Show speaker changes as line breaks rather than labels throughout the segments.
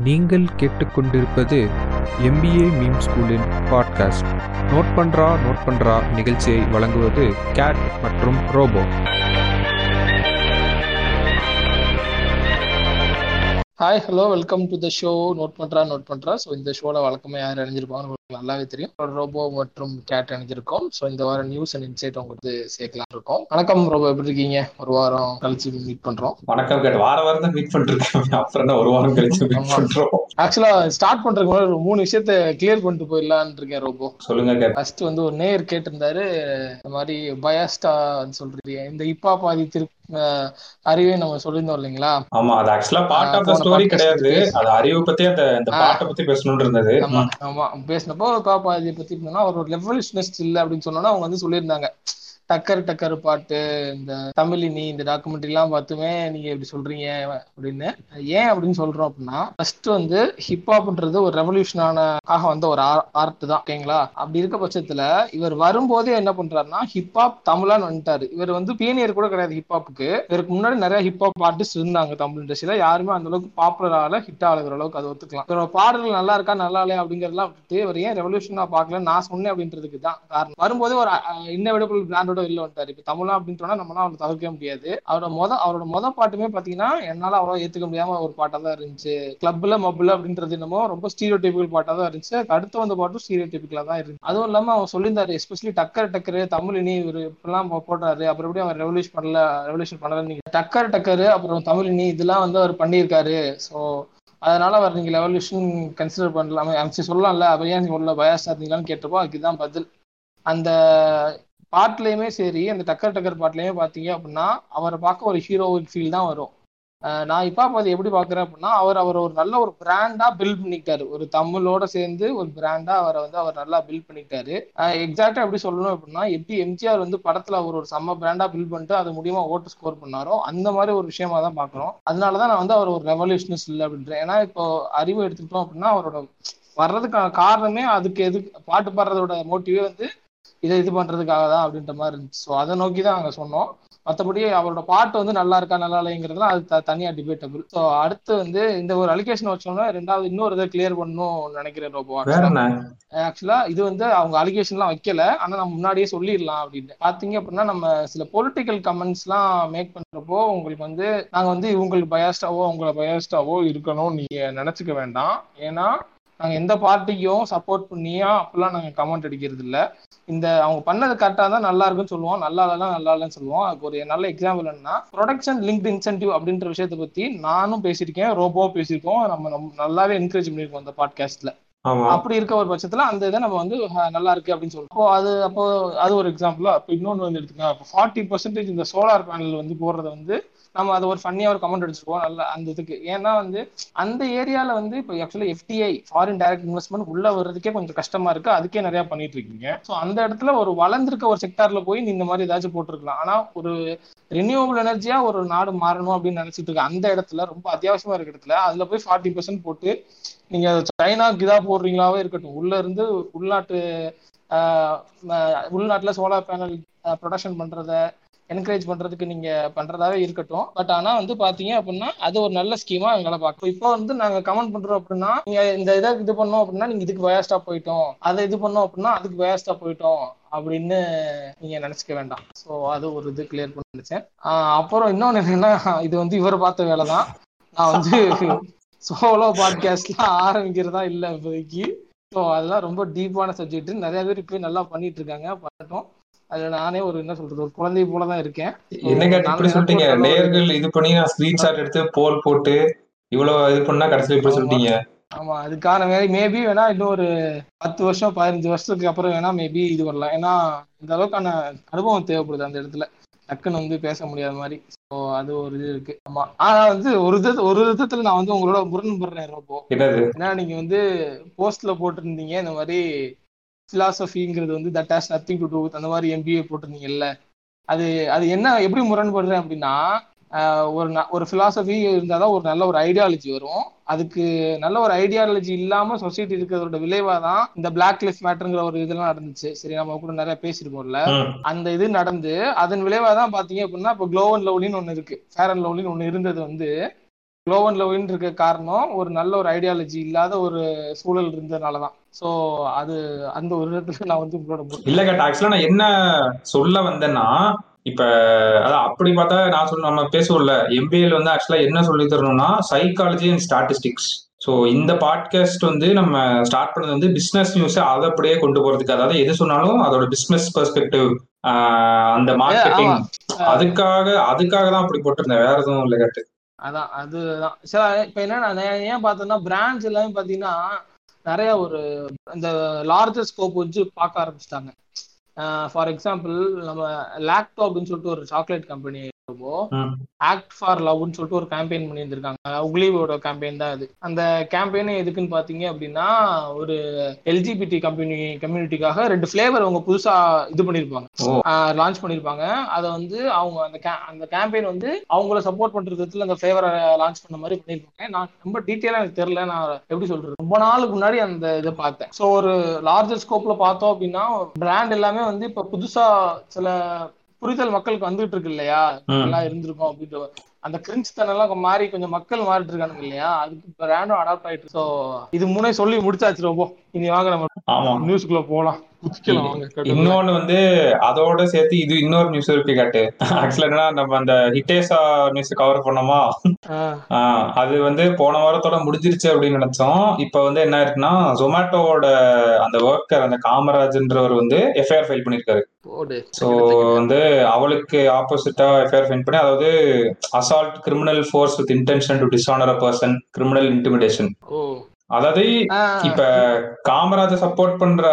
நீங்கள் கேட்டுக்கொண்டிருப்பது MBA meme ஸ்கூலின் பாட்காஸ்ட் நோட் பண்றா நோட் பண்றா நிகழ்ச்சியை வழங்குவது கேட் மற்றும் Robo
hi hello welcome to the show note பண்றா நோட் பண்றா. ஸோ இந்த ஷோல வழக்கமே யார் அறிஞ்சிருப்பாங்க நல்லாவே தெரியும். ரோபோ மற்றும் கேட் அணிஞ்சிருக்கோம் ஸோ இந்த வாரம் நியூஸ் அண்ட் இன்சைட் உங்களுக்கு சேர்க்கலாம் இருக்கோம். வணக்கம் ரோபோ எப்படி இருக்கீங்க? ஒரு வாரம் கழிச்சு மீட் பண்றோம்.
வணக்கம் கேட். வார வாரம் தான் மீட் பண்ணிருக்கேன் அப்புறம் ஒரு வாரம் கழிச்சு மீட். பண்றோம்.
ஆக்சுவலா ஸ்டார்ட் பண்றதுக்கு முன்னாடி ஒரு மூணு விஷயத்த கிளியர் பண்ணிட்டு போயிடலான்னு இருக்கேன் ரோபோ.
சொல்லுங்க கேட்.
ஃபர்ஸ்ட் வந்து ஒரு நேயர் கேட்டிருந்தாரு. இந்த மாதிரி பயாஸ்டா சொல்றீங்க. இந்த இப்பா பாதி திரு அறிவே நம்ம சொல்லியிருந்தோம் இல்லைங்களா?
ஆமா அது ஆக்சுவலா பார்ட் ஆஃப் த ஸ்டோரி கிடையாது. அது அறிவு பத்தி அந்த. பாட்டை பத்தி பேசணும்னு இருந்தது.
ஆமா. ஆமா. பேசினப்போ பாப்பா இதை பத்தி என்னன்னா அவர் ஒரு ரெவல்யூஷனிஸ்ட் இல்ல அப்படின்னு சொன்னோன்னா அவங்க வந்து சொல்லியிருந்தாங்க. டக்கர் டக்கர் பாட்டு இந்த தமிழினி இந்த டாக்குமெண்ட்ரி எல்லாம் பார்த்துமே நீங்க இப்படி சொல்றீங்க அப்படின்னு. ஏன் அப்படின்னு சொல்றோம் அப்படின்னா ஃபர்ஸ்ட் வந்து ஹிப்ஹாப்ன்றது ஒரு ரெவல்யூஷனான ஆக வந்த ஒரு ஆர்ட் தான் ஓகேங்களா அப்படி இருக்க பட்சத்துல இவர் வரும்போதே என்ன பண்றாருன்னா ஹிப்ஹாப் தமிழான்னு வந்துட்டாரு. இவர் வந்து பீனியர் கூட கிடையாது ஹிப்ஹாப்புக்கு இவருக்கு முன்னாடி நிறைய ஹிப்ஹாப் ஆர்டிஸ்ட் இருந்தாங்க தமிழ் இண்டஸ்ட்ரியில. யாருமே அந்த அளவுக்கு பாப்புலர் ஆகல ஹிட் ஆகுற அளவுக்கு அதை ஒத்துக்கலாம். இவரோட பாடல்கள் நல்லா இருக்கா நல்லா இல்லையா அப்படிங்கறதெல்லாம் விட்டுட்டு இவர் ஏன் ரெவல்யூஷனா பார்க்கல நான் சொன்னேன் அப்படின்றதுக்கு தான் காரணம். வரும்போதே ஒரு இன்னவிடபிள் பிராண்டோட வெளில வந்துட்டாரு. இப்ப தமிழா அப்படின்னு சொன்னா நம்மளால அவரை தவிர்க்க முடியாது. அவரோட மொத அவரோட மொத பாட்டுமே பாத்தீங்கன்னா என்னால அவ்வளவு ஏத்துக்க முடியாம ஒரு பாட்டா தான் இருந்துச்சு. கிளப்ல மப்புல அப்படின்றது என்னமோ ரொம்ப ஸ்டீரியோ டிபிக்கல் பாட்டா தான் இருந்துச்சு. அடுத்து வந்த பாட்டும் ஸ்டீரியோ டிபிக்கலா தான் இருந்துச்சு. அதுவும் இல்லாம அவர் சொல்லியிருந்தாரு எஸ்பெஷலி டக்கர் டக்கரு தமிழ் இனி இவர் இப்பெல்லாம் போடுறாரு. அப்புறம் எப்படி அவர் ரெவல்யூஷன் பண்ணல ரெவல்யூஷன் பண்ணல நீங்க டக்கர் டக்கரு அப்புறம் தமிழ் இனி இதெல்லாம் வந்து அவர் பண்ணியிருக்காரு. ஸோ அதனால அவர் நீங்க ரெவல்யூஷன் கன்சிடர் பண்ணலாம். அமைச்சு சொல்லலாம்ல அவர் ஏன் நீங்க உள்ள பயாஸா இருந்தீங்களான்னு கேட்டப்போ அதுக்குதான் பதில். அந்த பாட்டுலயுமே சரி அந்த டக்கர் டக்கர் பாட்டுலயுமே பாத்தீங்க அப்படின்னா அவரை பார்க்க ஒரு ஹீரோவிக் ஃபீல் தான் வரும். நான் இப்ப அதை எப்படி பாக்குறேன் அப்படின்னா அவர் அவர் ஒரு நல்ல ஒரு பிராண்டா பில்ட் பண்ணிக்கிட்டாரு. ஒரு தமிழோட சேர்ந்து ஒரு பிராண்டா அவரை வந்து அவர் நல்லா பில்ட் பண்ணிக்கிட்டாரு. எக்ஸாக்டா எப்படி சொல்லணும் அப்படின்னா எப்படி எம்ஜிஆர் வந்து படத்துல அவர் ஒரு செம்ம பிராண்டா பில்ட் பண்ணிட்டு அது மூலியமா ஓட்டு ஸ்கோர் பண்ணாரோ அந்த மாதிரி ஒரு விஷயமா தான் பாக்குறோம். அதனாலதான் நான் வந்து அவர் ஒரு ரெவல்யூஷனிஸ்ட் இல்லை அப்படின்றேன். ஏன்னா இப்போ அறிவு எடுத்துக்கிட்டோம் அப்படின்னா அவரோட வர்றதுக்கான காரணமே அதுக்கு எது பாட்டு பாடுறதோட மோட்டிவே வந்து இதை இது பண்றதுக்காக தான் அப்படின்ற மாதிரி இருந்துச்சு. ஸோ அதை நோக்கி தான் நாங்கள் சொன்னோம். மற்றபடி அவரோட பாட்டு வந்து நல்லா இருக்கா நல்லா இல்லைங்கிறதுலாம் அது த- தனியா டிபேட்டபிள் ஸோ அடுத்து வந்து இந்த ஒரு அலிகேஷன் வச்சோம்னா ரெண்டாவது இன்னொரு இதை கிளியர் பண்ணணும்னு நினைக்கிறேன் ரோபோ ஆக்சுவலா இது வந்து அவங்க அலிகேஷன்லாம் வைக்கல. ஆனா நம்ம முன்னாடியே சொல்லிடலாம் அப்படின்னு பாத்தீங்க அப்படின்னா நம்ம சில பொலிட்டிக்கல் கமெண்ட்ஸ்லாம் மேக் பண்றப்போ உங்களுக்கு வந்து நாங்க வந்து இவங்களுக்கு பயாஸ்டாவோ உங்களை பயாஸ்டாவோ இருக்கணும் நீங்க நினைச்சுக்க வேண்டாம். ஏன்னா நாங்க எந்த பார்ட்டிக்கும் சப்போர்ட் பண்ணியா? அப்பெல்லாம் நாங்க கமெண்ட் அடிக்கிறது இல்ல இந்த அவங்க பண்ணது கரெக்டா தான் நல்லா இருக்குன்னு சொல்லுவோம் நல்லா இல்லைன்னா நல்லா இல்லைன்னு சொல்லுவோம் அதுக்கு ஒரு நல்ல எக்ஸாம்பிள் என்னன்னா ப்ரொடக்ஷன் லிங்க் இன்சென்டிவ் அப்படின்ற விஷயத்தை பத்தி நானும் பேசியிருக்கேன். ரோபோ பேசியிருக்கோம். நம்ம நம்ம நல்லாவே என்கரேஜ் பண்ணியிருக்கோம் அந்த பாட்காஸ்ட்ல அப்படி இருக்க ஒரு பட்சத்துல அந்த இதை நம்ம வந்து நல்லா இருக்கு அப்படின்னு சொல்லுவோம் அப்போ அது அப்போ அது ஒரு எக்ஸாம்பிள் அப்போ இன்னொன்று வந்து எடுத்துக்கோங்க. அப்போ ஃபார்ட்டி பர்சன்டேஜ் இந்த சோலார் பேனல் வந்து போடுறத வந்து நம்ம அதை ஒரு ஃபன்னியா ஒரு கமெண்ட் அடிச்சிருக்கோம் நல்ல அந்த இதுக்கு. ஏன்னா வந்து அந்த ஏரியால வந்து இப்போ actually FDI foreign direct investment உள்ள வர்றதுக்கே கொஞ்சம் கஷ்டமா இருக்கு. அதுக்கே நிறைய பண்ணிட்டு இருக்கீங்க. ஸோ அந்த இடத்துல ஒரு வளர்ந்துருக்க ஒரு செக்டார்ல போய் நீ இந்த மாதிரி ஏதாச்சும் போட்டிருக்கலாம். ஆனா ஒரு ரினியூவபிள் எனர்ஜியா ஒரு நாடு மாறணும் அப்படின்னு நினைச்சிட்டு இருக்க அந்த இடத்துல ரொம்ப அத்தியாவசியமா இருக்க இடத்துல அதுல போய் ஃபார்ட்டி பர்சன்ட் போட்டு நீங்க சைனாக்கு இதா போடுறீங்களாவே இருக்கட்டும். உள்ள இருந்து உள்நாட்டு உள்நாட்டுல சோலார் பேனல் ப்ரொடக்ஷன் பண்றத என்கரேஜ் பண்றதுக்கு நீங்க பண்றதாவே இருக்கட்டும். பட் ஆனா வந்து பாத்தீங்க அப்படின்னா அது ஒரு நல்ல ஸ்கீமா எங்களை பார்க்கணும் இப்போ வந்து நாங்க கமெண்ட் பண்றோம் அப்படின்னா நீங்க இந்த இதை இது பண்ணோம் அப்படின்னா நீங்க இதுக்கு வயஸ்டா போயிட்டோம். அதை இது பண்ணோம் அப்படின்னா அதுக்கு வயஸ்டா போயிட்டோம் அப்படின்னு நீங்க நினைச்சுக்க வேண்டாம். ஸோ அது ஒரு இது கிளியர் பண்ணி நினைச்சேன். அப்புறம் இன்னொன்னு என்னன்னா இது வந்து இவர் பார்த்த வேலை தான் நான் வந்து சோலோ பாட்காஸ்ட்லாம் ஆரம்பிக்கிறதா இல்ல இப்போதைக்கு. ஸோ அதெல்லாம் ரொம்ப டீப்பான சப்ஜெக்ட் நிறைய பேர் இப்போ நல்லா பண்ணிட்டு இருக்காங்க பண்ணட்டும் அதுல நானே ஒரு என்ன சொல்றது ஒரு குழந்தை போல தான் இருக்கேன்.
என்ன கேட் இப்படி சொல்லிட்டீங்க? நேர்கள் இது பண்ணி நான் ஸ்கிரீன்ஷாட் எடுத்து போல் போட்டு இவ்வளவு இது பண்ணா கடைசியில இப்படி
ஆமா.
சொல்லிட்டீங்க.
ஆமா அதுக்கான மே மேபி வேணா இன்னும் ஒரு பத்து வருஷம் பதினஞ்சு வருஷத்துக்கு அப்புறம் வேணா மேபி இது வரலாம். ஏன்னா இந்த அளவுக்கான அனுபவம் தேவைப்படுது அந்த இடத்துல. டக்குன்னு வந்து பேச முடியாத மாதிரி. ஸோ அது ஒரு இது இருக்கு. ஆமா. ஆனா வந்து ஒரு விதத்து ஒரு விதத்துல நான் வந்து உங்களோட முரண்படுறேன் ரொம்ப ஏன்னா நீங்க வந்து போஸ்ட்ல போட்டிருந்தீங்க இந்த மாதிரி பிலாசபிங்கிறது வந்து that has nothing to do அந்த மாதிரி எம்பிஏ போட்டிருந்தீங்கல்ல. அது அது என்ன எப்படி முரண்படுறேன் அப்படின்னா ஒரு ஒரு பிலாசபி இருந்தாதான் ஒரு நல்ல ஒரு ஐடியாலஜி வரும். அதுக்கு நல்ல ஒரு ஐடியாலஜி இல்லாம சொசைட்டி இருக்கிறதோட விளைவா தான் இந்த பிளாக் லிஸ்ட் மேட்டருங்கிற ஒரு இதெல்லாம் நடந்துச்சு. சரி நம்ம கூட நிறைய பேசிருப்போம்ல
ம்.
அந்த இது நடந்து அதன் விளைவா தான் பாத்தீங்க அப்படின்னா இப்போ க்ளோ அண்ட் லவ்லின்னு ஒண்ணு இருக்கு. ஃபேர் அண்ட் லவ்லின்னு ஒண்ணு இருந்தது வந்து லோ அண்ட் இருக்க காரணம் ஒரு நல்ல ஒரு ஐடியாலஜி இல்லாத ஒரு சூழல் இருந்ததுனாலதான் சோ அது அந்த ஒரு இடத்துல நான் வந்து உங்களோட
இல்ல கேட்ட. ஆக்சுவலா நான் என்ன சொல்ல வந்தேன்னா இப்ப அதான் அப்படி பார்த்தா நான் சொல்ல நம்ம பேசுவோம்ல எம்பிஏல வந்து ஆக்சுவலா என்ன சொல்லி தரணும்னா சைக்காலஜி அண்ட் ஸ்டாட்டிஸ்டிக்ஸ் ஸோ இந்த பாட்காஸ்ட் வந்து நம்ம ஸ்டார்ட் பண்ணது வந்து பிசினஸ் நியூஸ் அதை அப்படியே கொண்டு போறதுக்கு அதாவது எது சொன்னாலும் அதோட பிசினஸ் பெர்ஸ்பெக்டிவ் அந்த மார்க்கெட்டிங். அதுக்காக அதுக்காக தான் அப்படி போட்டிருந்தேன் வேற எதுவும் இல்லை கேட்டு.
அதான் அதுதான். சரி இப்ப என்னன்னா ஏன் பார்த்தேன்னா பிராண்ட்ஸ் எல்லாமே பாத்தீங்கன்னா நிறைய ஒரு இந்த லார்ஜர் ஸ்கோப் வச்சு பார்க்க ஆரம்பிச்சிட்டாங்க. ஃபார் எக்ஸாம்பிள் நம்ம லாக்டோ அப்படின்னு சொல்லிட்டு ஒரு சாக்லேட் கம்பெனி
ம்.
ஆக்ட் ஃபார் லவ்னு சொல்லிட்டு ஒரு கேம்பெயின் பண்ணியிருந்திருக்காங்க. உக்லீவோட கேம்பெயின் தான் அது. அந்த கேம்பெயின் எதுக்குன்னு பாத்தீங்க அப்படின்னா ஒரு எல்ஜிபிடி கம்பெனி கம்யூனிட்டிக்காக ரெண்டு ஃபிளேவர் அவங்க புதுசா இது பண்ணியிருப்பாங்க.
ஓ.
லான்ச் பண்ணியிருப்பாங்க. அதை வந்து அவங்க அந்த அந்த கேம்பெயின் வந்து அவங்கள சப்போர்ட் பண்ற விதத்துல அந்த ஃபிளேவரை லான்ச் பண்ண மாதிரி பண்ணியிருப்பாங்க. நான் ரொம்ப டீட்டெயிலா எனக்கு தெரியல. நான் எப்படி சொல்றது? ரொம்ப நாளுக்கு முன்னாடி அந்த இதை பார்த்தேன். ஸோ ஒரு லார்ஜர் ஸ்கோப்ல பார்த்தோம் அப்படின்னா பிராண்ட் எல்லாமே வந்து இப்ப புதுசா சில புரிதல் மக்களுக்கு வந்துட்டு இருக்கு இல்லையா. நல்லா இருந்திருக்கும் அப்படின்ற அந்த கிரிஞ்ச் தனெல்லாம் மாறி கொஞ்சம் மக்கள் மாறிட்டு இருக்கானுங்க இல்லையா? அதுக்கு பிராண்டும் அடாப்ட் ஆயிட்டு ஸோ இது மூணே சொல்லி முடிச்சாச்சு ரொம்ப. இனி வாங்க நம்ம நியூஸ்க்குள்ள போலாம்.
இன்னொன்னு வந்து அதோட சேர்த்து இது இன்னொரு நியூஸ் இருக்கு கேட்டு ஆக்சுவலா என்னன்னா நம்ம அந்த ஹிட்டேசா நியூஸ் கவர் பண்ணோமா? அது வந்து போன வாரத்தோட முடிஞ்சிருச்சு அப்படின்னு நினைச்சோம். இப்ப வந்து என்ன இருக்குன்னா ஜொமேட்டோவோட அந்த ஒர்க்கர் அந்த காமராஜ்ன்றவர் வந்து எஃப்ஐஆர் ஃபைல் பண்ணிருக்காரு. ஸோ வந்து அவளுக்கு ஆப்போசிட்டா எஃப்ஐஆர் ஃபைல் பண்ணி அதாவது assault, criminal force with intention to dishonor a person, criminal intimidation.
Oh.
அதாவது இப்ப காமராஜ சப்போர்ட் பண்ற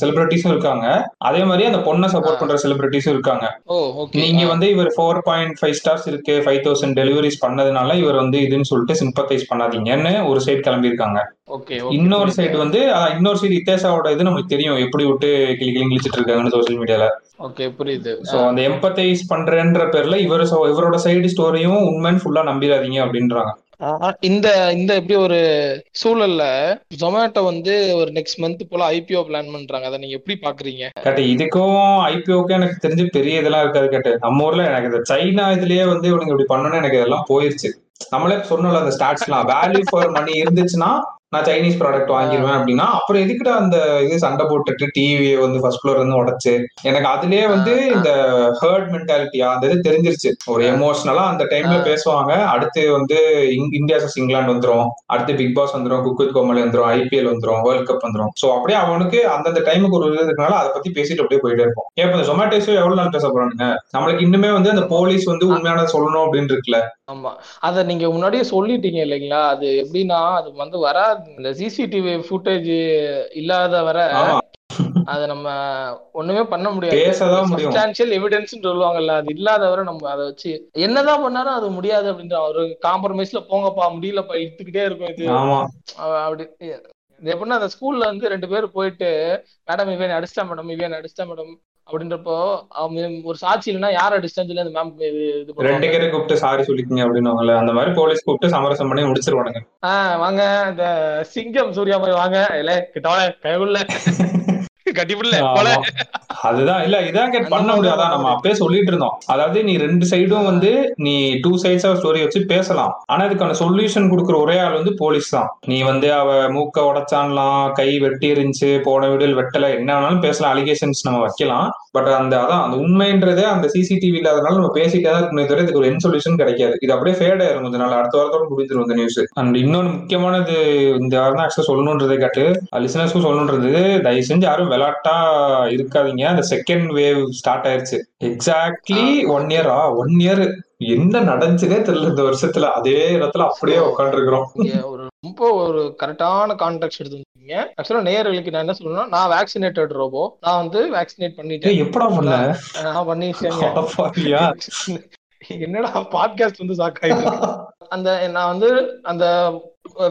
செலிபிரிட்டிஸும் இருக்காங்க. அதே மாதிரி அந்த பொண்ணை சப்போர்ட் பண்ற செலிபிரிட்டிஸும் இருக்காங்க. நீங்க வந்து இவர் ஃபோர் பாயிண்ட் ஃபைவ் ஸ்டார்ஸ் இருக்கு ஃபைவ் தௌசண்ட் டெலிவரிஸ் பண்ணதுனால இவர் வந்து இதுன்னு சொல்லிட்டு சிம்பத்தைஸ் பண்ணாதீங்கன்னு ஒரு சைடு கிளம்பியிருக்காங்க. இன்னொரு சைடு வந்து இன்னொரு சைடு இத்தேசாவோட இது நமக்கு தெரியும் எப்படி விட்டு கிளி கிளி கிழிச்சிட்டு இருக்காங்கன்னு சோசியல் மீடியால
ஓகே புரியுது.
சோ அந்த எம்பத்தைஸ் பண்றேன்ற பேர்ல இவர் இவரோட சைடு ஸ்டோரியும் உண்மைன்னு ஃபுல்லா நம்பிடாதீங்க அப்படின்றாங்க.
இந்த இந்த எப்படி ஒரு சூழல்ல ஜொமேட்டோ வந்து ஒரு நெக்ஸ்ட் மந்த் போல ஐபிஓ பிளான் பண்றாங்க. அதை நீங்க எப்படி பாக்குறீங்க?
கேட்டு இதுக்கும் ஐபிஓக்கும் எனக்கு தெரிஞ்சு பெரிய இதெல்லாம் இருக்காது கேட்டு. நம்ம ஊர்ல எனக்கு இந்த சைனா இதுலயே வந்து இவனுங்க இப்படி பண்ணணும்னு எனக்கு இதெல்லாம் போயிருச்சு. நம்மளே சொன்னோம்ல அந்த ஸ்டாட்ஸ்லாம் வேல்யூ ஃபார் மணி இருந்துச்சுன்னா நான் சைனீஸ் ப்ராடக்ட் வாங்கிடுவேன் அப்படின்னா அப்புறம் எதுக்குடா அந்த இது சண்டை போட்டுட்டு டிவியை வந்து ஃபர்ஸ்ட் ஃப்ளோர் இருந்து உடைச்சு? எனக்கு அதுலயே வந்து இந்த ஹர்ட் மென்டாலிட்டியா அந்த இது தெரிஞ்சிருச்சு. ஒரு எமோஷனலா அந்த டைம்ல பேசுவாங்க. அடுத்து வந்து இந்தியா இங்கிலாந்து வந்துரும். அடுத்து பிக் பாஸ் வந்துரும் குக் வித் கோமாளி வந்துரும் ஐபிஎல் வந்துரும் வேர்ல்ட் கப் வந்துரும். சோ அப்படியே அவனுக்கு அந்தந்த டைமுக்கு ஒரு இது இருக்கனால அதை பத்தி பேசிட்டு அப்படியே போயிட்டே இருப்போம். ஏன் இந்த ஜொமேட்டோஸோ எவ்வளவு நாள் பேச போறானுங்க? நம்மளுக்கு இன்னுமே வந்து அந்த போலீஸ் வந்து உண்மையானதை சொல்லணும் அப்படின்னு இருக்குல்ல.
ஆமா. அத நீங்க முன்னாடியே சொல்லிட்டீங்க இல்லைங்களா? அது எப்படின்னா அது வந்து வராது. இந்த சிசிடிவி ஃபுட்டேஜ் இல்லாத வர அதை நம்ம ஒண்ணுமே பண்ண முடியாது. எவிடன்ஸ் சொல்லுவாங்கல்ல அது இல்லாத வரை நம்ம அதை வச்சு என்னதான் பண்ணாலும் அது முடியாது அப்படின்ற ஒரு காம்ப்ரமைஸ்ல போங்கப்பா முடியலப்பா இழுத்துக்கிட்டே இருக்கும் இது. அப்படி இது எப்படின்னா அந்த ஸ்கூல்ல வந்து ரெண்டு பேர் போயிட்டு மேடம் இவன் அடிச்சிட்டா மேடம் இவன் அடிச்சிட்டா மேடம் அப்படின்றப்போ ஒரு சாட்சி இல்லைன்னா யார் சொல்லி அந்த மேம் இது
ரெண்டு பேரை கூப்பிட்டு சாரி சொல்லிக்கீங்க அப்படின்னு அந்த மாதிரி போலீஸ் கூப்பிட்டு சமரசம் பண்ணி முடிச்சிருவானுங்க.
ஆஹ் வாங்க. இந்த சிங்கம் சூர்யா மாதிரி வாங்க. இல்ல கிட்டவள
ஆமா. அதுதான் இல்ல இதான் கேட் பண்ண முடியாதா? நம்ம அப்பயே சொல்லிட்டு இருந்தோம். அதாவது நீ ரெண்டு சைடும் வந்து நீ டூ சைட்ஸ் ஆஃப் ஸ்டோரி வச்சு பேசலாம். ஆனா இதுக்கான சொல்யூஷன் கொடுக்குற ஒரே ஆள் வந்து போலீஸ் தான். நீ வந்து அவ மூக்க உடைச்சான்லாம் கை வெட்டி இருந்துச்சு போன வீடியோல வெட்டல என்ன வேணாலும் பேசலாம் அலிகேஷன்ஸ் நம்ம வைக்கலாம். பட் அந்த அதான் அந்த உண்மைன்றதே அந்த சிசிடிவி இல்லாதனால நம்ம பேசிட்டே தான் இருக்கணும் தவிர இதுக்கு ஒரு என் சொல்யூஷன் கிடைக்காது. இது அப்படியே ஃபேட் ஆயிரும் கொஞ்ச நாள். அடுத்த வாரத்தோட முடிஞ்சிரும் இந்த நியூஸ் அண்ட் இன்னொன்னு முக்கியமானது இந்த வாரம் தான் ஆக்சுவலா சொல்லணுன்றதை காட்டு லிசனர்ஸ்க்கும் சொல்லணுன்றது தயவு செஞ்சு யாரும் விளாட்டா இருக்காதீங்க. அந்த செகண்ட் வேவ் ஸ்டார்ட் ஆயிருச்சு. எக்ஸாக்ட்லி ஒன் இயரா ஒன் இயர் என்ன நடந்துச்சுனே தெரியல இந்த வருஷத்துல. அதே இடத்துல அப்படியே உட்காந்துருக்கிறோம்
ஒரு ரொம்ப ஒரு கரெக்டான கான்டாக்ட் எடுத்துருந்தீங்க. ஆக்சுவலா நேயர்களுக்கு நான் என்ன சொல்லணும்னா நான் வேக்சினேட்டட் ரோபோ நான் வந்து வேக்சினேட் பண்ணிட்டேன்.
எப்படா பண்ண?
நான்
அடப்பாவியா?
என்னடா பாட்காஸ்ட் வந்து சாக்காயிட்டு அந்த நான் வந்து அந்த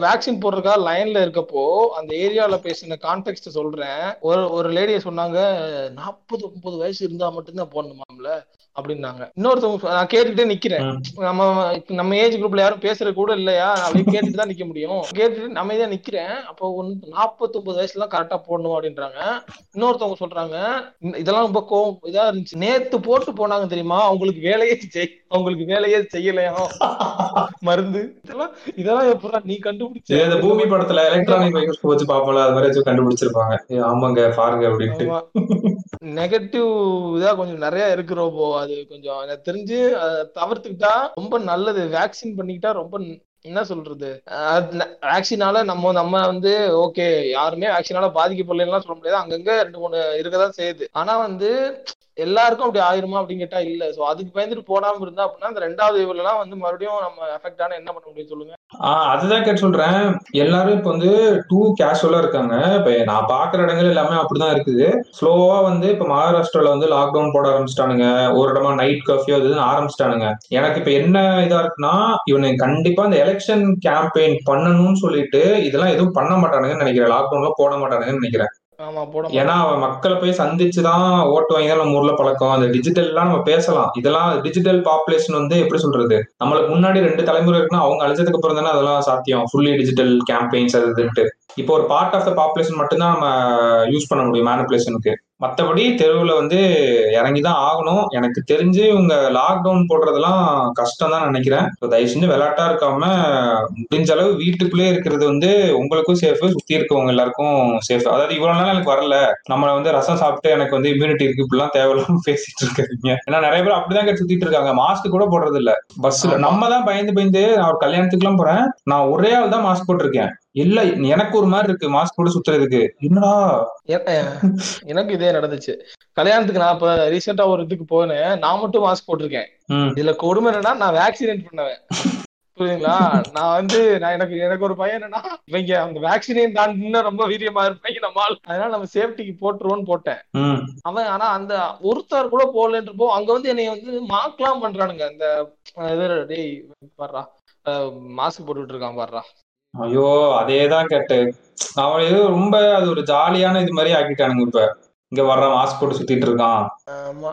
வேக்சின் போடுறதுக்காக லைன்ல இருக்கப்போ அந்த ஏரியால பேசின கான்டெக்ட் சொல்றேன். ஒரு ஒரு லேடிய சொன்னாங்க நாற்பது முப்பது வயசு இருந்தா மட்டும்தான் போடணுமா முடியும்ல அப்படின்னாங்க. இன்னொருத்தவங்க நான் கேட்டுக்கிட்டே நிக்கிறேன். நம்ம நம்ம ஏஜ் குரூப்ல யாரும் பேசுறது கூட இல்லையா? அப்படியே கேட்டுட்டு தான் நிக்க முடியும். கேட்டுட்டு நம்ம தான் நிக்கிறேன். அப்போ ஒன்று நாற்பத்தொன்பது வயசுல தான் கரெக்டா போடணும் அப்படின்றாங்க. இன்னொருத்தவங்க சொல்றாங்க "இந்த- இதெல்லாம் ரொம்ப கோவம் இதா இருந்துச்சு. நேத்து போட்டு போனாங்க தெரியுமா? அவங்களுக்கு வேலையே செய் அவங்களுக்கு வேலையே செய்யலையா மருந்து. இதெல்லாம் இதெல்லாம் எப்படா நீ கண்டுபிடிச்ச
இது இந்த பூமி படத்துல எலக்ட்ரானிக் மைக்ரோஸ்கோப் வச்சு பாப்போம்ல அது மாதிரி வச்சு கண்டுபிடிச்சிருப்பாங்க. ஏ, ஆமாங்க பாருங்க அப்படின்ட்டு.
ஆமா. நெகட்டிவ் இதா கொஞ்சம் நிறைய இருக்கு ரோபோ. அது கொஞ்சம் எனக்கு தெரிஞ்சு தவிர்த்துக்கிட்டா ரொம்ப நல்லது. வேக்சின் பண்ணிக்கிட்டா ரொம்ப என்ன சொல்றது? வேக்சினால நம்ம நம்ம வந்து ஓகே யாருமே வேக்சினால பாதிக்கப்படலாம் சொல்ல முடியாது. அங்கங்க ரெண்டு மூணு இருக்கதான் செய்யுது. ஆனா வந்து எல்லாருக்கும் அப்படி ஆயிருமா அப்படின்னு கேட்டா இல்ல. சோ அதுக்கு பயந்துட்டு போடாம இருந்தா அப்படின்னா அந்த ரெண்டாவது வேவ்ல எல்லாம் வந்து மறுபடியும் நம்ம எஃபெக்ட் ஆன என்ன பண்ண முடியும் சொல்லுங்க.
ஆஹ் அதுதான் கேட்டு சொல்றேன். எல்லாரும் இப்ப வந்து டூ கேஷுவலா இருக்காங்க. இப்ப நான் பாக்குற இடங்கள் எல்லாமே அப்படிதான் இருக்குது. ஸ்லோவா வந்து இப்ப மகாராஷ்டிரால வந்து லாக்டவுன் போட ஆரம்பிச்சிட்டானுங்க. ஒரு இடமா நைட் கர்ஃபியூ அது இதுன்னு ஆரம்பிச்சிட்டானுங்க. எனக்கு இப்ப என்ன இதா இருக்குன்னா இவனுக்கு கண்டிப்பா அந்த எலெக்ஷன் கேம்பெயின் பண்ணணும்னு சொல்லிட்டு இதெல்லாம் எதுவும் பண்ண மாட்டானுங்கன்னு நினைக்கிறேன். லாக்டவுன்ல போட மாட்டானுங்கன்னு நினைக்கிறேன். ஏன்னா அவன் மக்களை போய் சந்திச்சுதான் ஓட்டு வாங்கி தான் நம்ம ஊர்ல பழக்கம். அந்த டிஜிட்டல்லாம் நம்ம பேசலாம். இதெல்லாம் டிஜிட்டல் பாப்புலேஷன் வந்து எப்படி சொல்றது? நம்மளுக்கு முன்னாடி ரெண்டு தலைமுறை இருக்குன்னா அவங்க அழிச்சதுக்கு அப்புறம் தானே அதெல்லாம் சாத்தியம். ஃபுல்லி டிஜிட்டல் கேம்பெயின்ஸ் அது இப்போ ஒரு பார்ட் ஆஃப் த பாப்புலேஷன் மட்டும்தான் நம்ம யூஸ் பண்ண முடியும் மேனிப்புலேஷனுக்கு மற்றபடி தெருவில் வந்து இறங்கி தான் ஆகணும். எனக்கு தெரிஞ்சு இவங்க லாக்டவுன் போடுறதெல்லாம் கஷ்டம் தான் நினைக்கிறேன் தயவு செஞ்சு விளையாட்டா இருக்காம முடிஞ்ச அளவு வீட்டுக்குள்ளே இருக்கிறது வந்து உங்களுக்கும் சேஃப் சுத்தி இருக்கவங்க எல்லாருக்கும் சேஃப் அதாவது இவ்வளவு நாள் எனக்கு வரல. நம்மள வந்து ரசம் சாப்பிட்டு எனக்கு வந்து இம்யூனிட்டி இருக்கு. இப்படிலாம் தேவையில்லாம பேசிட்டு இருக்காங்க ஏன்னா நிறைய பேர் அப்படிதான் கேட்டு சுத்திட்டு இருக்காங்க. மாஸ்க் கூட போடுறது இல்ல பஸ்ல. நம்ம தான் பயந்து பயந்து நான் ஒரு கல்யாணத்துக்கு எல்லாம் போறேன். நான் ஒரே ஆள் தான் மாஸ்க் போட்டிருக்கேன். இல்ல எனக்கு ஒரு மாதிரி இருக்கு மாஸ்க் போட்டு சுத்துறதுக்கு. என்னடா?
எனக்கு இதே நடந்துச்சு. கல்யாணத்துக்கு நான் இப்ப ரீசெண்டா ஒரு இதுக்கு போனேன். நான் மட்டும் மாஸ்க் போட்டிருக்கேன். இதுல கொடுமை என்னன்னா நான் வேக்சினேட் பண்ணவன். புரியுதுங்களா? நான் வந்து நான் எனக்கு எனக்கு ஒரு பையன் என்னன்னா இவங்க அந்த வேக்சினேட் தான் இன்னும் ரொம்ப வீரியமா இருப்பாங்க நம்மால். அதனால நம்ம சேஃப்டிக்கு போட்டுருவோம்னு போட்டேன். அவன் ஆனா அந்த ஒருத்தர் கூட போடலன்றப்போ அங்க வந்து என்னைய வந்து மார்க்லாம் பண்றானுங்க. அந்த இது டேய் பாடுறா மாஸ்க் போட்டுட்டு இருக்கான் பாடுறா
ஐயோ அதேதான் கேட்டு. அவன் ஏதோ ரொம்ப அது ஒரு ஜாலியான இது மாதிரி ஆக்கிட்டானுங்க இப்ப. இங்க வர்ற மாஸ்க் போட்டு சுத்திட்டு இருக்கான்.
ஆமா.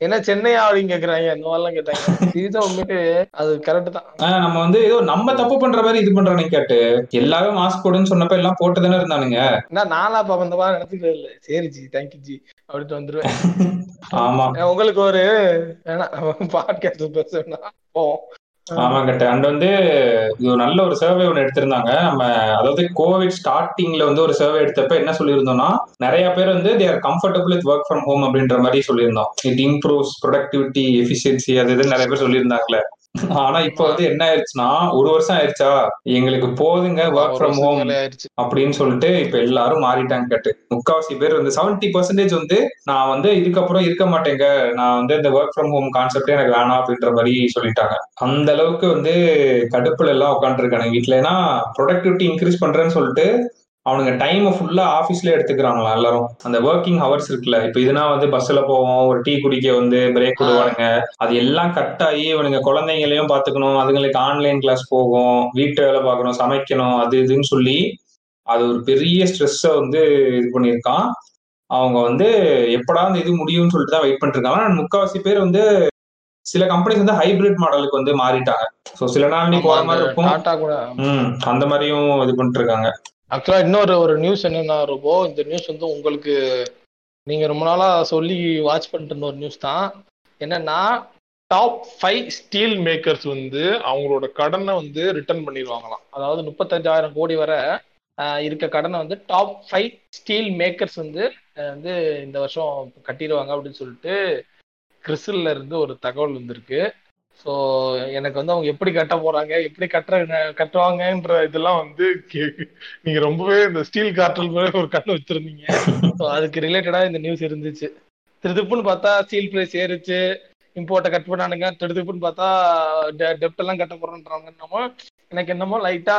என்ன சென்னையா அப்படின்னு கேக்குறாங்க. இந்த மாதிரிலாம் கேட்டாங்க. இதுதான் உண்மைக்கு அது கரெக்ட் தான்.
நம்ம வந்து ஏதோ நம்ம தப்பு பண்ற மாதிரி இது பண்றானுங்க கேட்டு. எல்லாரும் மாஸ்க் போடுன்னு சொன்னப்ப எல்லாம் போட்டு தானே இருந்தானுங்க.
என்ன நானா பாப்ப இந்த மாதிரி நினைச்சுக்கிறது இல்ல. சரி ஜி. Thank you G. அப்படின்ட்டு வந்துருவேன்.
ஆமா.
உங்களுக்கு ஒரு வேணாம். பாட்காஸ்ட் பேசுனா போவோம்
ஆமாங்க அண்ட் வந்து இது ஒரு நல்ல ஒரு சர்வே ஒன்று எடுத்திருந்தாங்க. நம்ம அதாவது கோவிட் ஸ்டார்டிங்ல வந்து ஒரு சர்வே எடுத்தப்ப என்ன சொல்லியிருந்தோம்னா நிறைய பேர் வந்து they're comfortable with work from home அப்படின்ற மாதிரி சொல்லியிருந்தோம். இட் இம்ப்ரூவ்ஸ் ப்ரொடக்டிவிட்டி எஃபிஷியன்சி அது இது நிறைய பேர் சொல்லியிருந்தாங்களே ஆனா இப்போ வந்து என்ன ஆயிடுச்சுன்னா ஒரு வருஷம் ஆயிடுச்சா எங்களுக்கு போதுங்க ஒர்க்
ஒரு
ஃப்ரம் ஹோம் அப்படின்னு சொல்லிட்டு இப்ப எல்லாரும் மாறிட்டாங்க கேட்டு. முக்காவாசி பேர் வந்து செவன்டி பர்சன்டேஜ் வந்து நான் வந்து இதுக்கப்புறம் இருக்க மாட்டேங்க. நான் வந்து இந்த ஒர்க் ஃப்ரம் ஹோம் கான்செப்டே எனக்கு வேணாம் அப்படின்ற மாதிரி சொல்லிட்டாங்க. அந்த அளவுக்கு வந்து கடுப்புல எல்லாம் உட்காந்துருக்காங்க வீட்டுல ஏன்னா ப்ரொடக்டிவிட்டி இன்க்ரீஸ் பண்றேன்னு சொல்லிட்டு அவனுங்க டைமை ஃபுல்லா ஆஃபீஸ்ல எடுத்துக்கிறாங்களா எல்லாரும். அந்த ஒர்க்கிங் ஹவர்ஸ் இருக்குல்ல இப்ப இதுனா வந்து பஸ்ல போவோம் ஒரு டீ குடிக்க வந்து பிரேக் விடுவானுங்க. அது எல்லாம் கட் ஆகி இவனுங்க குழந்தைங்களையும் பாத்துக்கணும் அதுங்களுக்கு ஆன்லைன் கிளாஸ் போகும் வீட்டு வேலை பார்க்கணும் சமைக்கணும் அது இதுன்னு சொல்லி அது ஒரு பெரிய ஸ்ட்ரெஸ்ஸை வந்து இது பண்ணியிருக்கான். அவங்க வந்து எப்படா இந்த இது முடியும்னு சொல்லிட்டு தான் வெயிட் பண்ணிட்டு இருக்காங்க ஆனா முக்காவாசி பேர் வந்து சில கம்பெனிஸ் வந்து ஹைபிரிட் மாடலுக்கு வந்து மாறிட்டாங்க. ஸோ சில நாள் நீ போற
அந்த
மாதிரி இருக்கும் அந்த மாதிரியும் இது பண்ணிட்டு இருக்காங்க.
ஆக்சுவலா இன்னொரு ஒரு நியூஸ் என்னன்னா ரொம்ப இந்த நியூஸ் வந்து உங்களுக்கு நீங்க ரொம்ப நாளா சொல்லி வாட்ச் பண்ணிட்டு இருந்த ஒரு நியூஸ் தான். என்னன்னா டாப் ஃபைவ் ஸ்டீல் மேக்கர்ஸ் வந்து அவங்களோட கடனை வந்து ரிட்டர்ன் பண்ணிடுவாங்களாம். அதாவது முப்பத்தஞ்சாயிரம் கோடி வரை இருக்க கடனை வந்து டாப் ஃபைவ் ஸ்டீல் மேக்கர்ஸ் வந்து வந்து இந்த வருஷம் கட்டிடுவாங்க அப்படின்னு சொல்லிட்டு கிறிஸ்டல்ல இருந்து ஒரு தகவல் வந்திருக்கு. ஸோ எனக்கு வந்து அவங்க எப்படி கட்ட போறாங்க எப்படி கட்டுற கட்டுவாங்கன்ற இதெல்லாம் வந்து நீங்க ரொம்பவே இந்த ஸ்டீல் காற்றல் மாதிரி ஒரு கண்ணு வச்சிருந்தீங்க. ஸோ அதுக்கு ரிலேட்டடா இந்த நியூஸ் இருந்துச்சு. திருதுப்புன்னு பார்த்தா ஸ்டீல் பிரைஸ் ஏறிச்சு இம்போர்ட்டை கட் பண்ணானுங்க. திருதுப்புன்னு பார்த்தா டெப்ட் எல்லாம் கட்ட போறோன்றாங்க என்னமோ. எனக்கு என்னமோ லைட்டா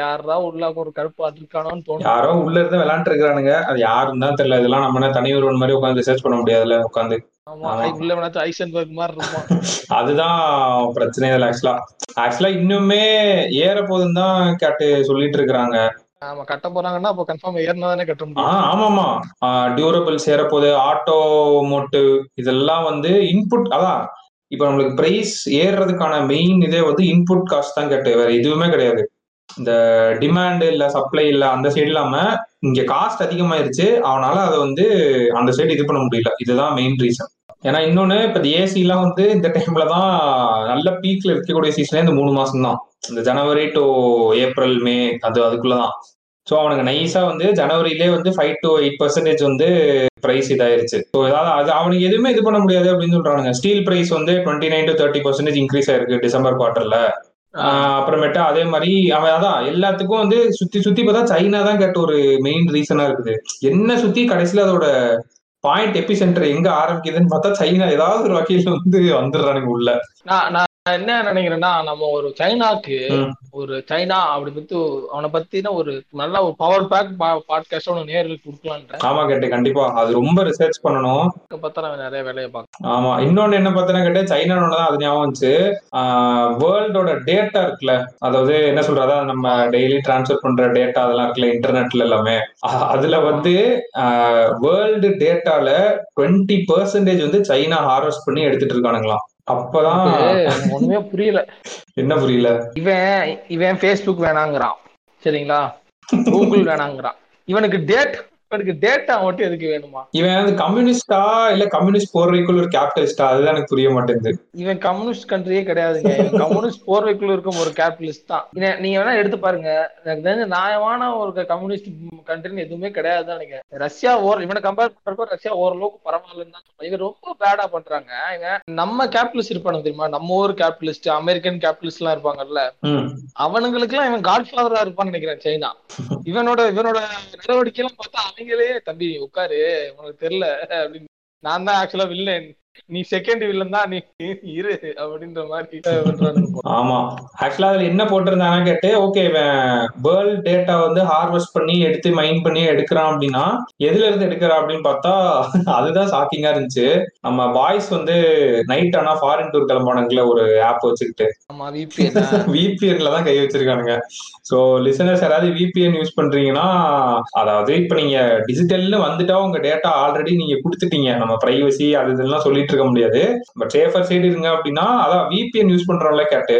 யாரா உள்ள ஒரு கருப்பு இருக்கானோன்னு தோணும்
யாரோ உள்ள இருந்து விளையாண்டு இருக்கிறானுங்க. அது யாருன்னு தான் தெரியல. இதெல்லாம் நம்ம தனி ஒருவன் மாதிரி உட்காந்து ரிசர்ச் பண்ண முடியாதுல்ல உட்காந்து அதுதான் பிரச்சனை இல்லை ஆக்சுவலா. ஆக்சுவலா இன்னுமே ஏற போதுன்னு தான் கேட்டு சொல்லிட்டு இருக்கிறாங்க.
ஆமா கட்ட போறாங்கன்னா அப்போ கன்ஃபார்ம் ஏறினா தானே கட்ட முடியும்.
ஆமாமா. டியூரபிள் சேரப்போகுது ஆட்டோ மோட்டிவ் இதெல்லாம் வந்து இன்புட் அதான் இப்ப நம்மளுக்கு பிரைஸ் ஏறுறதுக்கான மெயின் இதே வந்து இன்புட் காஸ்ட் தான் கேட்டு வேற எதுவுமே கிடையாது. இந்த டிமாண்ட் இல்ல சப்ளை இல்ல அந்த சைடு இல்லாம இங்க காஸ்ட் அதிகமாயிருச்சு அவனால அதை வந்து அந்த சைடு இது பண்ண முடியல. இதுதான் மெயின் ரீசன் ஏன்னா இன்னொன்னு இப்ப ஏசி எல்லாம் வந்து இந்த டைம்ல தான் நல்ல பீக்ல இருக்கக்கூடிய சீசனே இந்த மூணு மாசம் தான். இந்த ஜனவரி டு ஏப்ரல் மே அது அதுக்குள்ளதான். ஸோ அவனுக்கு நைஸா வந்து ஜனவரியிலே வந்து ஃபைவ் டு எயிட் பர்சன்டேஜ் வந்து பிரைஸ் இதாயிருச்சு. ஸோ ஏதாவது அது அவனுக்கு எதுவுமே இது பண்ண முடியாது அப்படின்னு சொல்றானுங்க. ஸ்டீல் பிரைஸ் வந்து twenty nine to thirty percentage increase ஆயிருக்கு டிசம்பர் குவார்டர்ல அப்புறமேட்டு அதே மாதிரி அவன் அதான் எல்லாத்துக்கும் வந்து சுத்தி சுத்தி பார்த்தா சைனா தான் கேட்ட ஒரு மெயின் ரீசனா இருக்குது. என்ன சுத்தி? கடைசியில அதோட பாயிண்ட் எபி சென்டர் எங்க ஆரம்பிக்குதுன்னு பார்த்தா சைனா ஏதாவது ஒரு வகையில வந்து வந்துடுறானுங்க உள்ள.
நான் என்ன நினைக்கிறேன்னா நம்ம ஒரு சைனாக்கு. ஒரு சைனா அப்படி பத்தி அவனை பத்தின ஒரு நல்ல ஒரு பவர் பேக் பாட்காஸ்ட் அவனுக்கு நேர்களுக்கு கொடுக்கலான்ற.
ஆமா கேட்டு கண்டிப்பா. அது ரொம்ப ரிசர்ச் பண்ணணும்.
பார்த்தா அவன் நிறைய வேலையை பார்க்கலாம்.
ஆமா இன்னொன்னு என்ன பார்த்தேன்னா கேட்டா சைனானோட தான் அது ஞாபகம் வந்துச்சு. வேர்ல்டோட டேட்டா இருக்குல்ல அதாவது என்ன சொல்றது நம்ம டெய்லி டிரான்ஸ்ஃபர் பண்ற டேட்டா அதெல்லாம் இருக்குல்ல இன்டர்நெட்ல எல்லாமே. அதுல வந்து வேர்ல்டு டேட்டால டுவெண்ட்டி பர்சன்டேஜ் வந்து சைனா ஹார்வெஸ்ட் பண்ணி எடுத்துட்டு இருக்கானுங்களாம். அப்பதான்
ஒண்ணுமே புரியல.
என்ன புரியல?
இவன் இவன் ஃபேஸ்புக் வேணாங்கிறான். சரிங்களா? கூகுள் வேணாங்கிறான். இவனுக்கு டேட் இவனுக்கு டேட்டா மட்டும் எதுக்கு வேணுமா?
இவன் வந்து கம்யூனிஸ்டா இல்ல கம்யூனிஸ்ட் போர்வைக்குள்ள ஒரு கேபிட்டலிஸ்டா அதுதான் எனக்கு புரிய மாட்டேங்குது.
இவன் கம்யூனிஸ்ட் கண்ட்ரியே கிடையாதுங்க. கம்யூனிஸ்ட் போர்வைக்குள்ள இருக்கும் ஒரு கேபிட்டலிஸ்ட் தான். நீங்க வேணா எடுத்து பாருங்க. எனக்கு தெரிஞ்ச நியாயமான ஒரு கம்யூனிஸ்ட் கண்ட்ரின்னு எதுவுமே கிடையாது நினைக்கிறேன். ரஷ்யா ஓர் இவனை கம்பேர் பண்றப்ப ரஷ்யா ஓரளவுக்கு பரவாயில்லன்னு தான் இவன் ரொம்ப பேடா பண்றாங்க. இவன் நம்ம கேபிட்டலிஸ்ட் இருப்பானுங்க தெரியுமா? நம்ம ஊர் கேபிட்டலிஸ்ட் அமெரிக்கன் கேபிட்டலிஸ்ட் எல்லாம் இருப்பாங்கல்ல. அவனுங்களுக்கு எல்லாம் இவன் காட்ஃபாதரா இருப்பான்னு நினைக்கிறேன் சைனா. இவனோட இவனோட நடவடிக்கை எல்லாம் பார்த்தா நீங்களே தம்பி உட்காரு உனக்கு தெரியல அப்படின்னு. நான் தான் ஆக்சுவலா வில்லன் நீ செகண்ட் வில்லன் தான் நீ இரு அப்படின்ற மாதிரி.
ஆமா. ஆக்சுவலா அதுல என்ன போட்டிருந்தாங்கன்னா கேட்டு ஓகே இவன் வேர்ல்ட் டேட்டா வந்து ஹார்வெஸ்ட் பண்ணி எடுத்து மைண்ட் பண்ணி எடுக்கிறான் அப்படின்னா எதுல இருந்து எடுக்கிறான் அப்படின்னு பார்த்தா அதுதான் ஷாக்கிங்கா இருந்துச்சு. நம்ம பாய்ஸ் வந்து நைட் ஆனா ஃபாரின் டூர் கிளம்பானுங்கள ஒரு ஆப் வச்சுக்கிட்டு.
ஆமா விபிஎன்
விபிஎன்ல தான் கை வச்சிருக்கானுங்க. சோ லிசனர்ஸ் யாராவது விபிஎன் யூஸ் பண்றீங்கன்னா அதாவது இப்ப நீங்க டிஜிட்டல்னு வந்துட்டா உங்க டேட்டா ஆல்ரெடி நீங்க கொடுத்துட்டீங்க. நம்ம பிரைவசி அது இதெல்லாம் சொல்லிட்டு இருக்க முடியாது பட் சேஃபர் சைடு இருங்க அப்படின்னா அதான் விபிஎன் யூஸ் பண்றவங்கள கேட்டு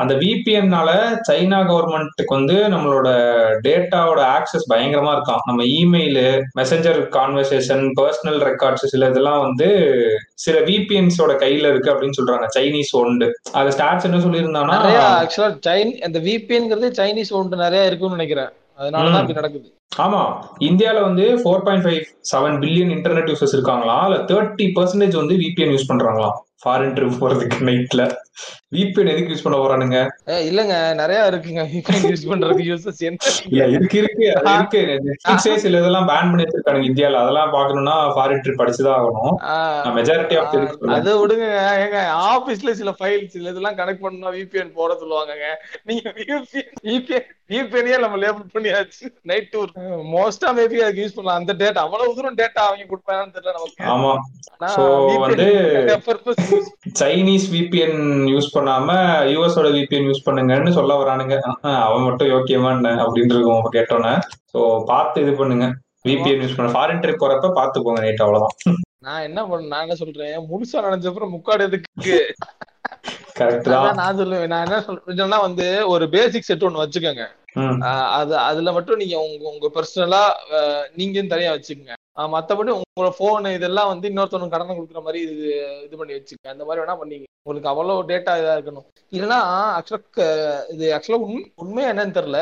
அந்த விபிஎன்னால சைனா கவர்மெண்ட்டுக்கு வந்து நம்மளோட டேட்டாவோட ஆக்சஸ் பயங்கரமா இருக்காம். நம்ம email messenger conversation personal records சில இதெல்லாம் வந்து சில விபிஎன்ஸோட கையில இருக்கு அப்படின்னு சொல்றாங்க. சைனீஸ் ஒன்று அது ஸ்டாட்ஸ் என்ன சொல்லியிருந்தாங்கன்னா
ஆக்சுவலா சைன் அந்த விபிஎன்ங்கிறது சைனீஸ் ஒன்று நிறைய இருக்குன்னு நினைக்கிறேன். அதனாலதான் நடக்குது.
ஆமா இந்தியால வந்து four point five seven billion internet users இருக்காங்களா இல்ல தேர்ட்டி பர்சன்டேஜ் வந்து விபிஎன் யூஸ் பண்றாங்களாம் ஃபாரின் ட்ரிப் போறதுக்கு நைட்ல விபிஎன் எதுக்கு யூஸ் பண்ண போறானுங்க?
இல்லங்க நிறைய இருக்குங்க. விபிஎன் யூஸ் பண்றதுக்கு யூசஸ் என்ன?
இருக்கு இருக்கு இருக்கு. நெட்ஃபிளிக்ஸே சில இதெல்லாம் பேன் பண்ணி வச்சிருக்கானுங்க இந்தியால. அதெல்லாம் பாக்கணும்னா ஃபாரின் ட்ரிப் அடிச்சுதான் ஆகணும். மெஜாரிட்டி ஆஃப்
ஆஹ் அதை விடுங்க. ஏங்க ஆபீஸ்ல சில ஃபைல்ஸ் சில இதெல்லாம் கனெக்ட் பண்ணா விபிஎன் போட சொல்லுவாங்கங்க. நீங்க விபிஎன் விபிஎனே நம்ம லேபிள் பண்ணியாச்சு. நைட் டூர் மோஸ்டா மேபி அதுக்கு யூஸ் பண்ணலாம். அந்த டேட்டா அவ்வளவு தூரம் டேட்டா அவங்க கொடுப்பாங்கன்னு தெரியல நமக்கு.
ஆமா.
VPN
வந்து- சைனீஸ் விபிஎன் யூஸ் பண்ணாம யூஎஸோட விபிஎன் யூஸ் பண்ணுங்கன்னு சொல்ல வரானுங்க. அவன் மட்டும் யோக்கியமான அப்படின்னு அவங்க கேட்டோன்னே. ஸோ பார்த்து இது பண்ணுங்க. விபிஎன் யூஸ் பண்ண. ஃபாரின் ட்ரிப் போறப்ப பார்த்து போங்க நைட் அவ்வளவுதான்.
நான் என்ன பண்ண நான் என்ன சொல்றேன்? முழுசா நினைச்ச அப்புறம் முக்காடு எதுக்கு?
கரெக்ட்
நான் சொல்லுவேன். நான் என்ன சொல்றேன்னா வந்து ஒரு பேசிக் செட் ஒண்ணு வச்சுக்கோங்க. அது அதுல மட்டும் நீங்க உங்க உங்க பர்சனலா நீங்க தனியா வச்சுக்கோங்க. மத்தபடி உங்களோட போன் இதெல்லாம் வந்து இன்னொருத்தவனுக்கு கடனை கொடுக்குற மாதிரி இது இது பண்ணி வச்சுக்கோங்க. அந்த மாதிரி வேணா பண்ணீங்க. உங்களுக்கு அவ்வளவு டேட்டா இதா இருக்கணும். இல்லைன்னா ஆக்சுவலா இது ஆக்சுவலா உண்மை உண்மையா என்னன்னு தெரியல.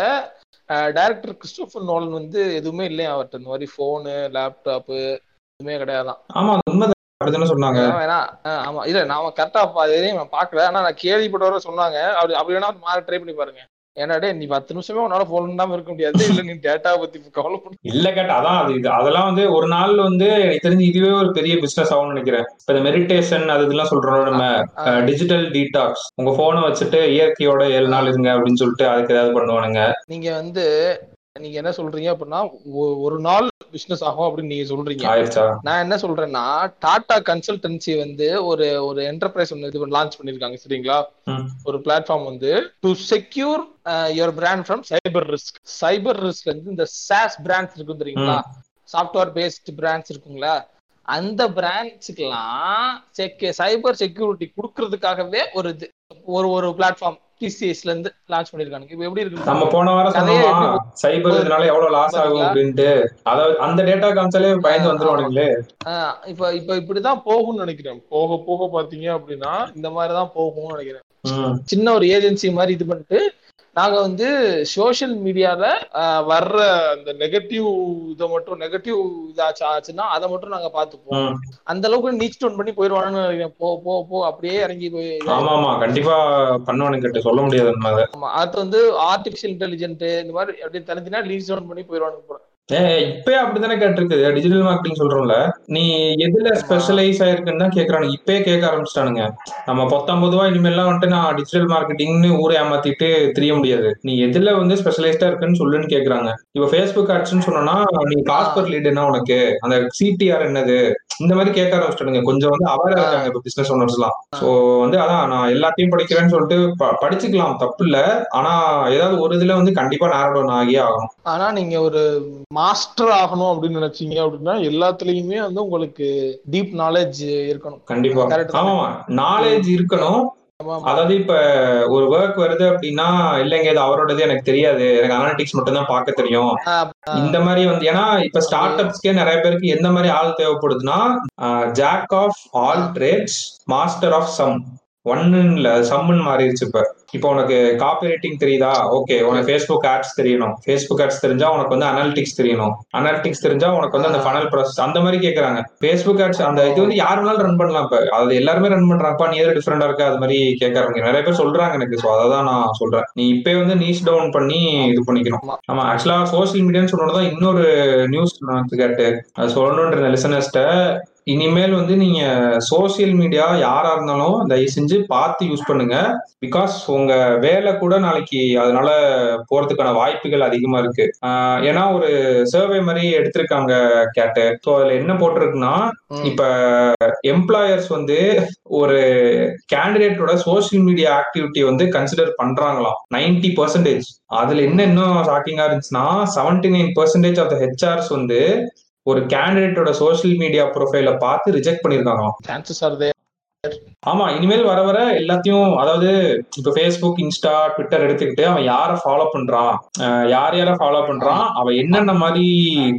டைரக்டர் கிறிஸ்டோபர் நோலன் வந்து எதுவுமே இல்லையா அவர்கிட்ட இந்த மாதிரி போனு லேப்டாப்பு எதுவுமே கிடையாதான்.
ஆமா அப்படிதானே சொன்னாங்க.
வேணா ஆமா. இல்ல நான் கரெக்டா எதையும் நான் பாக்கல ஆனா நான் கேள்விப்பட்ட வரை சொன்னாங்க. அப்படி அப்படி வேணா மாற ட்ரை பண்ணி பாருங்க. ஏன்னா டேய் நீ பத்து நிமிஷமே உன்னால போன் இல்லாம இருக்க முடியாது. இல்ல நீ டேட்டா பத்தி கவலைப்பட
இல்ல கேட்ட அதான் அது இது அதெல்லாம் வந்து ஒரு நாள் வந்து எனக்கு தெரிஞ்சு இதுவே ஒரு பெரிய பிசினஸ் ஆகும்னு நினைக்கிறேன். இப்ப இந்த மெடிடேஷன் அது இதெல்லாம் சொல்றோம் நம்ம டிஜிட்டல் டீடாக்ஸ் உங்க போனை வச்சுட்டு இயற்கையோட ஏழு நாள் இருங்க அப்படின்னு சொல்லிட்டு அதுக்கு ஏதாவது பண்ணுவானுங்க.
நீங்க வந்து நீங்க என்ன சொல்றீங்க அப்படின்னா ஒரு நாள் பிசினஸ் ஆகும் அப்படின்னு நீங்க சொல்றீங்க. நான் என்ன சொல்றேன்னா டாடா கன்சல்டன்சி வந்து ஒரு ஒரு என்டர்பிரைஸ் ஒன்று இது லான்ச் பண்ணிருக்காங்க சரிங்களா. ஒரு பிளாட்ஃபார்ம் வந்து to secure your brand from cyber risk cyber risk வந்து இந்த சாஸ் பிராண்ட்ஸ் இருக்கும் தெரியுங்களா? சாஃப்ட்வேர் பேஸ்ட் பிராண்ட்ஸ் இருக்குங்களா? அந்த பிராண்ட்ஸுக்கெல்லாம் செக் சைபர் செக்யூரிட்டி கொடுக்கறதுக்காகவே ஒரு இது ஒரு ஒரு பிளாட்ஃபார்ம் டிசிஎஸ்ல இருந்து லான்ச் பண்ணிருக்காங்க இப்போ எப்படி இருக்கு?
நம்ம போன வாரம் சொன்னோமா? சைபர் இதனால எவ்வளவு லாஸ் ஆகும்? அப்படின்ட்டு. அதாவது அந்த டேட்டா காமிச்சாலே பயந்து வந்துருவானுங்களே.
இப்ப இப்ப இப்படிதான் போகும்னு நினைக்கிறேன். போக போக பாத்தீங்க அப்படின்னா இந்த மாதிரிதான் போகும்னு நினைக்கிறேன். சின்ன ஒரு ஏஜென்சி மாதிரி இது பண்ணிட்டு நாங்க வந்து சோஷியல் மீடியால வர்ற அந்த நெகட்டிவ் இதை மட்டும் நெகட்டிவ் இதாச்சு ஆச்சுன்னா அதை மட்டும் நாங்க பாத்துப்போம். அந்த அளவுக்கு நீச் டவுன் பண்ணி நினைக்கிறேன் போ போ போ அப்படியே இறங்கி போய்
ஆமா ஆமா. கண்டிப்பா பண்ணுவானு கேட்டு சொல்ல முடியாது
ஆமா. அது வந்து ஆர்டிபிஷியல் இன்டெலிஜென்ட் இந்த மாதிரி அப்படியே தனித்தனியா லீச் டவுன் பண்ணி.
ஏ இப்பயே அப்படித்தானே கேட்டிருக்கு. டிஜிட்டல் மார்க்கெட்டிங் சொல்றோம்ல. நீ எதுல ஸ்பெஷலைஸ் ஆயிருக்குன்னு தான் கேக்குறானுங்க. இப்பயே கேட்க ஆரம்பிச்சிட்டானுங்க. நம்ம பத்தொன்பது இனிமேல்லாம் வந்துட்டு நான் டிஜிட்டல் மார்க்கெட்டிங்னு ஊரை ஏமாத்திட்டு தெரிய முடியாது. நீ எதுல வந்து ஸ்பெஷலைஸ்டா இருக்குன்னு சொல்லுன்னு கேக்குறாங்க. இப்ப ஃபேஸ்புக் ஆட்ஸ்ன்னு சொன்னா நீ காஸ்ட் பர் லீட் என்ன உனக்கு? அந்த சிடிஆர் என்னது? இந்த மாதிரி கேட்க ஆரம்பிச்சிட்டானுங்க. கொஞ்சம் வந்து அவேரா இருக்காங்க இப்ப பிசினஸ் ஓனர்ஸ் எல்லாம். சோ வந்து அதான் நான் எல்லாத்தையும் படிக்கிறேன்னு சொல்லிட்டு படிச்சுக்கலாம். தப்பு இல்ல. ஆனா ஏதாவது ஒரு இதுல வந்து கண்டிப்பா நேரோ ஆகியே ஆகும்
ஆனா நீங்க ஒரு மாஸ்டர் ஆகணும் அப்படின்னு நினைச்சீங்க அப்படின்னா எல்லாத்துலயுமே வந்து உங்களுக்கு டீப் நாலேஜ் இருக்கணும்.
கண்டிப்பா. ஆமா நாலேஜ் இருக்கணும். அதாவது இப்ப ஒரு ஒர்க் வருது அப்படின்னா இல்லைங்க இது அவரோடது எனக்கு தெரியாது. எனக்கு அனாலிட்டிக்ஸ் மட்டும் தான் பார்க்க தெரியும். இந்த மாதிரி வந்து ஏன்னா இப்ப ஸ்டார்ட் அப்ஸ்க்கே நிறைய பேருக்கு எந்த மாதிரி ஆள் தேவைப்படுதுன்னா jack of all trades master of some ஒன்னுல சம்முன்னு மாறிடுச்சு இப்ப. இப்போ உனக்கு காப்பி ரைட்டிங் தெரியுதா? ஓகே உனக்கு ஃபேஸ்புக் ஆட்ஸ் தெரியணும். ஃபேஸ்புக் ஆட்ஸ் தெரிஞ்சா உனக்கு வந்து அனாலிட்டிக்ஸ் தெரியணும். அனாலிட்டிக்ஸ் தெரிஞ்சா உனக்கு வந்து அந்த ஃபனல் ப்ராசஸ் அந்த மாதிரி கேக்குறாங்க. ஃபேஸ்புக் ஆட்ஸ் அந்த இது வந்து யாரு வேணாலும் ரன் பண்ணலாம் இப்ப. அது எல்லாருமே ரன் பண்றாங்கப்பா நீ எது டிஃபரெண்டா இருக்கு? அது மாதிரி கேட்கறாங்க நிறைய பேர் சொல்றாங்க எனக்கு. ஸோ அதை தான் நான் சொல்றேன். நீ இப்பயே வந்து நீஸ் டவுன் பண்ணி இது பண்ணிக்கணும். ஆமா. ஆக்சுவலா சோசியல் மீடியான்னு சொன்னதான் இன்னொரு நியூஸ் நான் கேட்டு அது சொல்லணுன்ற லிசனர்ஸ்ட இனிமேல் வந்து நீங்க சோசியல் மீடியா யாரா இருந்தாலும் தயவு செஞ்சு பார்த்து யூஸ் பண்ணுங்க. பிகாஸ் உங்க வேலை கூட நாளைக்கு அதனால போறதுக்கான வாய்ப்புகள் அதிகமா இருக்கு. ஏன்னா ஒரு சர்வே மாதிரி எடுத்திருக்காங்க கேட்டு. ஸோ அதுல என்ன போட்டிருக்குன்னா. இப்ப எம்ப்ளாயர்ஸ் வந்து ஒரு கேண்டிடேட்டோட சோசியல் மீடியா ஆக்டிவிட்டி வந்து கன்சிடர் பண்றாங்களாம். நைன்டி பர்சன்டேஜ் அதுல என்ன இன்னும் ஷாக்கிங்கா இருந்துச்சுன்னா seventy nine percentage of the HRs வந்து ஒரு கேண்டிடேட்டோட சோசியல் மீடியா ப்ரொஃபைல பார்த்து ரிஜெக்ட் பண்ணிருக்காங்களாம்
chances are there.
ஆமா இனிமேல் வர வர எல்லாத்தையும் அதாவது இப்ப ஃபேஸ்புக் இன்ஸ்டா ட்விட்டர் எடுத்துக்கிட்டு அவன் யாரை ஃபாலோ பண்றான்? யார் யாரை ஃபாலோ பண்றான்? அவன் என்னென்ன மாதிரி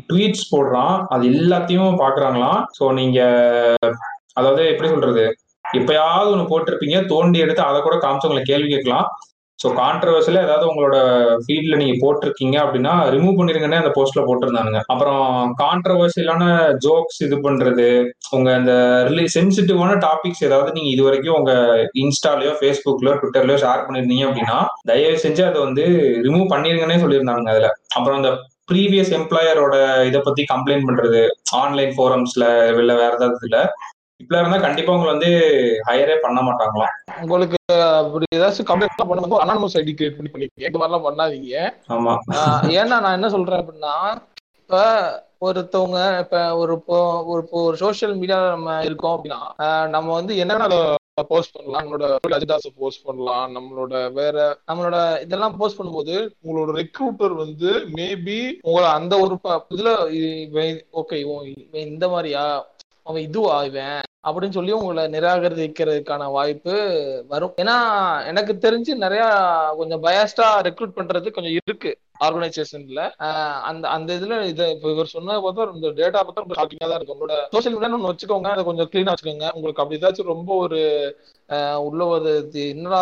ட்வீட்ஸ் போடுறான்? அது எல்லாத்தையும் பாக்குறாங்களாம் சோ நீங்க அதாவது எப்படி சொல்றது? எப்பயாவது ஒண்ணு போட்டிருப்பீங்க தோண்டி எடுத்து அதை கூட காமிச்சு உங்களை கேள்வி கேட்கலாம். ஸோ கான்ட்ரவர்சியில ஏதாவது உங்களோட ஃபீல்ட்ல நீங்க போட்டிருக்கீங்க அப்படின்னா ரிமூவ் பண்ணிருங்கன்னே அந்த போஸ்ட்ல போட்டிருந்தானுங்க. அப்புறம் கான்ட்ரவர்சியலான ஜோக்ஸ் இது பண்றது உங்க அந்த ரிலி சென்சிட்டிவான டாபிக்ஸ் ஏதாவது நீங்க இது வரைக்கும் உங்க இன்ஸ்டாலயோ ஃபேஸ்புக்லயோ ட்விட்டர்லயோ ஷேர் பண்ணிருந்தீங்க அப்படின்னா தயவு செஞ்சு அதை வந்து ரிமூவ் பண்ணிருங்கன்னே சொல்லியிருந்தாங்க அதுல. அப்புறம் அந்த ப்ரீவியஸ் எம்ப்ளாயரோட இதை பத்தி கம்ப்ளைண்ட் பண்றது ஆன்லைன் ஃபோரம்ஸ்ல இல்ல வேற ஏதாவது இதுல இப்படிலாம் இருந்தா கண்டிப்பா உங்களை வந்து ஹையரே பண்ண மாட்டாங்களாம்
உங்களுக்கு அப்படி ஏதாச்சும் கம்ப்ளைண்ட் பண்ணும்போது அனானமஸ் ஐடி கிரியேட் பண்ணி பண்ணிக்க இந்த மாதிரிலாம் பண்ணாதீங்க.
ஆமா.
ஏன்னா நான் என்ன சொல்றேன் அப்படின்னா இப்ப ஒருத்தவங்க இப்ப ஒரு ஒரு ஒரு சோஷியல் மீடியால நம்ம இருக்கோம் அப்படின்னா நம்ம வந்து என்னென்ன போஸ்ட் பண்ணலாம். நம்மளோட அஜெண்டாஸை போஸ்ட் பண்ணலாம். நம்மளோட வேற நம்மளோட இதெல்லாம் போஸ்ட் பண்ணும்போது உங்களோட ரெக்ரூட்டர் வந்து மேபி உங்களை அந்த ஒரு இதுல ஓகே இந்த மாதிரியா? அவன் இதுவா இவன் அப்படின்னு சொல்லி உங்களை நிராகரிக்கிறதுக்கான வாய்ப்பு வரும். ஏன்னா எனக்கு தெரிஞ்சு நிறைய கொஞ்சம் பயாஸ்டா ரெக்ரூட் பண்றது கொஞ்சம் இருக்கு. ஆர்கனைசேஷன்ல அந்த அந்த இதுல இதை இப்போ இவர் சொன்னதை பார்த்தா இந்த டேட்டா பார்த்தா ரொம்ப ஷாக்கிங்கா தான் இருக்கும் உங்களோட சோஷியல் மீடியான்னு ஒன்று வச்சுக்கோங்க. அதை கொஞ்சம் க்ளீனா வச்சுக்கோங்க. உங்களுக்கு அப்படி ஏதாச்சும் ரொம்ப ஒரு உள்ள ஒரு என்னடா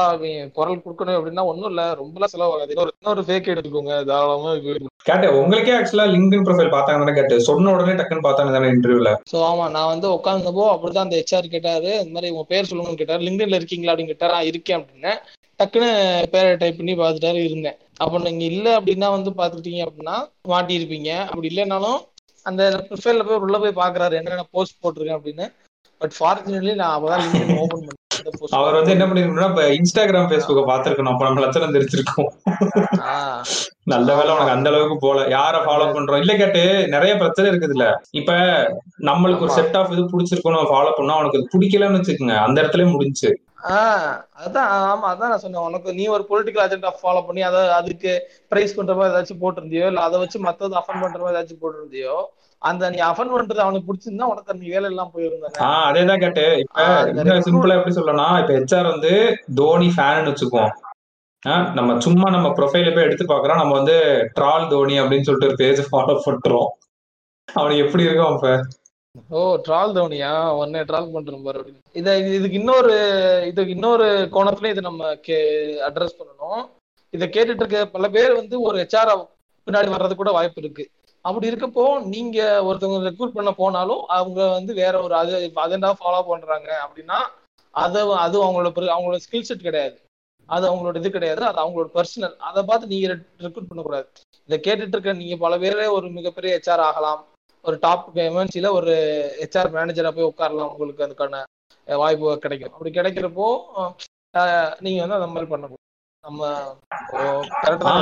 குரல் கொடுக்கணும் அப்படின்னா ஒன்றும் இல்லை. ரொம்பலாம் செலவாகாது. இன்னொரு இன்னொரு ஃபேக் எடுத்துக்கோங்க. தாராளமா இது
கேட்டேன் உங்களுக்கே ஆக்சுவலா லிங்க்டின் ப்ரொஃபைல் பார்த்தாங்க தானே கேட்டு. சொன்ன உடனே டக்குன்னு பார்த்தாங்க தானே இன்டர்வியூல
ஸோ ஆமா நான் வந்து உட்காந்தப்போ அப்படிதான் அந்த ஹெச்ஆர் கேட்டாரு. இந்த மாதிரி உங்க பேர் சொல்லணும்னு கேட்டாரு. லிங்க்டின்ல இருக்கீங்களா அப்படின்னு கேட்டாரு. "ஆ, இருக்கேன் அப்படின்னு. டக்குன்னு பேரை டைப் பண்ணி பார்த்துட்டாரு இருந்தேன். அப்போ நீங்க இல்ல அப்படின்னா வந்து பாத்துக்கிட்டீங்க அப்படின்னா மாட்டி இருப்பீங்க அப்படி இல்லைனாலும் அந்த ப்ரொஃபைல்ல போய் உள்ள போய் பாக்குறாரு என்னென்ன போஸ்ட் போட்டிருக்கேன் அப்படின்னு. பட் ஃபார்ச்சுனேட்லி நான் அப்பதான் ஓபன் பண்ணேன்
அவர் வந்து என்ன பண்ணிருக்கணும்னா இப்ப இன்ஸ்டாகிராம் பேஸ்புக்க பாத்துருக்கணும் அப்ப நம்ம லட்சணம் தெரிஞ்சிருக்கோம்.
ஆஹ்
நல்ல வேளை உனக்கு அந்த அளவுக்கு போல. யார ஃபாலோ பண்றோம்? இல்ல கேட்டு நிறைய பிரச்சனை இருக்குதுல்ல. இப்ப நம்மளுக்கு ஒரு. செட் ஆஃப் இது பிடிச்சிருக்கணும் ஃபாலோ பண்ணா அது பிடிக்கலன்னு வச்சுக்கோங்க. அந்த இடத்துல முடிஞ்சு.
அதான் ஆமா அதான் நான் சொன்னேன். உனக்கு நீ ஒரு பொலிட்டிக்கல் அஜெண்டா ஃபாலோ பண்ணி அதை அதுக்கு பிரைஸ் பண்ற மாதிரி ஏதாச்சும் போட்டிருந்தியோ இல்ல அதை வச்சு மத்தது அஃபன் பண்ற மாதிரி ஏதாச்சும் போட்டிருந்தியோ அந்த நீ அஃபன் பண்றது அவனுக்கு பிடிச்சிருந்தா உனக்கு நீ வேலை எல்லாம் போயிருந்தானே
ஆஹ் அதேதான் கேட்டு இப்ப சிம்பிளா எப்படி சொல்லலாம் இப்ப ஹெச்ஆர் வந்து தோனி ஃபேன் வச்சுக்குவோம். நம்ம சும்மா நம்ம ப்ரொஃபைல போய் எடுத்து பாக்குறோம் நம்ம வந்து ட்ரால் தோனி அப்படின்னு சொல்லிட்டு ஒரு பேஜ் ஃபாலோ பண்றோம் அவனுக்கு எப்படி இருக்கும் அப்ப?
ஓ ட்ரால் தோனியா? உன்னை ட்ரால் பண்றோம் பாரு அப்படின்னு. இத இதுக்கு இன்னொரு இதுக்கு இன்னொரு கோணத்துலயும் இதை நம்ம கே அட்ரஸ் பண்ணணும். இதை கேட்டுட்டு இருக்க பல பேர் வந்து ஒரு ஹெச்ஆர் பின்னாடி வர்றது கூட வாய்ப்பு இருக்கு. அப்படி இருக்கப்போ நீங்க ஒருத்தவங்க ரெக்ரூட் பண்ண போனாலும் அவங்க வந்து வேற ஒரு அது அதெண்டா ஃபாலோ பண்றாங்க அப்படின்னா அது அது அவங்களோட அவங்களோட ஸ்கில் செட் கிடையாது. அது அவங்களோட இது கிடையாது. அது அவங்களோட பர்சனல் அதை பார்த்து நீங்க ரெக்ரூட் பண்ணக்கூடாது. இதை கேட்டுட்டு இருக்க நீங்க பல பேரே ஒரு மிகப்பெரிய ஹெச்ஆர் ஆகலாம். ஒரு டாப் எம்என்சில ஒரு ஹெச்ஆர் மேனேஜரா போய் உட்காரலாம் உங்களுக்கு அதுக்கான வாய்ப்பு கிடைக்கும். அப்படி கிடைக்கிறப்போ நீங்க வந்து அந்த மாதிரி பண்ண நம்ம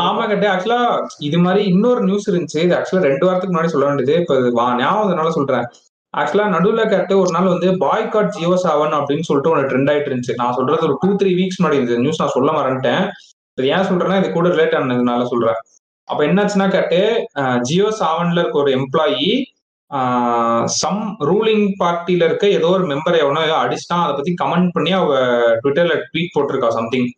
ஆமா கேட்டு. ஆக்சுவலா இது மாதிரி இன்னொரு நியூஸ் இருந்துச்சு. இது ஆக்சுவலா ரெண்டு வாரத்துக்கு முன்னாடி சொல்ல வேண்டியது. இப்ப இது ஞாபகம் அதனால சொல்றேன். ஆக்சுவலா நடுவுல கேட்டு ஒரு நாள் வந்து பாய்காட் ஜியோ செவன் அப்படின்னு சொல்லிட்டு ஒன்று ட்ரெண்ட் ஆயிட்டு இருந்துச்சு. நான் சொல்றது ஒரு டூ த்ரீ வீக்ஸ் முன்னாடி இந்த நியூஸ் நான் சொல்ல மறந்துட்டேன். இது ஏன் சொல்றேன்னா இது கூட ரிலேட் ஆனதுனால சொல்றேன். அப்ப என்னாச்சுன்னா கேட்டு ஜியோ சாவன்ல இருக்க ஒரு எம்ப்ளாயி சம் ரூலிங் பார்ட்டியில இருக்க ஏதோ ஒரு மெம்பரை எவனோ ஏதோ அதை பத்தி கமெண்ட் பண்ணி அவ ட்விட்டர்ல ட்வீட் போட்டிருக்கா சம்திங்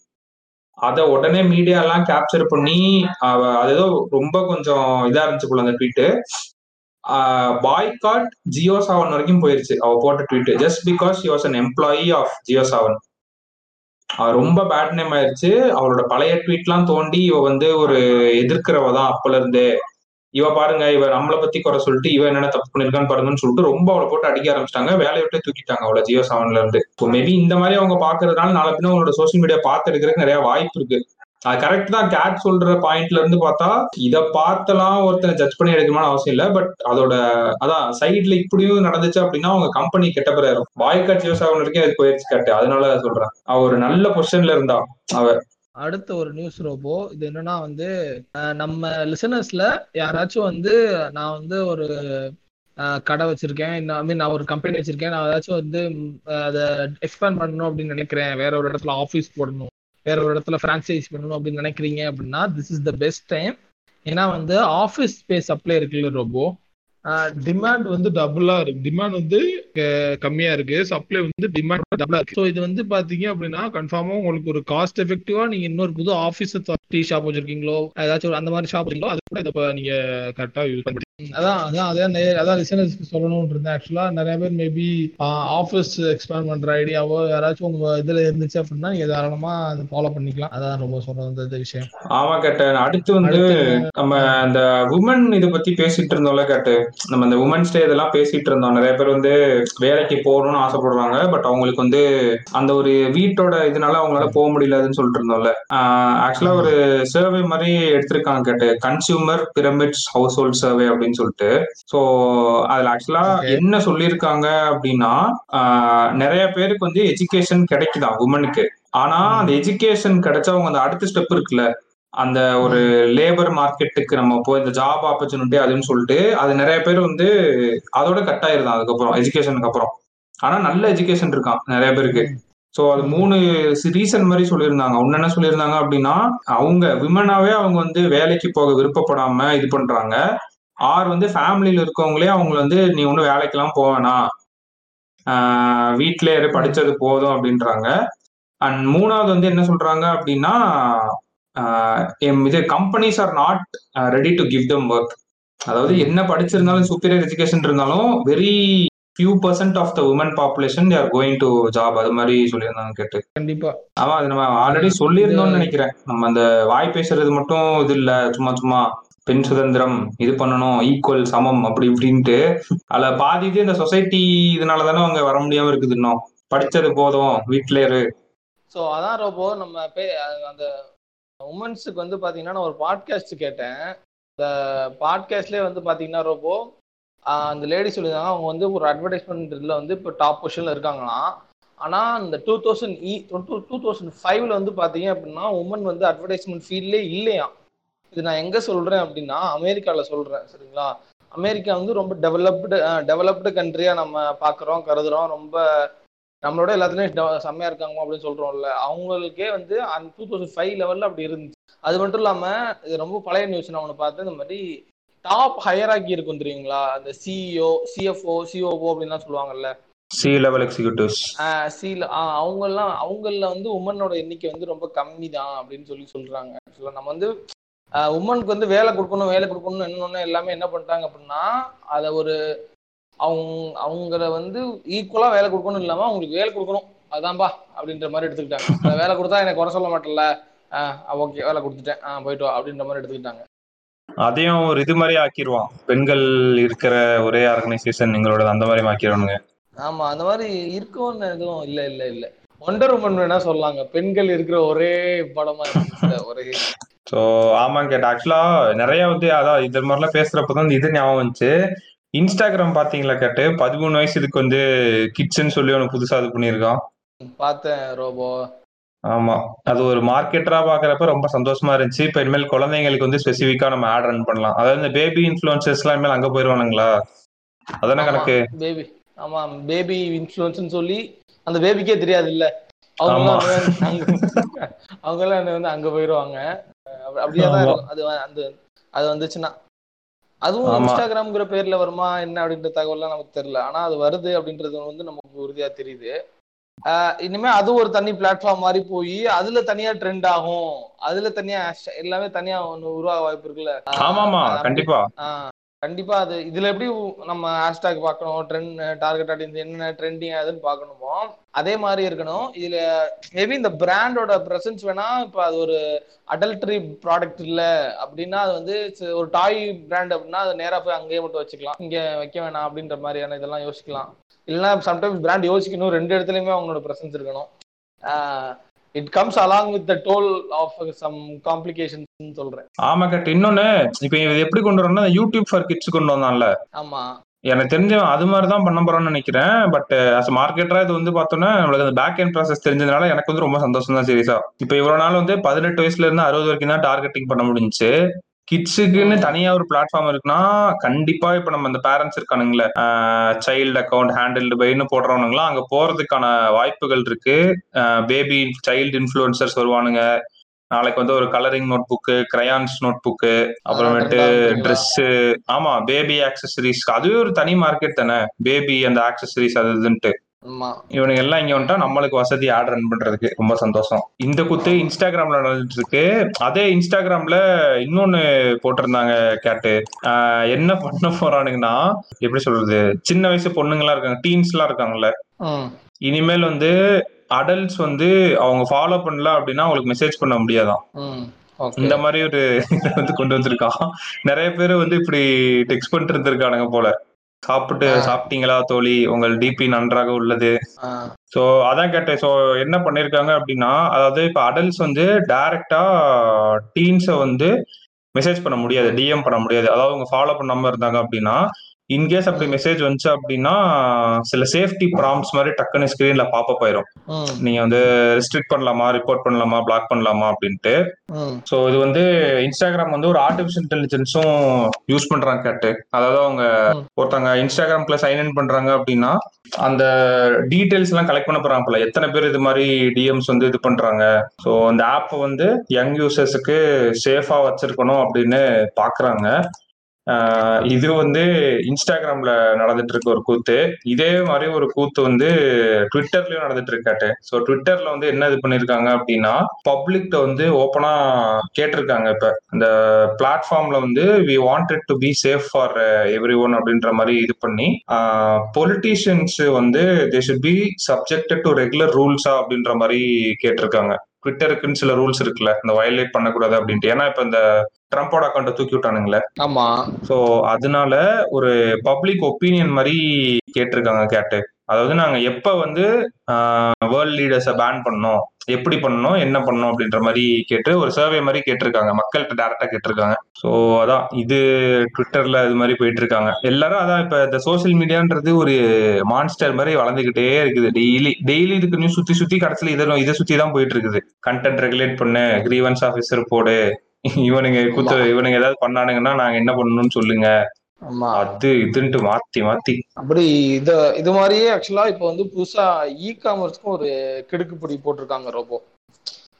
அதை உடனே மீடியா எல்லாம் கேப்சர் பண்ணி அவ அது ஏதோ ரொம்ப கொஞ்சம் இதா இருந்துச்சு போல அந்த பாய் பாய்காட் ஜியோ சாவன் வரைக்கும் போயிருச்சு அவ போட்ட tweet just because you was an employee of Jio Saavn. ரொம்ப பேட் நேம் ஆயிருச்சு. அவளோட பழைய ட்வீட்லாம் தோண்டி இவ வந்து ஒரு எதிர்க்கிறவ தான் அப்பல இருந்தே. இவ பாருங்க இவ நம்மளை பத்தி குறை சொல்லிட்டு இவ என்னென்ன தப்பு பண்ணிருக்கான்னு பாருங்கன்னு சொல்லிட்டு ரொம்ப அவளை போட்டு அடிக்க ஆரம்பிச்சிட்டாங்க. வேலையை விட்டு தூக்கிட்டாங்க அவளை ஜியோ செவன்ல இருந்து. ஸோ மேபி இந்த மாதிரி அவங்க பாக்குறதுனால நாளை பின்ன அவங்களோட சோஷியல் மீடியா பார்த்து எடுக்கிறதுக்கு நிறைய வாய்ப்பு இருக்கு. அது கரெக்ட் தான். கேட் சொல்ற பாயிண்ட்ல இருந்து பார்த்தா இதை பார்த்தெல்லாம் ஒருத்தனை ஜட்ஜ் பண்ணி எடுக்கணும்னு அவசியம் இல்லை. பட் அதோட அதான் சைட்ல இப்படியும் நடந்துச்சு அப்படின்னா அவங்க கம்பெனி கெட்ட பேர் ஆயிரும். பாய்காட் ஜியோ அது போயிருச்சு கேட்டு அதனால சொல்றேன். அவ ஒரு நல்ல பொசிஷன்ல இருந்தா அவ.
அடுத்த ஒரு நியூஸ் ரோபோ இது என்னன்னா வந்து நம்ம லிசனர்ஸ்ல யாராச்சும் வந்து நான் வந்து ஒரு கடை வச்சிருக்கேன். ஐ மீன் நான் ஒரு கம்பெனி வச்சிருக்கேன். நான் ஏதாச்சும் வந்து அதை எக்ஸ்பேண்ட் பண்ணணும் அப்படின்னு நினைக்கிறேன். வேற ஒரு இடத்துல ஆஃபீஸ் போடணும். வேற ஒரு இடத்துல ஃப்ரான்ச்சைஸ் பண்ணணும் அப்படின்னு நினைக்கிறீங்க அப்படின்னா this is the best time ஏன்னா வந்து ஆஃபீஸ் ஸ்பேஸ் சப்ளை இருக்குல்ல ரோபோ டிமாண்ட் வந்து டபுளா இருக்கு. டிமாண்ட் வந்து கம்மியா இருக்கு. சப்ளை வந்து டிமாண்ட் டபுளா இருக்கு. ஸோ இது வந்து பாத்தீங்க அப்படின்னா கன்ஃபார்மா உங்களுக்கு ஒரு காஸ்ட் எஃபெக்டிவா நீங்க இன்னொரு புது ஆஃபீஸ் டீ ஷாப் வச்சிருக்கீங்களோ ஏதாச்சும் ஒரு அந்த மாதிரி ஷாப் வச்சிருக்கீங்களோ அது கூட இதை நீங்க கரெக்டா யூஸ் பண்ணி அதான் அதான் அதான் அதான் லிசனர்ஸ்க்கு சொல்லணும்னு இருந்தேன் ஆக்சுவலா நிறைய பேர் மேபி ஆஃபீஸ் எக்ஸ்பேண்ட் பண்ற ஐடியாவோ யாராச்சும் உங்க இதுல இருந்துச்சு அப்படின்னா நீங்க தாராளமா அதை ஃபாலோ பண்ணிக்கலாம். அதான் ரொம்ப சொல்றது இந்த- விஷயம்.
ஆமா கேட்டேன் அடுத்து வந்து நம்ம அந்த உமன் இதை பத்தி பேசிட்டு இருந்தோம்ல கேட்டு. நம்ம இந்த உமன்ஸ் டே இதெல்லாம் பேசிட்டு இருந்தோம். நிறைய பேர் வந்து வேலைக்கு போகணும்னு ஆசைப்படுறாங்க. பட் அவங்களுக்கு வந்து அந்த ஒரு வீட்டோட இதனால அவங்களால போக முடியலன்னு சொல்லிட்டு இருந்தோம்ல. ஆக்சுவலா ஒரு சர்வே மாதிரி எடுத்திருக்காங்க கேட்டு. Consumer pyramids household survey அப்படின்னு சொல்லிட்டு. ஸோ அதுல ஆக்சுவலா. என்ன சொல்லியிருக்காங்க அப்படின்னா நிறைய பேருக்கு வந்து எஜுகேஷன் கிடைக்குதான் உமனுக்கு ஆனா அந்த எஜுகேஷன் கிடைச்சா அவங்க அந்த அடுத்த ஸ்டெப் இருக்குல்ல. அந்த ஒரு லேபர் மார்க்கெட்டுக்கு நம்ம போய் இந்த ஜாப் ஆப்பர்ச்சுனிட்டி அதுன்னு சொல்லிட்டு அது நிறைய பேர் வந்து அதோட கட் ஆயிருதான் அதுக்கப்புறம் எஜுகேஷனுக்கு அப்புறம். ஆனா நல்ல எஜுகேஷன் இருக்கான் நிறைய பேருக்கு. சோ அது மூணு ரீசன் மாதிரி சொல்லியிருந்தாங்க. ஒன்னு என்ன சொல்லியிருந்தாங்க அப்படின்னா அவங்க விமனாவே அவங்க வந்து வேலைக்கு போக விருப்பப்படாம இது பண்றாங்க. ஆர் வந்து ஃபேமிலியில இருக்கவங்களே அவங்க வந்து நீ ஒன்றும் வேலைக்கெல்லாம் போவேனா வீட்டிலே படிச்சது போதும் அப்படின்றாங்க. அண்ட் மூணாவது வந்து என்ன சொல்றாங்க அப்படின்னா இது companies are not ready to give them work அதாவது என்ன படிச்சிருந்தாலும் சூப்பீரியர் எஜுகேஷன் இருந்தாலும் very few percent of the women population they're going to job அது மாதிரி சொல்லியிருந்தாங்க கேட்டு.
கண்டிப்பா.
ஆமா அது நம்ம ஆல்ரெடி சொல்லியிருந்தோம்னு நினைக்கிறேன். நம்ம அந்த வாய் பேசுறது மட்டும் இது இல்ல சும்மா சும்மா. பெண் சுதந்திரம் இது பண்ணணும் ஈக்குவல் சமம் அப்படி இப்படின்ட்டு அதுல பாதி இது இந்த சொசைட்டி இதனால தானே அவங்க வர முடியாம இருக்குது இன்னும். படிச்சது போதும் வீட்டுல இரு.
ஸோ அதான் ரோபோ நம்ம பே அந்த உமன்ஸுக்கு வந்து பார்த்தீங்கன்னா நான் ஒரு பாட்காஸ்ட் கேட்டேன். இந்த பாட்காஸ்ட்லேயே வந்து பார்த்தீங்கன்னா ரோபோ அந்த லேடி சொல்லியிருந்தாங்க. அவங்க வந்து ஒரு அட்வர்டைஸ்மெண்ட் இதில் வந்து இப்போ டாப் பொசிஷனில் இருக்காங்களாம். ஆனால் இந்த டூ தௌசண்ட் இ டூ தௌசண்ட் ஃபைவ்ல வந்து பார்த்தீங்க அப்படின்னா உமன் வந்து அட்வர்டைஸ்மெண்ட் ஃபீல்ட்லேயே இல்லையா இது நான் எங்க சொல்றேன் அப்படின்னா அமெரிக்கால சொல்றேன் சரிங்களா? அமெரிக்கா வந்து ரொம்ப டெவலப்டு டெவலப்டு கண்ட்ரியா நம்ம பாக்குறோம் கருதுறோம். ரொம்ப நம்மளோட எல்லாத்துலயும் செம்மையா இருக்காங்க அப்படின்னு சொல்றோம்ல. அவங்களுக்கே வந்து அந்த டூ தௌசண்ட் ஃபைவ் லெவல்ல அப்படி இருந்துச்சு. அது மட்டும் இல்லாம இது ரொம்ப பழைய நியூஸ் நான் ஒன்று பார்த்தேன். இந்த மாதிரி டாப் ஹையராக்கி இருக்கும் தெரியுங்களா? அந்த சிஇஓ சிஎஃப்ஓ சிஓஓ அப்படின்லாம் சொல்லுவாங்கல்ல.
சி லெவல் எக்ஸிக்யூட்டிவ்ஸ்
சில அவங்கெல்லாம் அவங்கள வந்து உமனோட எண்ணிக்கை வந்து ரொம்ப கம்மி தான் அப்படின்னு சொல்லி சொல்றாங்க. ஆக்சுவலா நம்ம வந்து உமனுக்கு வந்து வேலை கொடுக்கணும் வேலை கொடுக்கணும் என்னொன்னு எல்லாமே என்ன பண்ணிட்டாங்க அப்படின்னா அதை ஒரு அவங்க அவங்கள வந்து ஈக்குவலா வேலை கொடுக்கணும் இல்லாம அவங்களுக்கு வேலை கொடுக்கணும். அதான்பா அப்படின்ற மாதிரி எடுத்துக்கிட்டாங்க. வேலை கொடுத்தா எனக்கு குறை சொல்ல மாட்டேன்ல. ஓகே வேலை கொடுத்துட்டேன். ஆ போயிட்டு வா அப்படின்ற மாதிரி எடுத்துக்கிட்டாங்க.
அதையும் ஒரு இது மாதிரி ஆக்கிடுவான் பெண்கள் இருக்கிற ஒரே ஆர்கனைசேஷன் எங்களோட அந்த மாதிரி ஆக்கிடுவானுங்க
ஆமா அந்த மாதிரி இருக்கும்னு எதுவும் இல்ல இல்ல இல்ல. ஒண்டர் உமன் வேணா சொல்லாங்க பெண்கள் இருக்கிற ஒரே படமா ஒரே
ஸோ ஆமாங்க கேட்ட ஆக்சுவலா நிறைய வந்து அதான் இது மாதிரிலாம் பேசுறப்பதான் இது ஞாபகம் வந்துச்சு. இன்ஸ்டாகிராம் பாத்தீங்களா கேட்டு? பதிமூணு வயசு இதுக்கு வந்து கிட்ஸ்ன்னு சொல்லி ஒன்று புதுசா இது பண்ணியிருக்கான்.
பார்த்தேன் ரோபோ.
ஆமா. அது ஒரு மார்க்கெட்டரா பாக்குறப்ப ரொம்ப சந்தோஷமா இருந்துச்சு. இப்ப இனிமேல் குழந்தைங்களுக்கு வந்து ஸ்பெசிஃபிக்கா நம்ம ஆட் ரன் பண்ணலாம். அதாவது இந்த பேபி இன்ஃபுளுசர்ஸ் எல்லாம் இனிமேல் அங்க போயிருவானுங்களா? அதானே கணக்கு?
பேபி ஆமா பேபி இன்ஃபுளுன்ஸ் சொல்லி அந்த பேபிக்கே தெரியாது இல்ல அவங்க. எல்லாம் அவங்க எல்லாம் வந்து அங்க போயிருவாங்க. அப்ப- அப்படியே தான்
ஆமா.
இருக்கும். அது அந்த அது வந்துச்சுன்னா. அதுவும். இன்ஸ்டாகிராம்ங்கிற பேர்ல வருமா என்ன அப்படின்ற தகவல்லாம் நமக்கு தெரியல. ஆனா அது வருது அப்படின்றது வந்து நமக்கு உறுதியா தெரியுது. இனிமே அது ஒரு தனி பிளாட்ஃபார்ம் மாதிரி போய் அதுல தனியா ட்ரெண்ட் ஆகும். அதுல தனியா எல்லாமே தனியா ஒண்ணு உருவாக வாய்ப்பு இருக்குல்ல.
ஆமாமா கண்டிப்பா.
கண்டிப்பா அது இதுல எப்படி நம்ம ஹேஷ்டாக் பார்க்கணும் ட்ரெண்ட் டார்கெட் ஆடியன்ஸ் என்ன ட்ரெண்டிங் ஆகுதுன்னு பார்க்கணுமோ அதே மாதிரி இருக்கணும். இதுல மேபி இந்த பிராண்டோட ப்ரெசன்ஸ் வேணா இப்ப அது ஒரு அடல்ட்ரி ப்ராடக்ட் இல்ல அப்படின்னா அது வந்து ச- ஒரு டாய் பிராண்ட் அப்படின்னா அது நேராக போய் அங்கேயே மட்டும் வச்சுக்கலாம். இங்க வைக்க வேணாம் அப்படின்ற மாதிரியான இதெல்லாம் யோசிக்கலாம். இல்லைன்னா சம்டைம்ஸ் பிராண்ட் யோசிக்கணும் ரெண்டு இடத்துலயுமே அவங்களோட பிரசன்ஸ் இருக்கணும். It comes along with the toll of some complications சொல்றேன்.
ஆமா கட். இன்னொன்னு இப்ப இது எப்படி கொண்டு வரணும்னா யூடியூப் ஃபார் கிட்ஸ் கொண்டு வந்தான்ல.
ஆமா.
எனக்கு தெரிஞ்சவன் அது மாதிரி தான் பண்ண போறான்னு நினைக்கிறேன். பட் அஸ் மார்க்கெட்டரா இது வந்து பார்த்தோன்னா நம்மளுக்கு அந்த பேக் எண்ட் ப்ராசஸ் தெரிஞ்சதுனால எனக்கு வந்து ரொம்ப சந்தோஷம் தான் சீரியஸா இப்போ இவ்வளவு நாள் வந்து பதினெட்டு வயசுல இருந்து அறுபது வரைக்கும் தான் டார்கெட்டிங் பண்ண முடிஞ்சுச்சு. கிட்ஸுக்குன்னு தனியா ஒரு பிளாட்ஃபார்ம் இருக்குன்னா கண்டிப்பா இப்ப நம்ம அந்த பேரண்ட்ஸ் இருக்கானுங்களே சைல்டு அக்கௌண்ட் ஹேண்டில்டு பைன்னு போடுறவனுங்களாம் அங்க போறதுக்கான வாய்ப்புகள் இருக்கு. பேபி சைல்டு இன்ஃபுளுசர்ஸ் வருவானுங்க. நாளைக்கு வந்து ஒரு colouring notebook crayons notebook அப்புறமேட்டு ட்ரெஸ் ஆமா பேபி ஆக்சசரிஸ் அதுவே ஒரு தனி மார்க்கெட் தானே. பேபி அந்த ஆக்சசரிஸ் அது இதுன்ட்டு. இவனுங்க எல்லாம் இங்க வந்துட்டா நம்மளுக்கு வசதி ஆட் ரன் பண்றதுக்கு ரொம்ப சந்தோஷம். இந்த குத்து இன்ஸ்டாகிராம்ல நடந்துட்டு இருக்கு அதே இன்ஸ்டாகிராம்ல இன்னொன்னு போட்டிருந்தாங்க கேட்டு. என்ன பண்ண போறானுங்கன்னா எப்படி சொல்றது? சின்ன வயசு பொண்ணுங்களா இருக்காங்க டீன்ஸ் எல்லாம் இருக்காங்கல்ல. இனிமேல் வந்து அடல்ட்ஸ் வந்து அவங்க ஃபாலோ பண்ணல அப்படின்னா அவங்களுக்கு மெசேஜ் பண்ண முடியாதான். இந்த மாதிரி ஒரு வந்து கொண்டு வந்திருக்கான். நிறைய பேர் வந்து இப்படி டெக்ஸ்ட் பண்ணிட்டு இருந்திருக்கானுங்க போல. சாப்பிட்டு. சாப்பிட்டீங்களா தோழி? உங்கள் டிபி நன்றாக உள்ளது. ஸோ அதான் கேட்டேன். ஸோ என்ன பண்ணிருக்காங்க அப்படின்னா அதாவது இப்போ அடல்ட்ஸ் வந்து டைரக்டா டீன்ஸை வந்து மெசேஜ் பண்ண முடியாது டிஎம் பண்ண முடியாது. அதாவது அவங்க ஃபாலோ பண்ணாம இருந்தாங்க அப்படின்னா இன்கேஸ் அப்படி மெசேஜ் வந்துச்சு அப்படின்னா சில சேஃப்டி ப்ராம்ஸ் மாதிரி டக்குன்னு ஸ்கிரீன்ல பாப்பப் ஆயிரும்.
ம்.
நீங்க வந்து ரெஸ்ட்ரிக்ட் பண்ணலாமா ரிப்போர்ட் பண்ணலாமா பிளாக் பண்ணலாமா அப்படின்ட்டு. ஸோ இது வந்து இன்ஸ்டாகிராம் வந்து ஒரு ஆர்டிஃபிஷியல் இன்டெலிஜென்ஸும் யூஸ் பண்றாங்க கேட்டு. அதாவது அவங்க. ஒருத்தவங்க இன்ஸ்டாகிராம்குள்ள சைன் இன் பண்றாங்க அப்படின்னா அந்த டீடைல்ஸ் எல்லாம் கலெக்ட் பண்ண போறாங்க போல. எத்தனை பேர் இது மாதிரி டிஎம்ஸ் வந்து இது பண்றாங்க. ஸோ அந்த ஆப் வந்து யங் யூசர்ஸுக்கு சேஃபா வச்சிருக்கணும் அப்படின்னு பாக்குறாங்க. இது வந்து இன்ஸ்டாகிராம்ல நடந்துட்டு இருக்க ஒரு கூத்து. இதே மாதிரி ஒரு கூத்து வந்து ட்விட்டர்லயும் நடந்துட்டு இருக்காட்டு ஸோ ட்விட்டர்ல வந்து என்ன இது பண்ணிருக்காங்க அப்படின்னா பப்ளிக்ட வந்து ஓப்பனா கேட்டிருக்காங்க இப்ப. இந்த பிளாட்ஃபார்ம்ல வந்து we wanted to be safe for everyone அப்படின்ற மாதிரி இது பண்ணி பொலிட்டீஷியன்ஸ் வந்து they should be subjected to regular ரூல்ஸா அப்படின்ற மாதிரி கேட்டிருக்காங்க. ட்விட்டருக்குன்னு சில ரூல்ஸ் இருக்குல்ல இந்த வயலேட் பண்ணக்கூடாது அப்படின்ட்டு. ஏன்னா இப்ப இந்த ட்ரம்ப்போட அக்கௌண்ட்டை தூக்கி விட்டானுங்களே.
ஆமா.
ஸோ அதனால ஒரு பப்ளிக் ஒப்பீனியன் மாதிரி கேட்டிருக்காங்க கேட்டு. அதாவது நாங்க எப்ப வந்து வேர்ல்ட் லீடர்ஸை பேன் பண்ணோம் எப்படி பண்ணணும் என்ன பண்ணணும் அப்படின்ற மாதிரி கேட்டு ஒரு சர்வே மாதிரி கேட்டிருக்காங்க. மக்கள்கிட்ட டேரக்டா கேட்டிருக்காங்க. ஸோ அதான் இது ட்விட்டர்ல இது மாதிரி போயிட்டு இருக்காங்க எல்லாரும் அதான் இப்ப இந்த சோசியல் மீடியான்றது ஒரு மான்ஸ்டர் மாதிரி வளர்ந்துகிட்டே இருக்குது. டெய்லி டெய்லி இதுக்கு நியூஸ் சுத்தி சுத்தி கடைசியில் இதை இதை சுத்தி தான் போயிட்டு இருக்குது கண்டென்ட் ரெகுலேட் பண்ணு கிரீவன்ஸ் ஆஃபீஸர் போடு இவனுங்க குத்து இவனுங்க ஏதாவது பண்ணானுங்கன்னா நாங்க என்ன பண்ணணும்னு சொல்லுங்க.
ஆமா.
அது இதுன்ட்டு மாத்தி மாத்தி.
அப்படி இது இது மாதிரியே ஆக்சுவலா இப்போ வந்து புதுசா இ காமர்ஸ்க்கும் ஒரு கிடுக்குப்பிடி போட்டிருக்காங்க ரோபோ.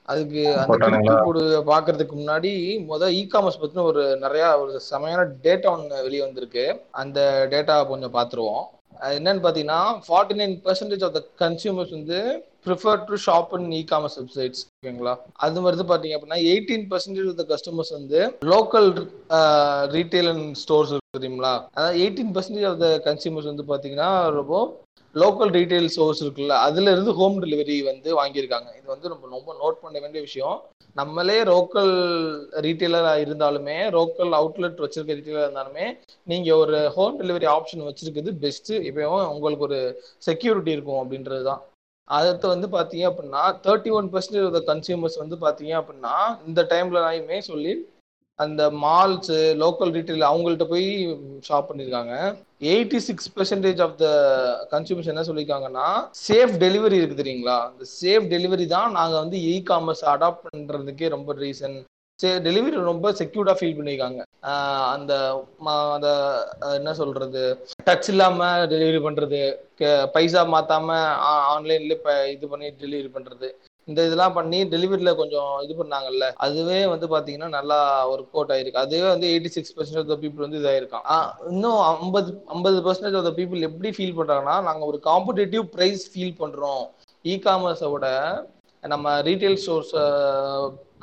அதுக்கு அந்த? கிடுக்குப்பிடி பாக்குறதுக்கு முன்னாடி முத இ காமர்ஸ் பத்தின ஒரு நிறைய ஒரு செமையான டேட்டா ஒன்று வெளியே வந்திருக்கு. அந்த டேட்டா கொஞ்சம் பார்த்துருவோம் அது என்னன்னு பார்த்தீங்கன்னா forty nine percentage of the consumers வந்து prefer to shop in e commerce websites ஓகேங்களா அது வருது பார்த்தீங்க அப்படின்னா eighteen percentage of the customers வந்து லோக்கல் ரீட்டைல் அண்ட் ஸ்டோர்ஸ் தெரியுங்களா? அதாவது eighteen percentage of the consumers வந்து பார்த்தீங்கன்னா ரொம்ப லோக்கல் ரீட்டைல் ஸ்டோர்ஸ் இருக்குல்ல அதுல இருந்து ஹோம் டெலிவரி வந்து வாங்கியிருக்காங்க. இது வந்து ரொம்ப ரொம்ப நோட் பண்ண வேண்டிய விஷயம். நம்மளே லோக்கல் ரீட்டைலராக இருந்தாலுமே லோக்கல் அவுட்லெட் வச்சிருக்க ரீட்டைலர் இருந்தாலுமே நீங்க ஒரு ஹோம் டெலிவரி ஆப்ஷன் வச்சிருக்கிறது பெஸ்ட் இப்பயும் உங்களுக்கு ஒரு செக்யூரிட்டி இருக்கும் அப்படின்றது தான். அடுத்து வந்து பாத்தீங்க அப்படின்னா thirty one percentage of the consumers வந்து பாத்தீங்க அப்படின்னா இந்த டைம்லயுமே சொல்லி அந்த மால்ஸ் லோக்கல் ரீட்டைல் அவங்கள்ட்ட போய் ஷாப் பண்ணியிருக்காங்க eighty six percentage of the consumers என்ன சொல்லியிருக்காங்கன்னா சேஃப் டெலிவரி இருக்கு தெரியுங்களா? அந்த சேஃப் டெலிவரி தான் நாங்கள் வந்து இ காமர்ஸ் அடாப்ட் பண்ணுறதுக்கே ரொம்ப ரீசன் டெலிவரி ரொம்ப செக்யூர்டா ஃபீல் பண்ணியிருக்காங்க அந்த அந்த என்ன சொல்றது? டச் இல்லாம டெலிவரி பண்றது பைசா மாத்தாம ஆன்லைன்ல இப்ப இது பண்ணி டெலிவரி பண்றது. இந்த இதெல்லாம் பண்ணி டெலிவரியில கொஞ்சம் இது பண்ணாங்கல்ல அதுவே வந்து பாத்தீங்கன்னா நல்லா ஒர்க் அவுட் ஆயிருக்கு. அதுவே வந்து eighty six percent of the people வந்து இதாயிருக்கான் இன்னும் ஐம்பது ஐம்பது பர்சன்டேஜ் ஆஃப் த பீப்புள் எப்படி ஃபீல் பண்றாங்கன்னா நாங்க ஒரு காம்படிட்டிவ் ப்ரைஸ் ஃபீல் பண்றோம். இ காமர்ஸை விட நம்ம retail stores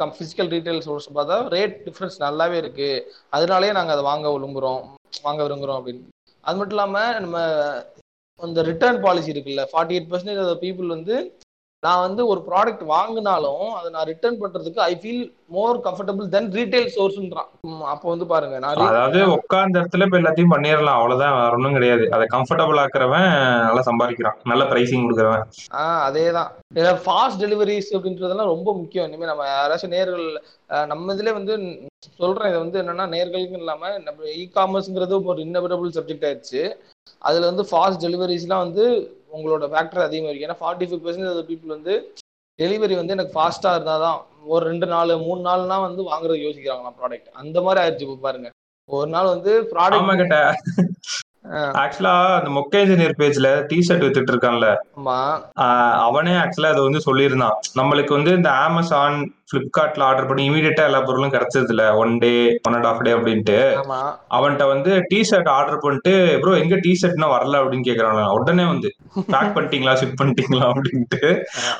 cum physical retail stores பார்த்தா ரேட் டிஃப்ரென்ஸ் நல்லாவே இருக்கு. அதனாலேயே நாங்கள் அதை வாங்க விரும்புகிறோம் வாங்க விரும்புகிறோம் அப்படின்னு. அது மட்டும் இல்லாமல் நம்ம இந்த ரிட்டர்ன் பாலிசி இருக்குல்ல forty eight percentage of people வந்து நான் வந்து ஒரு ப்ராடக்ட் வாங்கினாலும் அதை நான் ரிட்டர்ன் பண்றதுக்கு I feel more comfortable than retail சோர்ஸ்ன்றான் அப்போ வந்து பாருங்க நான்
அதாவது உட்கார்ந்த இடத்துல இப்ப எல்லாத்தையும் பண்ணிடலாம் அவ்வளவுதான் வேற ஒண்ணும் கிடையாது. அதை கம்ஃபர்டபுள் ஆக்குறவன் நல்லா சம்பாதிக்கிறான் நல்ல பிரைசிங் கொடுக்குறவன்.
ஆஹ் அதேதான். இதுல ஃபாஸ்ட் டெலிவரிஸ் அப்படின்றதெல்லாம் ரொம்ப முக்கியம். இனிமே நம்ம யாராச்சும் நேர்கள் நம்ம இதுல வந்து சொல்றேன் இது வந்து என்னன்னா நேர்களுக்கு இல்லாம நம்ம இ காமர்ஸ்ங்கிறது ஒரு இன்னபிடபிள் சப்ஜெக்ட் ஆயிடுச்சு. அதுல வந்து ஃபாஸ்ட் டெலிவரிஸ்லாம் வந்து உங்களோட ஃபேக்டர் அதிகமாக இருக்கு ஏன்னா ஃபார்ட்டி ஃபைவ் பர்சன்டேஜ் பீப்புள் வந்து டெலிவரி வந்து எனக்கு ஃபாஸ்டா இருந்தாதான் ஒரு ரெண்டு நாள் மூணு நாள்னா வந்து வாங்குறது யோசிக்கிறாங்களாம் ப்ராடக்ட் அந்த மாதிரி ஆயிடுச்சு பாருங்க. ஒரு நாள் வந்து ப்ராடக்ட்
கிட்ட ஆக்சுவலா அந்த மொக்க இன்ஜினியர் பேஜ்ல டி ஷர்ட் வித்துட்டு இருக்கான்ல அவனே ஆக்சுவலா அதை வந்து சொல்லியிருந்தான். நம்மளுக்கு வந்து இந்த அமேசான் பிளிப்கார்ட்ல ஆர்டர் பண்ணி இமீடியட்டா எல்லா பொருளும் கிடைச்சது இல்ல one day one and half day அப்படின்ட்டு. அவன்கிட்ட வந்து டி ஷர்ட் ஆர்டர் பண்ணிட்டு ப்ரோ எங்க டி ஷர்ட்னா வரல? அப்படின்னு கேக்குறாங்க உடனே வந்து பேக் பண்ணிட்டீங்களா? ஷிப் பண்ணிட்டீங்களா? அப்படின்ட்டு.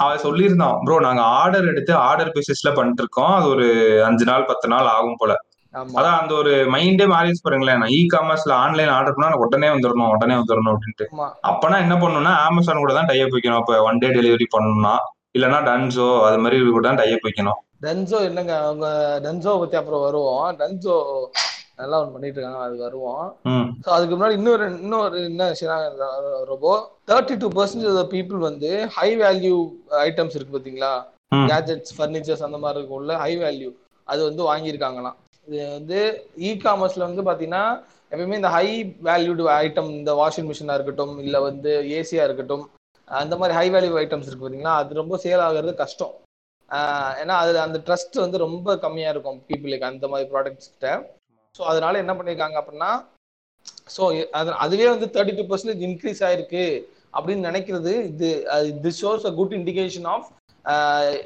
அவன் சொல்லியிருந்தான் ப்ரோ நாங்க ஆர்டர் எடுத்து ஆர்டர் பேசிஸ்ல பண்ணிட்டு இருக்கோம் அது ஒரு அஞ்சு நாள் பத்து நாள் ஆகும் போல. அதான் அந்த ஒரு மைண்டே மாறிச்சு பாருங்களேன். நான் இ காமர்ஸ்ல ஆன்லைன் ஆர்டர் பண்ணா உடனே வந்துடணும் உடனே வந்துடணும் அப்படின்ட்டு. அப்பனா என்ன பண்ணணும்னா அமேசான் கூட தான் டைப் வைக்கணும். அப்ப ஒன் டே டெலிவரி பண்ணணும்னா இல்லைன்னா டன்ஸோ அது மாதிரி கூட தான் டைப் வைக்கணும்.
டன்சோ என்னங்க அவங்க டன்சோ பத்தி அப்புறம் வருவோம். டன்சோ நல்லா ஒன்று பண்ணிட்டு இருக்காங்க அது வருவோம். ஸோ அதுக்கு முன்னாடி இன்னொரு இன்னொரு என்ன விஷயம் ரொம்ப தேர்ட்டி டூ பர்சன்டேஜ் பீப்புள் வந்து ஹை வேல்யூ ஐட்டம்ஸ் இருக்கு பாத்தீங்களா. கேஜெட்ஸ் ஃபர்னிச்சர்ஸ் அந்த மாதிரி இருக்கும்ல ஹை வேல்யூ அது வந்து வாங்கியிருக்காங்களாம். வந்து இ காமர்ஸ்ல வந்து பாத்தீங்கன்னா எப்பயுமே இந்த ஹை வேல்யூடு ஐட்டம் இந்த வாஷிங் மிஷினா இருக்கட்டும் இல்ல வந்து ஏசியா இருக்கட்டும் அந்த மாதிரி ஹை வேல்யூ ஐட்டம்ஸ் இருக்கு பாத்தீங்களா அது ரொம்ப சேல் ஆகுறது கஷ்டம். ஏன்னா அது அந்த ட்ரஸ்ட் வந்து ரொம்ப கம்மியா இருக்கும் பீப்புளுக்கு அந்த மாதிரி ப்ராடக்ட்ஸ் கிட்ட. ஸோ அதனால என்ன பண்ணிருக்காங்க அப்படின்னா ஸோ அது அதுவே வந்து தேர்ட்டி டூ பர்சன்டேஜ் இன்க்ரீஸ் ஆயிருக்கு அப்படின்னு நினைக்கிறது இது this shows a good indication of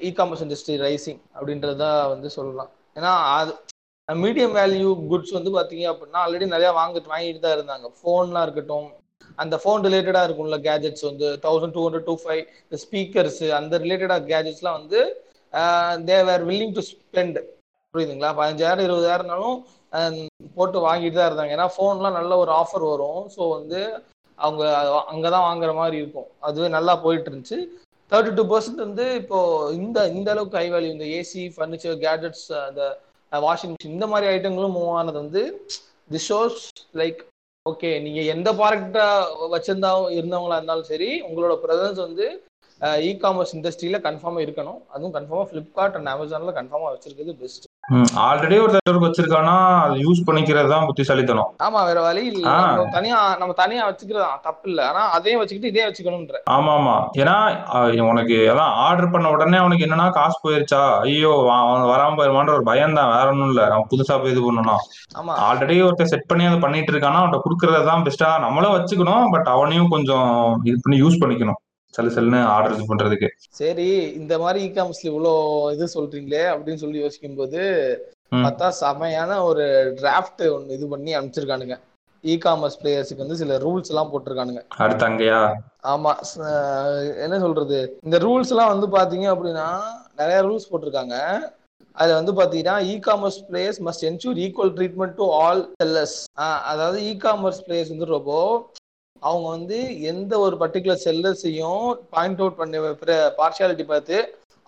e commerce industry rising அப்படின்றத வந்து சொல்லலாம். ஏன்னா அது மீடியம் வேல்யூ குட்ஸ் வந்து பார்த்தீங்க அப்படின்னா ஆல்ரெடி நிறைய வாங்கிட்டு வாங்கிட்டு தான் இருந்தாங்க. ஃபோன்லாம் இருக்கட்டும். அந்த ஃபோன் ரிலேட்டடாக இருக்கும்ல கேஜெட்ஸ் வந்து thousand two hundred to five இந்த ஸ்பீக்கர்ஸ் அந்த ரிலேட்டடாக கேஜெட்ஸ்லாம் வந்து தேர் வில்லிங் டு ஸ்பெண்ட் புரியுதுங்களா? பதினஞ்சாயிரம் இருபதாயிரம்னாலும் போட்டு வாங்கிட்டு தான் இருந்தாங்க. ஏன்னா ஃபோன்லாம் நல்ல ஒரு ஆஃபர் வரும். ஸோ வந்து அவங்க அங்கே தான் வாங்குற மாதிரி இருக்கும். அதுவே நல்லா போயிட்டு இருந்துச்சு. தேர்ட்டி டூ பர்சன்ட் வந்து இப்போ இந்த இந்த அளவுக்கு ஹை வேல்யூ இந்த ஏசி ஃபர்னிச்சர் கேஜெட்ஸ் அந்த வாஷிங் மிஷின் இந்த மாதிரி ஐட்டங்களும் மூவ் ஆனது வந்து தி ஷோஸ் லைக் ஓகே நீங்க எந்த ப்ராடக்டா வச்சிருந்தா இருந்தவங்களா இருந்தாலும் சரி உங்களோட ப்ரெசன்ஸ் வந்து இ காமர்ஸ் இண்டஸ்ட்ரியில கன்ஃபார்மா இருக்கணும். அதுவும் கன்ஃபார்மா ஃபிளிப்கார்ட் அண்ட் அமேசான்ல கன்ஃபார்மா வச்சிருக்கிறது பெஸ்ட்
ஆல்ரெடி ஒரு நெட்ஒர்க் வச்சிருக்கானா அது யூஸ் பண்ணிக்கிறது தான் புத்திசாலித்தனம்.
ஆமா வேற வழி இல்ல. நம்ம தனியா நம்ம தனியா வச்சுக்கிறது தப்பு இல்ல. ஆனா அதையும் வச்சுக்கிட்டு இதே வச்சுக்கணும்ன்ற.
ஆமா ஆமா. ஏன்னா உனக்கு அதான் ஆர்டர் பண்ண உடனே அவனுக்கு என்னன்னா காசு போயிருச்சா? ஐயோ அவன் வராம போயிருமான்ற ஒரு பயம் தான். வேற ஒண்ணும் இல்ல. அவன் புதுசா போய் இது பண்ணணும்
ஆமா.
ஆல்ரெடி ஒருத்தர் செட் பண்ணி அதை பண்ணிட்டு இருக்கானா அவன்கிட்ட கொடுக்கறது தான் பெஸ்டா நம்மளும் வச்சுக்கணும் பட் அவனையும் கொஞ்சம் இது பண்ணி யூஸ் பண்ணிக்கணும். சல்லு சல்லுன்னு ஆர்டர் இது பண்றதுக்கு.
சரி இந்த மாதிரி இ காமர்ஸ்ல இவ்வளோ இது சொல்றீங்களே அப்படின்னு சொல்லி யோசிக்கும் போது. பார்த்தா செமையான ஒரு டிராஃப்ட் ஒன்று இது பண்ணி அனுப்பிச்சிருக்கானுங்க. இ காமர்ஸ் பிளேயர்ஸுக்கு வந்து சில ரூல்ஸ் எல்லாம் போட்டிருக்கானுங்க.
அடுத்து அங்கேயா?
ஆமா என்ன சொல்றது? இந்த ரூல்ஸ் எல்லாம் வந்து பாத்தீங்க அப்படின்னா நிறைய ரூல்ஸ் போட்டிருக்காங்க. அதுல வந்து பாத்தீங்கன்னா e commerce players must ensure equal treatment to all sellers அதாவது இ காமர்ஸ் பிளேயர்ஸ் வந்து ரொம்ப அவங்க வந்து எந்த ஒரு பர்டிகுலர் செல்லர்ஸையும் பாயிண்ட் அவுட் பண்ணி பார்ஷியாலிட்டி பார்த்து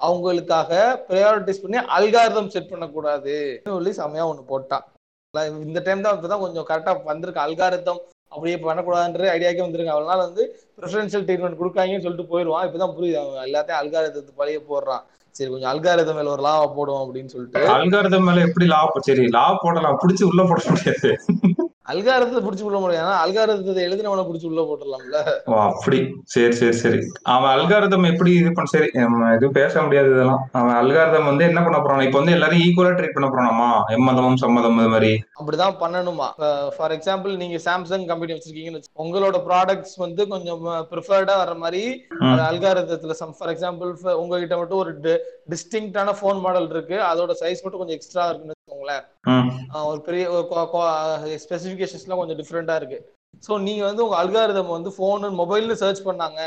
அவங்களுக்காக ப்ரையாரிட்டிஸ் பண்ணி அல்காரிதம் செட் பண்ணக்கூடாது. சொல்லி செமையா ஒன்று போட்டான் இந்த டைம் தான் இப்பதான் கொஞ்சம் கரெக்டாக வந்திருக்கு. அல்காரிதம் அப்படியே பண்ணக்கூடாதுன்ற ஐடியாக்கே வந்திருக்கு. அவனால வந்து ப்ரிஃபரன்ஷியல் ட்ரீட்மெண்ட் கொடுக்காங்கன்னு சொல்லிட்டு போயிடுவான். இப்பதான் புரியுது. அவன் எல்லாத்தையும் அல்காரிதத்துக்கு பழைய போடுறான். சரி கொஞ்சம் அல்காரிதம் மேல ஒரு லாவா போடுவோம் அப்படின்னு சொல்லிட்டு.
அல்காரதம் மேல எப்படி லாவா சரி லாவா போடலாம். பிடிச்சி உள்ள போட முடியாது.
அல்காரத்தை பிடிச்சி உள்ள முடியாது அல்காரத்தை எழுதினவனை பிடிச்சி உள்ள போட்டுடலாம்ல.
அப்படி. சரி சரி சரி. அவன் அல்காரதம் எப்படி இது பண்ண சரி எதுவும் பேச முடியாது இதெல்லாம். அவன் அல்காரதம் வந்து என்ன பண்ண போறான்? இப்போ வந்து எல்லாரும் ஈக்குவலா ட்ரீட் பண்ண போறானாமா? எம்மதமும் சம்மதம் அது மாதிரி.
அப்படிதான் பண்ணணுமா? ஃபார் எக்ஸாம்பிள் நீங்க சாம்சங் கம்பெனி வச்சிருக்கீங்கன்னு. உங்களோட ப்ராடக்ட்ஸ் வந்து கொஞ்சம் ப்ரிஃபர்டா வர மாதிரி. அல்காரதத்துல சம் ஃபார் எக்ஸாம்பிள் உங்ககிட்ட மட்டும் ஒரு டிஸ்டிங்டான ஃபோன் மாடல் இருக்கு. அதோட சைஸ் மட்டும் கொஞ்சம் எக்ஸ்ட்ரா இருக்குன்னு வச்சுக்கோங்களேன். ஒரு பெரிய ஸ்பெசிஃபிகேஷன்ஸ்லாம் கொஞ்சம் டிஃப்ரெண்டாக இருக்கு. ஸோ நீங்க வந்து உங்க அல்காரிதம் வந்து ஃபோனு மொபைல்னு சர்ச் பண்ணாங்க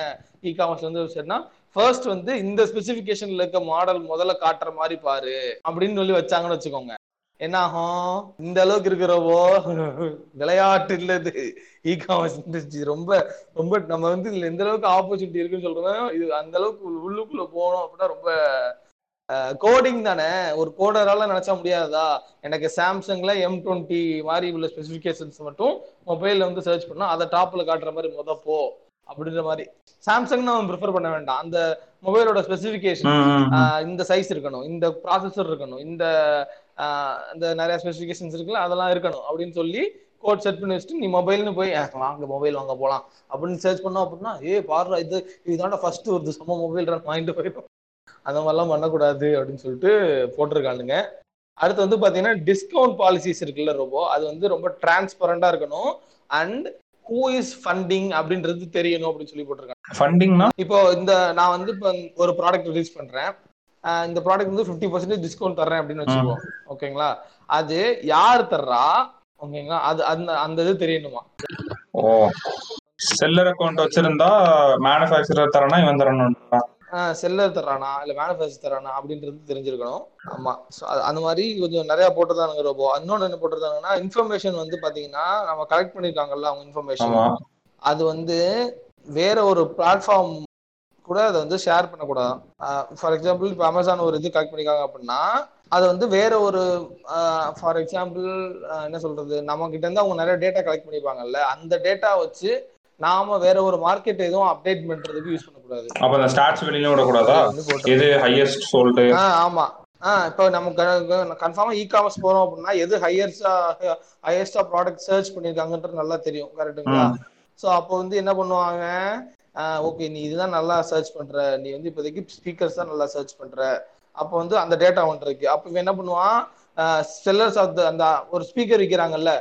இ காமர்ஸ்ல வந்து சரினா ஃபர்ஸ்ட் வந்து இந்த ஸ்பெசிஃபிகேஷன்ல இருக்க மாடல் முதல்ல காட்டுற மாதிரி பாரு அப்படின்னு சொல்லி வச்சாங்கன்னு வச்சுக்கோங்க. என்ன ஆகும் இந்த அளவுக்கு இருக்கிறவோ? விளையாட்டு இல்லது இ காமர்ஸ் இண்டஸ்ட்ரி ரொம்ப ரொம்ப நம்ம வந்து இதுல எந்த அளவுக்கு ஆப்பர்ச்சுனிட்டி இருக்குன்னு சொல்றோம் இது அந்த அளவுக்கு உள்ளுக்குள்ள போனோம் அப்படின்னா ரொம்ப கோடிங் தானே. ஒரு கோடரால நினைச்சா முடியாதா? எனக்கு சாம்சங்ல எம் டுவெண்ட்டி மாதிரி உள்ள ஸ்பெசிஃபிகேஷன்ஸ் மட்டும் மொபைல்ல வந்து சர்ச் பண்ணா அதை டாப்ல காட்டுற மாதிரி முத போ அப்படின்ற மாதிரி. சாம்சங் நம்ம ப்ரிஃபர் பண்ண வேண்டாம். அந்த மொபைலோட
ம்.
இந்த சைஸ் இருக்கணும் இந்த ப்ராசஸர் இருக்கணும் இந்த இந்த நிறைய ஸ்பெசிஃபிகேஷன்ஸ் இருக்குல்ல அதெல்லாம் இருக்கணும் அப்படின்னு சொல்லி கோட் செட் பண்ணி வச்சுட்டு நீ மொபைல்னு போய் "அஹ், வாங்க மொபைல் வாங்க போலாம் அப்படின்னு சர்ச் பண்ணோம் அப்படின்னா ஏ பாரு இது இதுதான்டா ஃபர்ஸ்ட் வருது. சும்மா மொபைல் வாங்கிட்டு போயிடும். அந்த மாதிரிலாம் பண்ணக்கூடாது அப்படின்னு சொல்லிட்டு போட்டிருக்கானுங்க. அடுத்து வந்து பாத்தீங்கன்னா டிஸ்கவுண்ட் பாலிசிஸ் இருக்குல்ல ரொம்ப அது வந்து ரொம்ப டிரான்ஸ்பரண்டா இருக்கணும். அண்ட் ஹூ இஸ் ஃபண்டிங் அப்படின்றது தெரியணும் அப்படின்னு சொல்லி போட்டிருக்காங்க.
ஃபண்டிங்னா
இப்போ இந்த நான் வந்து இப்போ ஒரு ப்ராடக்ட் ரிலீஸ் பண்றேன். இந்த ப்ராடக்ட் வந்து ஃபிஃப்டி பர்சன்டேஜ் டிஸ்கவுண்ட் தர்றேன் அப்படின்னு வச்சுக்குவோம் ஓகேங்களா? அது யார் தர்றா? ஓகேங்களா? அது அந்த அந்த இது தெரியணுமா?
ஓ செல்லர் அக்கௌண்ட் வச்சிருந்தா மேனுஃபேக்சரர் தரனா இவன் தரணும்
செல்லர் தர்றானா? இல்ல மேனுஃபேக்சர் தர்றானா? அப்படின்றது தெரிஞ்சிருக்கணும். ஆமா. அந்த மாதிரி கொஞ்சம் நிறைய போட்டுருந்தானுங்க ரோபோ இன்னொன்னு என்ன போட்டிருந்தாங்கன்னா இன்ஃபர்மேஷன் வந்து பாத்தீங்கன்னா நம்ம கலெக்ட் பண்ணிருக்காங்கல்ல அவங்க இன்ஃபர்மேஷன் அது வந்து வேற ஒரு பிளாட்ஃபார்ம் கூட அதை வந்து ஷேர் பண்ணக்கூடாது ஃபார் எக்ஸாம்பிள் இப்போ அமேசான் ஒரு இது கலெக்ட் பண்ணிருக்காங்க அப்படின்னா அது வந்து வேற ஒரு ஃபார் எக்ஸாம்பிள் என்ன சொல்றது? நம்ம கிட்ட இருந்து அவங்க நிறைய டேட்டா கலெக்ட் பண்ணிருப்பாங்கல்ல அந்த டேட்டா வச்சு நாம வேற ஒரு மார்க்கெட் எதுவும் அப்டேட் பண்றதுக்கு யூஸ் பண்ணக்கூடாது.
அப்ப அந்த ஸ்டாட்ஸ் வெளியில விடக்கூடாதா? எது ஹையஸ்ட் சொல்லிட்டு
ஆ ஆமா. ஆ இப்போ நம்ம கன்ஃபார்மா இ காமர்ஸ் போறோம் அப்படின்னா எது ஹையர்ஸா ஹையஸ்டா ப்ராடக்ட் சர்ச் பண்ணிருக்காங்கன்றது நல்லா தெரியும் கரெக்ட்டுங்களா. சோ அப்போ வந்து என்ன பண்ணுவாங்க? ஓகே நீ இதுதான் நல்லா சர்ச் பண்ற. நீ வந்து இப்போதைக்கு ஸ்பீக்கர்ஸ் தான் நல்லா சர்ச் பண்ற. அப்போ வந்து அந்த டேட்டா ஒன்று இருக்கு. அப்போ இவன் என்ன பண்ணுவான்? செல்லர்ஸ் ஆஃப் அந்த ஒரு ஸ்பீக்கர் விற்கிறாங்கல்ல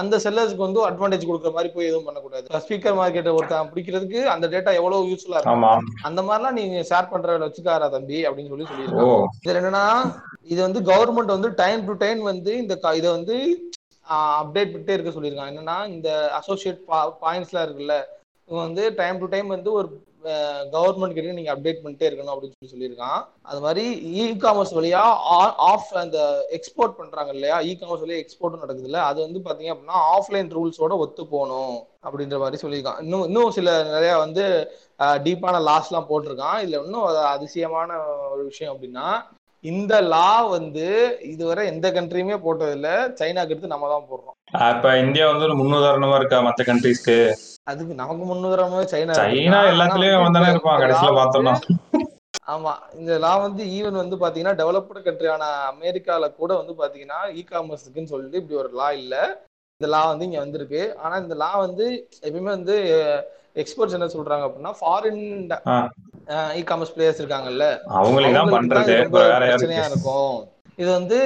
அந்த செல்லர்ஸ்க்கு வந்து அட்வான்டேஜ் கொடுக்குற மாதிரி போய் எதுவும் பண்ணக்கூடாது. ஸ்பீக்கர் மார்க்கெட்டை ஒருத்தன் பிடிக்கிறதுக்கு அந்த டேட்டா எவ்வளவு யூஸ்ஃபுல்லா இருக்கும்? அந்த மாதிரிலாம் நீங்க ஷேர் பண்ற வச்சுக்காரா தம்பி அப்படின்னு சொல்லி சொல்லியிருக்காங்க. இதுல என்னன்னா இது வந்து கவர்மெண்ட் வந்து டைம் டு டைம் வந்து இந்த இதை வந்து அப்டேட் பண்ணிட்டே இருக்க சொல்லியிருக்காங்க. என்னன்னா இந்த அசோசியேட் பாயிண்ட்ஸ்லாம் இருக்குல்ல இவங்க வந்து டைம் டு டைம் வந்து ஒரு கவர்மெண்ட் கிட்ட நீங்க அப்டேட் பண்ணிட்டே இருக்கணும் அப்படின்னு சொல்லி சொல்லியிருக்கான். அது மாதிரி இ காமர்ஸ் வழியா ஆஃப் அந்த எக்ஸ்போர்ட் பண்றாங்க இல்லையா? இ காமர்ஸ் வழியா எக்ஸ்போர்ட்டும் நடக்குது இல்ல அது வந்து பாத்தீங்க அப்படின்னா ஆஃப்லைன் ரூல்ஸோட ஒத்து போகணும் அப்படின்ற மாதிரி சொல்லியிருக்கான். இன்னும் இன்னும் சில நிறைய வந்து டீப்பான லாஸ்லாம் போட்டிருக்கான். இதுல இன்னும் அதிசயமான ஒரு விஷயம் அப்படின்னா இந்த லா வந்து இதுவரை எந்த கண்ட்ரியுமே போட்டது இல்ல சைனாக்கு எடுத்து நம்ம தான் போடுறோம்.
அப்ப இந்தியா வந்து ஒரு முன்னுதாரணமா இருக்கா மத்த கண்ட்ரீஸ்க்கு
அதுக்கு நமக்கு முன்னுதாரணமே சைனா
சைனா எல்லாத்துலயும்
வந்து
அவன் தானே
இந்த-
இருப்பான் கடைசியில பார்த்தோம்னா.
ஆமா இந்த லா வந்து ஈவன் வந்து பாத்தீங்கன்னா டெவலப்டு கண்ட்ரியான அமெரிக்கால கூட வந்து பாத்தீங்கன்னா இ காமர்ஸுக்குன்னு சொல்லிட்டு இப்படி ஒரு லா இல்ல. இந்த லா வந்து இங்க வந்திருக்கு. ஆனா இந்த லா வந்து எப்பயுமே வந்து எக்ஸ்பர்ட்ஸ் என்ன சொல்றாங்க அப்படின்னா ஃபாரின். இ காமர்ஸ் பிளேயர்ஸ் இருக்காங்கல்ல.
அவங்களுக்கு தான் பண்றது வேற
பிரச்சனையா இருக்கும். இது வந்து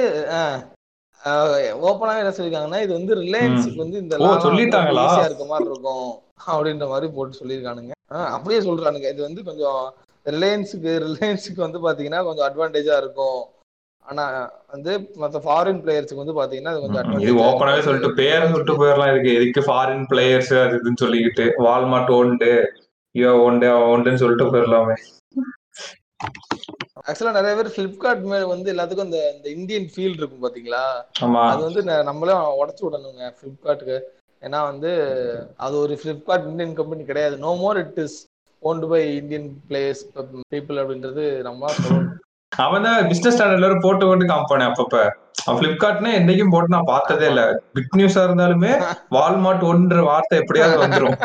ஓப்பனாக என்ன சொல்லியிருக்காங்கன்னா இது வந்து ரிலையன்ஸுக்கு வந்து இந்த
சொல்லிட்டாங்களா?
இருக்க மாதிரி இருக்கும் அப்படின்ற மாதிரி போட்டு சொல்லியிருக்கானுங்க. ஆ, அப்படியே சொல்றானுங்க. இது வந்து கொஞ்சம் ரிலையன்ஸுக்கு ரிலையன்ஸுக்கு வந்து பாத்தீங்கன்னா கொஞ்சம் அட்வான்டேஜா இருக்கும். ஆனா வந்து மத்த ஃபாரின் பிளேயர்ஸ்க்கு வந்து பாத்தீங்கன்னா அது கொஞ்சம்
இது ஓப்பனாவே
இருக்காது.
சொல்லிட்டு பேர் சொல்லிட்டு போயிடலாம். இதுக்கு எதுக்கு ஃபாரின் பிளேயர்ஸ் அது இதுன்னு சொல்லிக்கிட்டு வால்மார்ட் ஓண்டு ஓண்டு அவன் ஓண்டுன்னு சொல்லிட்டு போயிடலாமே.
ஆக்சுவலா நிறைய பேர் பிளிப்கார்ட் மேல வந்து எல்லாத்துக்கும் இந்த இந்த இந்தியன் ஃபீல் இருக்கும் பாத்தீங்களா?
ஆமா.
அது வந்து ந- நம்மளும் உடச்சு விடணுங்க பிளிப்கார்ட்டுக்கு ஏன்னா வந்து அது ஒரு பிளிப்கார்ட் இந்தியன் கம்பெனி கிடையாது. No more it is owned by Indian players people அப்படின்றது நம்ம சொல்லணும்.
அவன் தான் பிசினஸ் ஸ்டாண்டர்ட்ல போட்டு போட்டு காமிப்பானே அப்பப்ப. அவன் பிளிப்கார்ட்னே என்னைக்கும் போட்டு நான் பார்த்ததே இல்ல. பிக் நியூஸா இருந்தாலுமே வால்மார்ட் ஒன்ற வார்த்தை எப்படியாவது வந்துரும்.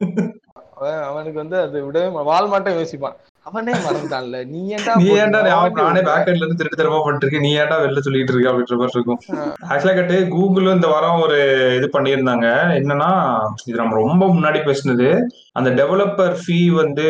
அவன் அவனுக்கு வந்து அது விடவே மா- வால்மார்ட்டை யோசிப்பான். அவனே மறந்துட்டான்ல நீ ஏன்டா
நீ ஏன்டா
நான் விட்டேன்.
பேக்கெட்ல இருந்து திருட்டு தரமா பண்ணிருக்கேன் நீ ஏன்டா வெளில சொல்லிட்டு இருக்க அப்படின்ற மாதிரி இருக்கும். ஆக்சுவலா கேட்டு கூகுளும் இந்த வாரம் ஒரு இது பண்ணியிருந்தாங்க. என்னன்னா இது நம்ம ரொம்ப முன்னாடி பேசினது அந்த டெவலப்பர் ஃபீ வந்து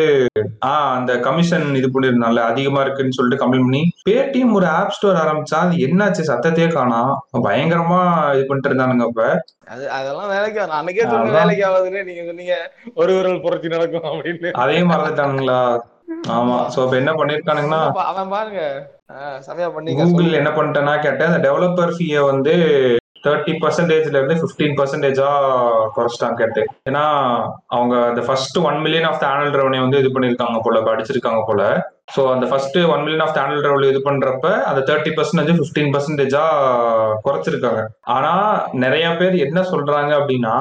ஆஹ் அந்த கமிஷன் இது பண்ணிருந்தால அதிகமா இருக்குன்னு சொல்லிட்டு கம்ப்ளைண்ட் பண்ணி பேடிஎம் ஒரு ஆப் ஸ்டோர் ஆரம்பிச்சா அது என்னாச்சு? சத்தத்தையே காணோம் பயங்கரமா இது பண்ணிட்டு இருந்தானுங்க அப்ப.
அது அதெல்லாம் வேலைக்கு அன்னைக்கே சொன்ன. வேலைக்கு ஆகுதுன்னு நீங்க சொன்னீங்க. ஒரு விரல் புரட்சி நடக்கும் அப்படின்னு.
அதையும் மறந்துட்டானுங்களா? ஆமா. சோ இப்ப என்ன பண்ணிருக்கானுங்கன்னா
அவன் பாருங்க. ஆஹ் செமையா பண்ணீங்க
கூகுள். என்ன பண்ணிட்டேன்னா கேட்டேன் அந்த டெவலப்பர் ஃபீயை வந்து தேர்ட்டி பர்சன்டேஜ்ல இருந்து ஃபிஃப்டீன் பர்சன்டேஜா குறைச்சிட்டாங்க கேட்டு ஏன்னா அவங்க அந்த first one million of annual revenue வந்து இது பண்ணிருக்காங்க போல படிச்சிருக்காங்க போல. ஸோ அந்த first one million of annual revenue இது பண்றப்ப அந்த தேர்ட்டி பர்சன்டேஜ் ஃபிஃப்டீன் பர்சன்டேஜா குறைச்சிருக்காங்க. ஆனா நிறைய பேர் என்ன சொல்றாங்க அப்படின்னா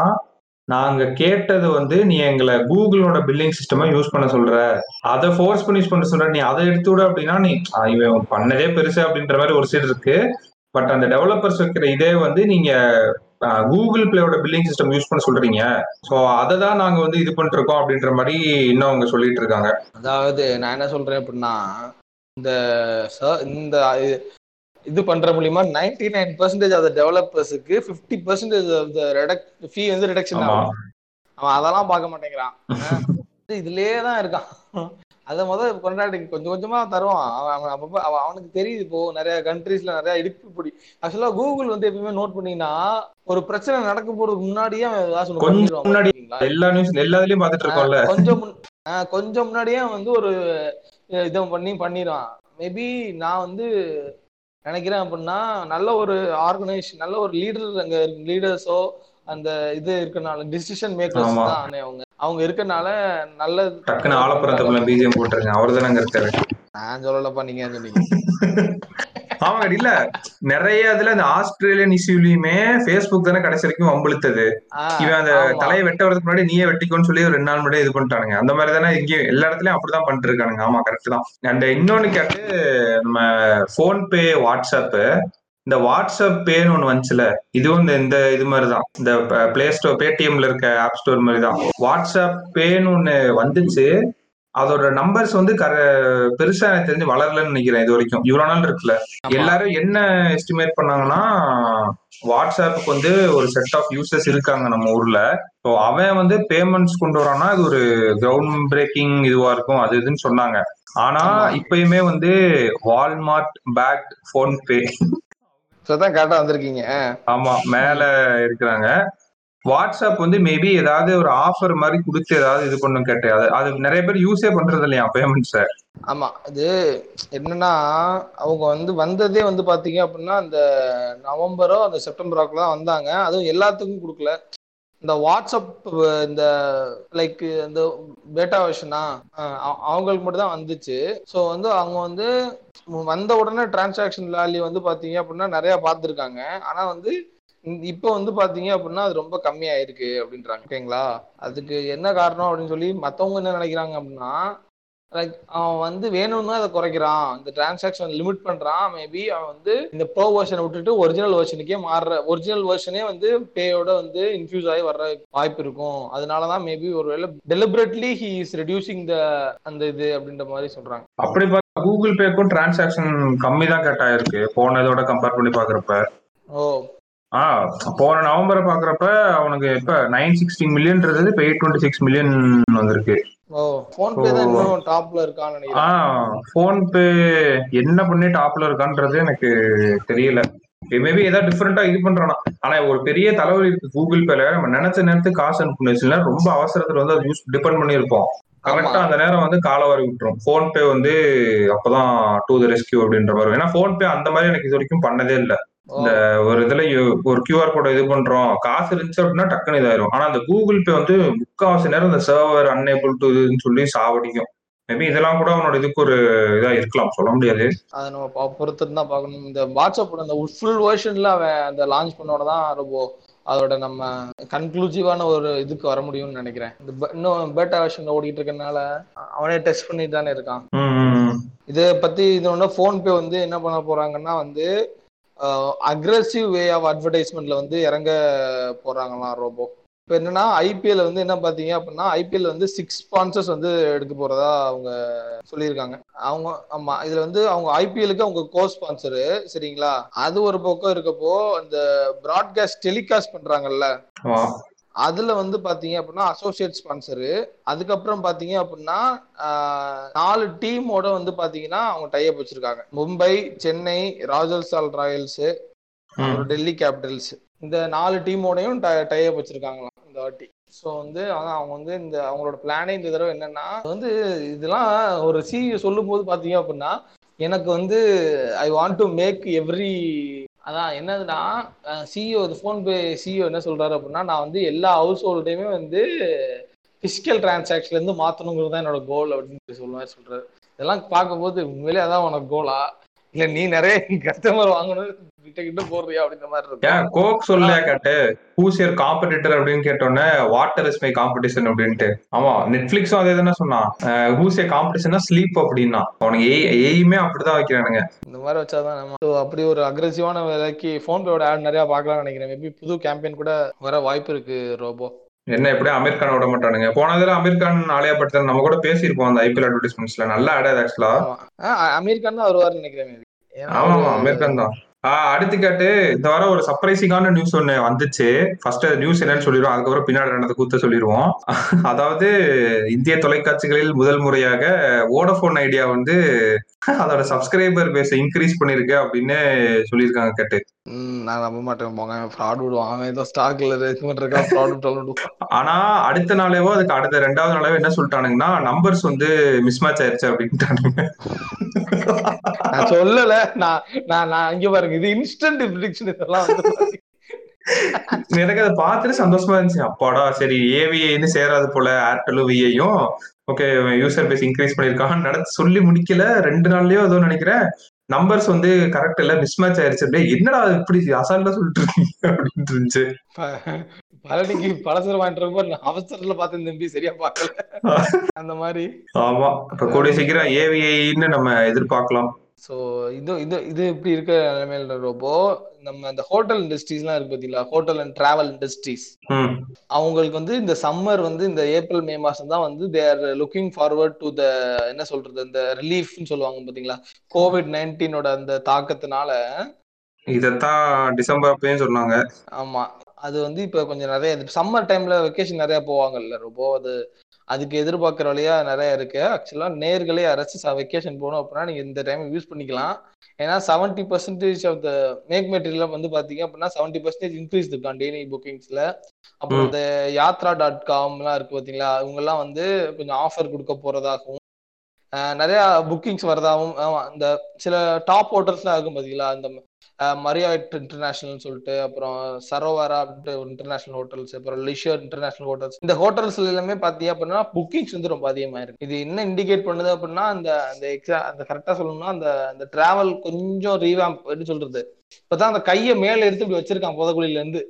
நாங்க கேட்டது வந்து நீ எங்களை கூகுளோட பில்லிங் சிஸ்டமா யூஸ் பண்ண சொல்ற. அதை ஃபோர்ஸ் பண்ணி யூஸ் பண்ண சொல்ற. நீ அதை எடுத்து விட அப்படின்னா நீ இவன் பண்ணதே பெருசு அப்படின்ற மாதிரி ஒரு சைடு இருக்கு. பட் அந்த டெவலப்பர்ஸ் வைக்கிற இதே வந்து நீங்க கூகுள் பிளேயோட பில்லிங் சிஸ்டம் யூஸ் பண்ண சொல்றீங்க. ஸோ அதை தான் நாங்க வந்து இது பண்ணிட்டு இருக்கோம் அப்படின்ற மாதிரி இன்னும் அவங்க சொல்லிட்டு இருக்காங்க
அதாவது நான் என்ன சொல்றேன் அப்படின்னா இந்த இந்த இது- பண்ற மூலியமா ninety nine percentage of டெவலப்பர்ஸுக்கு fifty percentage of the fee வந்து ரிடக்ஷன் ஆகும். அவன் அதெல்லாம் பார்க்க மாட்டேங்கிறான். இதுலயே தான் இருக்கான். அதை முதல் கொண்டாடி கொஞ்சம் கொஞ்சமா தருவான். அவன் அப்பப்ப அவன் அவனுக்கு தெரியுது இப்போ நிறைய கண்ட்ரீஸ்ல நிறைய இடுப்பு பிடி. ஆக்சுவலா கூகுள் வந்து எப்பயுமே நோட் பண்ணீங்கன்னா ஒரு பிரச்சனை நடக்க போறதுக்கு முன்னாடியே அவன்
கொஞ்சம் முன்னாடி? எல்லா நியூஸ் எல்லாத்துலயும் பாத்துட்டு இருக்கோம்ல.
கொஞ்சம் கொஞ்சம் முன்னாடியே வந்து ஒரு இதை பண்ணி பண்ணிடுவான். மேபி நான் வந்து நினைக்கிறேன் அப்படின்னா நல்ல ஒரு ஆர்கனைசேஷன் நல்ல ஒரு லீடர் அங்க லீடர்ஸோ அந்த இது இருக்கனால டிசிஷன் மேக்கர்ஸ். தான் அவங்க. அவங்க இருக்கனால நல்ல
டக்குன்னு ஆலப்புறத்துக்குள்ள பிஜிஎம் போட்டுருங்க. அவர் தானே அங்க இருக்காரு.
நான் சொல்லலப்பா நீங்க சொன்னீங்க?
ஆமா இல்ல. நிறைய இதுல இந்த ஆஸ்திரேலியன் இஷ்யூலயுமே ஃபேஸ்புக் தானே கடைசி வரைக்கும் வம்பிழுத்தது. இவன் அந்த. தலையை வெட்ட வரதுக்கு முன்னாடி நீயே வெட்டிக்கோன்னு சொல்லி ஒரு ரெண்டு நாள் முன்னாடி இது பண்ணிட்டானுங்க. அந்த மாதிரி தானே இங்கேயும் எல்லா இடத்துலயும் அப்படிதான் பண்ணிட்டு இருக்கானுங்க ஆமா கரெக்ட் தான். அண்ட் இன்னொன்னு கேட்டு நம்ம போன் பே வாட்ஸ்அப் இந்த வாட்ஸ்அப் பேன்னு ஒண்ணு வந்துச்சுல இதுவும் இந்த இந்த இது மாதிரி தான் இந்த பிளே ஸ்டோர் பேடிஎம்ல இருக்க ஆப் ஸ்டோர் மாதிரி தான் வாட்ஸ்அப் பேன்னு ஒண்ணு வந்துச்சு. அதோட நம்பர்ஸ் வந்து கர பெருசா எனக்கு தெரிஞ்சு வளரலன்னு நினைக்கிறேன் இது வரைக்கும். இவ்வளவு நாள் இருக்குல்ல. எல்லாரும் என்ன எஸ்டிமேட் பண்ணாங்கன்னா வாட்ஸ்அப்புக்கு வந்து ஒரு செட் ஆஃப் யூசர்ஸ் இருக்காங்க நம்ம ஊர்ல. ஸோ அவன் வந்து பேமெண்ட்ஸ் கொண்டு வரான்னா இது ஒரு கிரவுண்ட் பிரேக்கிங் இதுவா இருக்கும் அது இதுன்னு சொன்னாங்க. ஆனா. இப்பயுமே வந்து Walmart back PhonePe
So தான் கரெக்டா வந்திருக்கீங்க.
ஆமா மேல இருக்கிறாங்க. வாட்ஸ்அப் வந்து மேபி ஏதாவது ஒரு ஆஃபர் மாதிரி கொடுத்து ஏதாவது இது பண்ணும் கேட்டேன். அது நிறைய பேர் யூஸே பண்றது இல்லையா பேமெண்ட்ஸை
ஆமா அது என்னன்னா அவங்க வந்து வந்ததே வந்து பாத்தீங்க அப்படின்னா அந்த நவம்பரோ அந்த செப்டம்பரோக்குள்ள தான் வந்தாங்க. அதுவும் எல்லாத்துக்கும் கொடுக்கல. இந்த வாட்ஸ்அப் இந்த லைக் இந்த பேட்டா வெர்ஷனா அவங்களுக்கு மட்டும் தான் வந்துச்சு. ஸோ வந்து அவங்க வந்து வந்த உடனே டிரான்சாக்ஷன் வேல்யூ வந்து பார்த்தீங்க அப்படின்னா நிறைய பார்த்துருக்காங்க. ஆனால் வந்து இப்போ வந்து பாத்தீங்க அப்படின்னா அது ரொம்ப கம்மியாயிருக்கு அப்படின்றாங்க ஓகேங்களா? அதுக்கு என்ன காரணம் அப்படின்னு சொல்லி மத்தவங்க என்ன நினைக்கிறாங்க அப்படின்னா லைக் அவன் வந்து வேணும்னு அதை குறைக்கிறான். இந்த டிரான்சாக்ஷன் லிமிட் பண்றான். மேபி அவன் வந்து இந்த ப்ரோ வெர்ஷனை விட்டுட்டு ஒரிஜினல் வெர்ஷனுக்கே மாறுற ஒரிஜினல் வெர்ஷனே வந்து பேயோட வந்து இன்ஃபியூஸ் ஆகி வர்ற வாய்ப்பு இருக்கும். அதனாலதான் மேபி ஒருவேளை deliberately he is reducing the அந்த இது அப்படின்ற மாதிரி சொல்றாங்க.
அப்படி பார்த்தா கூகுள் பேக்கும் டிரான்சாக்ஷன் கம்மி தான் கட் ஆயிருக்கு போனதோட கம்பேர் பண்ணி பாக்குறப்ப.
ஓ
ஆ போன நவம்பரை பாக்குறப்ப அவனுக்கு இப்ப நைன் சிக்ஸ்டீன் மில்லியன் இருந்தது இப்ப எயிட் டுவெண்ட்டி சிக்ஸ் மில்லியன் வந்திருக்கு.
ஓ போன் பே தான் இன்னும் டாப்ல இருக்கான்னு நினைக்கிறேன்.
ஆ போன் பே என்ன பண்ணி டாப்ல இருக்கான்றது எனக்கு தெரியல. மேபி ஏதாவது டிஃப்ரெண்டா இது பண்றானா. ஆனா ஒரு பெரிய தலைவலி இருக்கு கூகுள் பேல நம்ம நினைச்ச நேரத்துக்கு காசு அனுப்பணும் ரொம்ப அவசரத்துல வந்து அது யூஸ் டிபெண்ட் பண்ணியிருப்போம். கரெக்டா அந்த நேரம் வந்து கால வரை விட்டுரும். போன் பே வந்து அப்பதான் டூ த ரெஸ்கியூ அப்படின்ற மாதிரி. ஏன்னா போன் பே அந்த மாதிரி எனக்கு இது வரைக்கும் பண்ணதே இல்ல. இந்த ஒரு இதுல ஒரு கியூஆர் கோட இது பண்றோம். காசு இருந்துச்சு அப்படின்னா டக்குன்னு இதாயிரும். ஆனா அந்த கூகுள் பே வந்து முக்காவாசி நேரம் இந்த சர்வர் அன்னேபிள் டு இதுன்னு சொல்லி சாவடிக்கும். மேபி இதெல்லாம் கூட அவனோட இதுக்கு ஒரு இதா இருக்கலாம். சொல்ல முடியாது.
அதை நம்ம பொறுத்து தான் பார்க்கணும். இந்த வாட்ஸ்அப்போட அந்த ஃபுல் வெர்ஷன்ல அவன் அந்த லான்ச் பண்ணோட தான் ரொம்ப அதோட நம்ம கன்க்ளூசிவான ஒரு இதுக்கு வர முடியும்னு நினைக்கிறேன். இந்த இன்னும் பேட்டா வெர்ஷன்ல ஓடிட்டு இருக்கறனால அவனே டெஸ்ட் பண்ணிட்டு தானே இருக்கான். இதை பத்தி இது ஒன்று ஃபோன் பே வந்து என்ன பண்ண போறாங்கன்னா வந்து அக்ரஸிவ் வே ஆஃப் அட்வர்டைஸ்மெண்ட்ல வந்து இறங்க போறாங்களாம் ரோபோ. இப்போ என்னன்னா ஐபிஎல் வந்து என்ன பாத்தீங்க அப்படின்னா ஐபிஎல் வந்து சிக்ஸ் ஸ்பான்சர்ஸ் வந்து எடுக்க போறதா அவங்க சொல்லியிருக்காங்க. அவங்க ஆமா இதுல வந்து அவங்க ஐபிஎலுக்கு அவங்க கோ ஸ்பான்சரு சரிங்களா? அது ஒரு பக்கம் இருக்கப்போ அந்த ப்ராட்காஸ்ட் டெலிகாஸ்ட் பண்றாங்கல்ல அதுல வந்து பாத்தீங்க அப்படின்னா அசோசியேட் ஸ்பான்சரு அதுக்கப்புறம் பாத்தீங்க அப்படின்னா நாலு டீமோட வந்து பாத்தீங்கன்னா அவங்க டைப் வச்சிருக்காங்க. மும்பை சென்னை ராஜஸ்தான் ராயல்ஸ். அப்புறம் டெல்லி கேபிட்டல்ஸ் இந்த நாலு டீமோடையும் டைப் வச்சிருக்காங்களாம் இந்த வாட்டி. ஸோ வந்து அதான் அவங்க வந்து இந்த அவங்களோட பிளானே இந்த தடவை என்னன்னா வந்து இதெல்லாம் ஒரு சிஇஓ சொல்லும் போது பாத்தீங்க அப்படின்னா எனக்கு வந்து I want to make every அதான் என்னதுன்னா சிஇஓ ஃபோன்பே சிஇஓ என்ன சொல்றாரு அப்படின்னா நான் வந்து எல்லா ஹவுஸ் ஹோல்டையுமே வந்து பிசிக்கல் டிரான்சாக்ஷன்ல இருந்து மாத்தணுங்கிறது தான் என்னோட கோல் அப்படின்னு சொல்லுவாரு சொல்றாரு. இதெல்லாம் பார்க்கும்போது உண்மையிலே அதான் உனக்கு கோலா இல்ல நீ நிறைய கஸ்டமர் வாங்கணும் கிட்ட போடுறியா அப்படின்ற மாதிரி இருக்கு.
ஏன் கோக் சொல்லியா கேட்டு ஹூஸ் யர் காம்படிட்டர் அப்படின்னு கேட்டோன்னே வாட்டர் இஸ் மை காம்படிஷன் அப்படின்ட்டு. ஆமா நெட்ஃபிளிக்ஸும் அதே தானே சொன்னான் ஹூஸ் காம்படிஷன்னா ஸ்லீப் அப்படின்னா. அவனுக்கு எய்மே அப்படிதான் வைக்கிறானுங்க.
இந்த மாதிரி வச்சாதான் நம்ம. அப்படி ஒரு அக்ரெசிவான விலைக்கு ஃபோன் பேயோட ஆட் நிறைய பார்க்கலாம்னு நினைக்கிறேன். மேபி புது கேம்பெயின் கூட வர வாய்ப்பு இருக்கு ரோபோ.
என்ன எப்படியும் அமீர் கான் விட மாட்டானுங்க? போனதுல அமீர் கான் ஆலியா பட் நம்ம கூட பேசியிருப்போம் அந்த ஐபிஎல் அட்வர்டைஸ்மெண்ட்ஸ்ல நல்ல ஆட் அது ஆக்சுவலா
ஆமா. ஆஹ் அமெரிக்கான் தான் வருவாருன்னு நினைக்கிறேன்
ஆமா ஆமா அமீர் கான் தான். அடுத்து கேட்டு இந்த வாரம் ஒரு சர்ப்ரைசிங்கான நியூஸ் ஒண்ணு வந்துச்சு. ஃபர்ஸ்ட் நியூஸ் என்னன்னு சொல்லிடுவோம். அதுக்கப்புறம் பின்னாடி நடந்த கூத்த சொல்லிடுவோம். அதாவது இந்திய தொலைக்காட்சிகளில் முதல் முறையாக வோடபோன் ஐடியா வந்து அதோட சப்ஸ்கிரைபர் பேஸை இன்க்ரீஸ் பண்ணிருக்கு அப்படின்னு சொல்லியிருக்காங்க கேட்டு.
நான் நம்ப மாட்டேன். போங்க ஃப்ராட் விடுவான் அவன் ஏதோ ஸ்டாக்ல ரெக்கமெண்ட் இருக்கா ஃப்ராட்
ஆனா அடுத்த நாளேவோ அதுக்கு அடுத்த ரெண்டாவது நாளேவோ என்ன சொல்லிட்டானுங்கன்னா நம்பர்ஸ் வந்து மிஸ்மேட்ச் ஆயிருச்சு அப்படின்ட்டானுங்க.
நான் சொல்லல. நான் நான் நான் இங்க பாருங்க. இது இன்ஸ்டன்ட் ப்ரிடிக்ஷன் இதெல்லாம் வந்து.
எனக்கு அதை பார்த்துட்டு சந்தோஷமா இருந்துச்சு. அப்பாடா சரி ஏவிஐன்னு சேராது போல ஏர்டெலும் விஐயும் ஓகே யூசர் பேஸ் இன்க்ரீஸ் பண்ணிருக்கான்னு நடந்து சொல்லி முடிக்கல. ரெண்டு நாள்லயோ ஏதோ நினைக்கிறேன். நம்பர்ஸ் வந்து கரெக்ட் இல்ல மிஸ்மேட்ச் ஆயிருச்சு. அப்படியே என்னடா இப்படி அசால்ட்டா சொல்லிட்டு இருக்கீங்க அப்படின்னு இருந்துச்சு.
பழனிக்கு பலசரம் வாங்கிட்டு அவசரத்துல பார்த்தேன் தம்பி சரியா பார்க்கல. அந்த மாதிரி.
ஆமா. இப்ப கூடிய சீக்கிரம் ஏவிஐன்னு நம்ம எதிர்பார்க்கலாம்.
ஸோ இது இது இது இப்படி இருக்க நிலைமையில ரோபோ நம்ம அந்த ஹோட்டல் இண்டஸ்ட்ரீஸ்லாம் இருக்கு பார்த்தீங்களா ஹோட்டல் அண்ட் டிராவல் இண்டஸ்ட்ரீஸ் அவங்களுக்கு வந்து இந்த சம்மர் வந்து இந்த ஏப்ரல் மே மாசம் தான் வந்து they're looking forward to the என்ன சொல்றது இந்த ரிலீஃப்னு சொல்லுவாங்க பாத்தீங்களா? கோவிட் நைன்டீனோட அந்த தாக்கத்தினால.
இதத்தான் டிசம்பர் அப்பயும் சொன்னாங்க.
ஆமா. அது வந்து இப்ப கொஞ்சம் நிறைய சம்மர் டைம்ல வெக்கேஷன் நிறைய போவாங்கல்ல ரொம்ப அது அதுக்கு எதிர்பார்க்குற வழியா நிறைய இருக்கு. ஆக்சுவலா நேர்களே அரசு வெக்கேஷன் போகணும் அப்படின்னா நீங்க இந்த டைம் யூஸ் பண்ணிக்கலாம். ஏன்னா seventy percentage of the make material வந்து பாத்தீங்க அப்படின்னா செவன்டி பர்சன்டேஜ் இன்க்ரீஸ் இருக்கான் டெய்லி புக்கிங்ஸ்ல அப்புறம். இந்த யாத்ரா டாட் காம்லாம் இருக்கு பாத்தீங்களா? இவங்க எல்லாம் வந்து கொஞ்சம் ஆஃபர் கொடுக்க போறதாகவும் அஹ் நிறைய புக்கிங்ஸ் வரதாகவும் இந்த சில டாப் ஹோட்டல்ஸ்லாம் இருக்கும் பாத்தீங்களா? அந்த மரியாட் இன்டர்நேஷனல் சொல்லிட்டு அப்புறம் சரோவரா அப்படின்ட்டு இன்டர்நேஷனல் ஹோட்டல்ஸ் அப்புறம் லிஷர் இன்டர்நேஷனல் ஹோட்டல்ஸ் இந்த ஹோட்டல்ஸ் எல்லாமே பாத்தீங்க அப்படின்னா புக்கிங்ஸ் வந்து ரொம்ப அதிகமா இருக்கு. இது என்ன இண்டிகேட் பண்ணுது அப்படின்னா அந்த அந்த எக்ஸா அந்த கரெக்டா சொல்லணும்னா அந்த அந்த டிராவல் கொஞ்சம் ரீவாம்ப் எப்படி சொல்றது. இப்பதான் அந்த கையை மேல எடுத்து இப்படி வச்சிருக்கான் புதக்குழியில இருந்து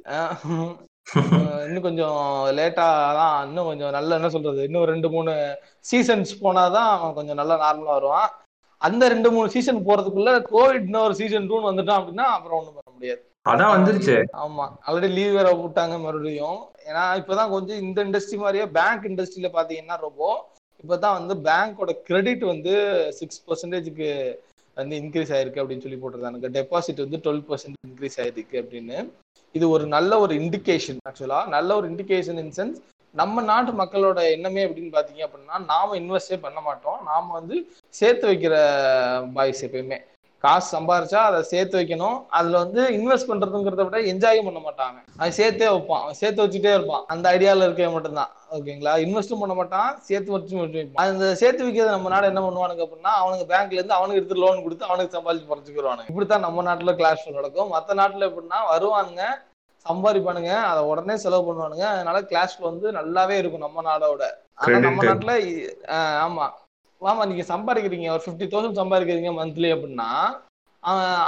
இன்னும் கொஞ்சம் லேட்டா தான் இன்னும் கொஞ்சம் நல்ல என்ன சொல்றது இன்னும் ரெண்டு மூணு சீசன்ஸ் போனாதான் அவன் கொஞ்சம் நல்லா நார்மலா வருவான். அந்த ரெண்டு மூணு சீசன் போறதுக்குள்ள கோவிட் இன்னொரு சீசன் டூன்னு வந்துட்டான் அப்படின்னா அப்புறம் ஒண்ணும் பண்ண முடியாது.
அதான் வந்துருச்சு.
ஆமா. ஆல்ரெடி லீவ் வேற விட்டாங்க மறுபடியும். ஏன்னா இப்பதான் கொஞ்சம் இந்த இண்டஸ்ட்ரி மாதிரியே பேங்க் இண்டஸ்ட்ரியில பாத்தீங்கன்னா ரொம்ப இப்பதான் வந்து பேங்கோட கிரெடிட் வந்து சிக்ஸ் பர்சன்டேஜுக்கு வந்து இன்க்ரீஸ் ஆயிருக்கு அப்படின்னு சொல்லி போட்டிருந்தாங்க டெபாசிட் வந்து டுவெல் பர்சன்ட் இன்க்ரீஸ் ஆயிருக்கு அப்படின்னு. இது ஒரு நல்ல ஒரு இண்டிகேஷன் ஆக்சுவலா நல்ல ஒரு இண்டிகேஷன் இன் சென்ஸ் நம்ம நாட்டு மக்களோட எண்ணமே அப்படின்னு பாத்தீங்க அப்படின்னா நாம இன்வெஸ்டே பண்ண மாட்டோம். நாம வந்து சேர்த்து வைக்கிற பாய்ஸ் எப்பயுமே. காசு சம்பாரிச்சா அதை சேர்த்து வைக்கணும். அதுல வந்து இன்வெஸ்ட் பண்றதுங்கிறத விட என்ஜாயும் பண்ண மாட்டாங்க. அவன் சேர்த்தே வைப்பான். அவன் சேர்த்து வச்சுட்டே இருப்பான். அந்த ஐடியால இருக்க மட்டும்தான். ஓகேங்களா? இன்வெஸ்டும் பண்ண மாட்டான். சேர்த்து வச்சு வைப்பான். அந்த சேர்த்து வைக்கிறத நம்ம நாடு என்ன பண்ணுவானுங்க அப்படின்னா அவனுக்கு பேங்க்ல இருந்து அவனுக்கு எடுத்து லோன் கொடுத்து அவனுக்கு சம்பாதிச்சு குறைச்சிக்கிறானுங்க இப்படித்தான் நம்ம நாட்டுல கிளாஸ் நடக்கும். மற்ற நாட்டுல எப்படின்னா வருவானுங்க. சம்பாதிப்பானுங்க அதை உடனே செலவு பண்ணுவானுங்க. அதனால கிளாஸ் வந்து நல்லாவே இருக்கும் நம்ம நாடோட. ஆனா நம்ம. நாட்டுல ஆமா. ஆமா நீங்க சம்பாதிக்கிறீங்க. ஒரு ஃபிஃப்டி தௌசண்ட் சம்பாதிக்கிறீங்க மந்த்லி அப்படின்னா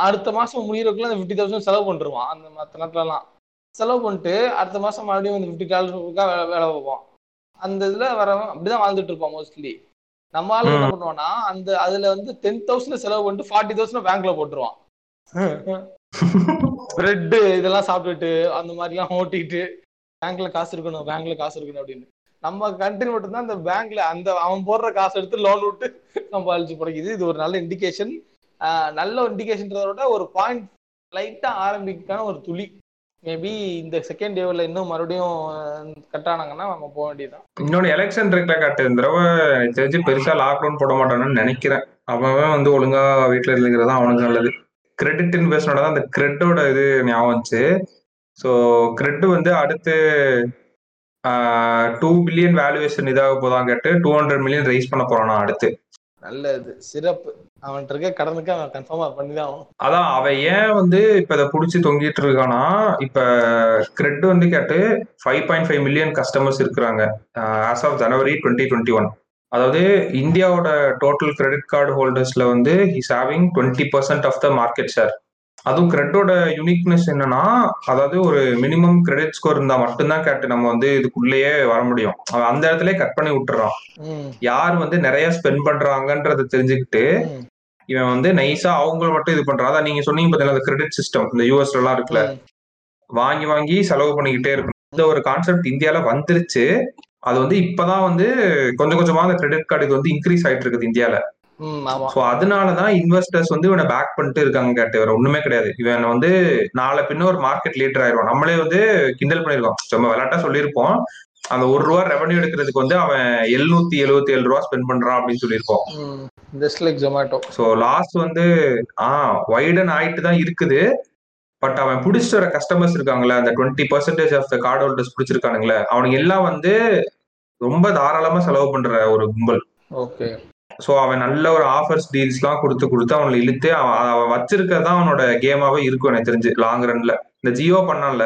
அடுத்த மாசம் முடியறதுக்குள்ள அந்த ஃபிஃப்டி தௌசண்ட் செலவு பண்ணிருவான். அந்த மற்ற நாட்டுலலாம். செலவு பண்ணிட்டு அடுத்த மாசம் மறுபடியும் அந்த ஃபிஃப்டி டாலருக்கா வேலை வேலை பார்ப்பான். அந்த இதுல வரவன் அப்படிதான் வாழ்ந்துட்டு இருப்பான் மோஸ்ட்லி நம்ம ஆளு என்ன பண்ணுவான்னா அந்த அதுல வந்து டென் தௌசண்ட் செலவு பண்ணிட்டு ஃபார்ட்டி தௌசண்ட் பேங்க்ல போட்டுருவான். பிரெட் இதெல்லாம் சாப்பிட்டுட்டு அந்த மாதிரிலாம் ஓட்டிட்டு பேங்க்ல காசு இருக்கணும் பேங்க்ல காசு இருக்கணும் அப்படின்னு. நம்ம கண்ட்ரி மட்டும்தான் அந்த பேங்க்ல அந்த அவன் போடுற காசு எடுத்து லோன் விட்டு சம்பாதிச்சு பிடிக்குது இது ஒரு நல்ல இண்டிகேஷன் நல்ல இண்டிகேஷன்றத விட ஒரு பாயிண்ட் லைட்டா ஆரம்பிக்கான ஒரு துளி. மேபி இந்த செகண்ட் டேவில் இன்னும் மறுபடியும் கட் ஆனாங்கன்னா நம்ம போக வேண்டியதுதான்.
இன்னொன்னு எலெக்ஷன் இருக்குல்ல கட்டு. இந்த தடவை தெரிஞ்சு பெருசா லாக்டவுன் போட மாட்டானுன்னு நினைக்கிறேன். அவன் வந்து ஒழுங்கா வீட்டுல இருந்துக்கிறது தான் அவனுக்கு நல்லது. கிரெடிட் இன்வெஸ்ட்மெண்ட் தான் அந்த கிரெட்டோட இது ஞாபகம் வந்துச்சு. ஸோ கிரெட் வந்து அடுத்து டூ பில்லியன் வேல்யூவேஷன் இதாக போதான் கேட்டு டூ ஹண்ட்ரட் மில்லியன் ரைஸ் பண்ண போறானா அடுத்து.
நல்ல இது சிறப்பு. அவன்கிட்ட இருக்க கடனுக்கு அவன் கன்ஃபார்மா பண்ணிதான்
அதான் அவன் ஏன் வந்து இப்ப இதை புடிச்சு தொங்கிட்டு இருக்கானா? இப்ப கிரெட் வந்து கேட்டு five point five million customers இருக்கிறாங்க as of January twenty twenty one அதாவது இந்தியாவோட டோட்டல் கிரெடிட் கார்டு ஹோல்டர்ஸ்ல வந்து he's having twenty percent of the market share அதுவும் கிரெட்டோட யூனிக்னஸ் என்னன்னா அதாவது ஒரு மினிமம் கிரெடிட் ஸ்கோர் இருந்தா மட்டும்தான் கேட்டு நம்ம வந்து இதுக்குள்ளேயே வர முடியும். அவன் அந்த இடத்துல கட் பண்ணி விட்டுறான். யார் வந்து நிறைய ஸ்பெண்ட் பண்றாங்கன்றத தெரிஞ்சுக்கிட்டு இவன் வந்து நைஸா அவங்க மட்டும் இது பண்றான். அதான் நீங்க சொன்னீங்க பாத்தீங்களா அந்த கிரெடிட் சிஸ்டம் இந்த யூஎஸ்ல எல்லாம் இருக்குல்ல. வாங்கி வாங்கி செலவு பண்ணிக்கிட்டே இருக்கணும். இந்த ஒரு கான்செப்ட் இந்தியால வந்துருச்சு. அது வந்து இப்பதான் வந்து கொஞ்சம் கொஞ்சமா அந்த கிரெடிட் கார்டு இது வந்து இன்க்ரீஸ் ஆயிட்டு இருக்குது இந்தியால சோ அதனாலதான் இன்வெஸ்டர்ஸ் வந்து இவனை பேக் பண்ணிட்டு இருக்காங்க கேட்டு வேற ஒண்ணுமே கிடையாது. இவன் வந்து நாளை பின்ன ஒரு மார்க்கெட் லீடர் ஆயிடுவான் நம்மளே வந்து கிண்டல் பண்ணிருக்கோம் சும்மா விளையாட்டா சொல்லியிருப்போம். அந்த ஒரு ரூபா ரெவன்யூ எடுக்கிறதுக்கு வந்து அவன் எழுநூத்தி எழுபத்தி ஏழு ரூபா ஸ்பெண்ட் பண்றான் அப்படின்னு சொல்லியிருப்போம்.
Just like Zomato
so last வந்து ஆ வைடன் ஆயிட்டு தான் இருக்குது. பட் அவன் பிடிச்சிட்டு வர கஸ்டமர்ஸ் இருக்காங்களே அந்த twenty percentage of the card holders பிடிச்சிருக்கானுங்களே அவனுக்கு எல்லாம் வந்து ரொம்ப தாராளமா செலவு பண்ற ஒரு கும்பல்.
ஓகே
ஸோ அவன் நல்ல ஒரு ஆஃபர்ஸ் டீல்ஸ்லாம் கொடுத்து கொடுத்து அவனை இழுத்து அவன் அவன் வச்சிருக்கதான் அவனோட கேமாவே இருக்கும் எனக்கு தெரிஞ்சு லாங் ரன்ல இந்த ஜியோ பண்ணான்ல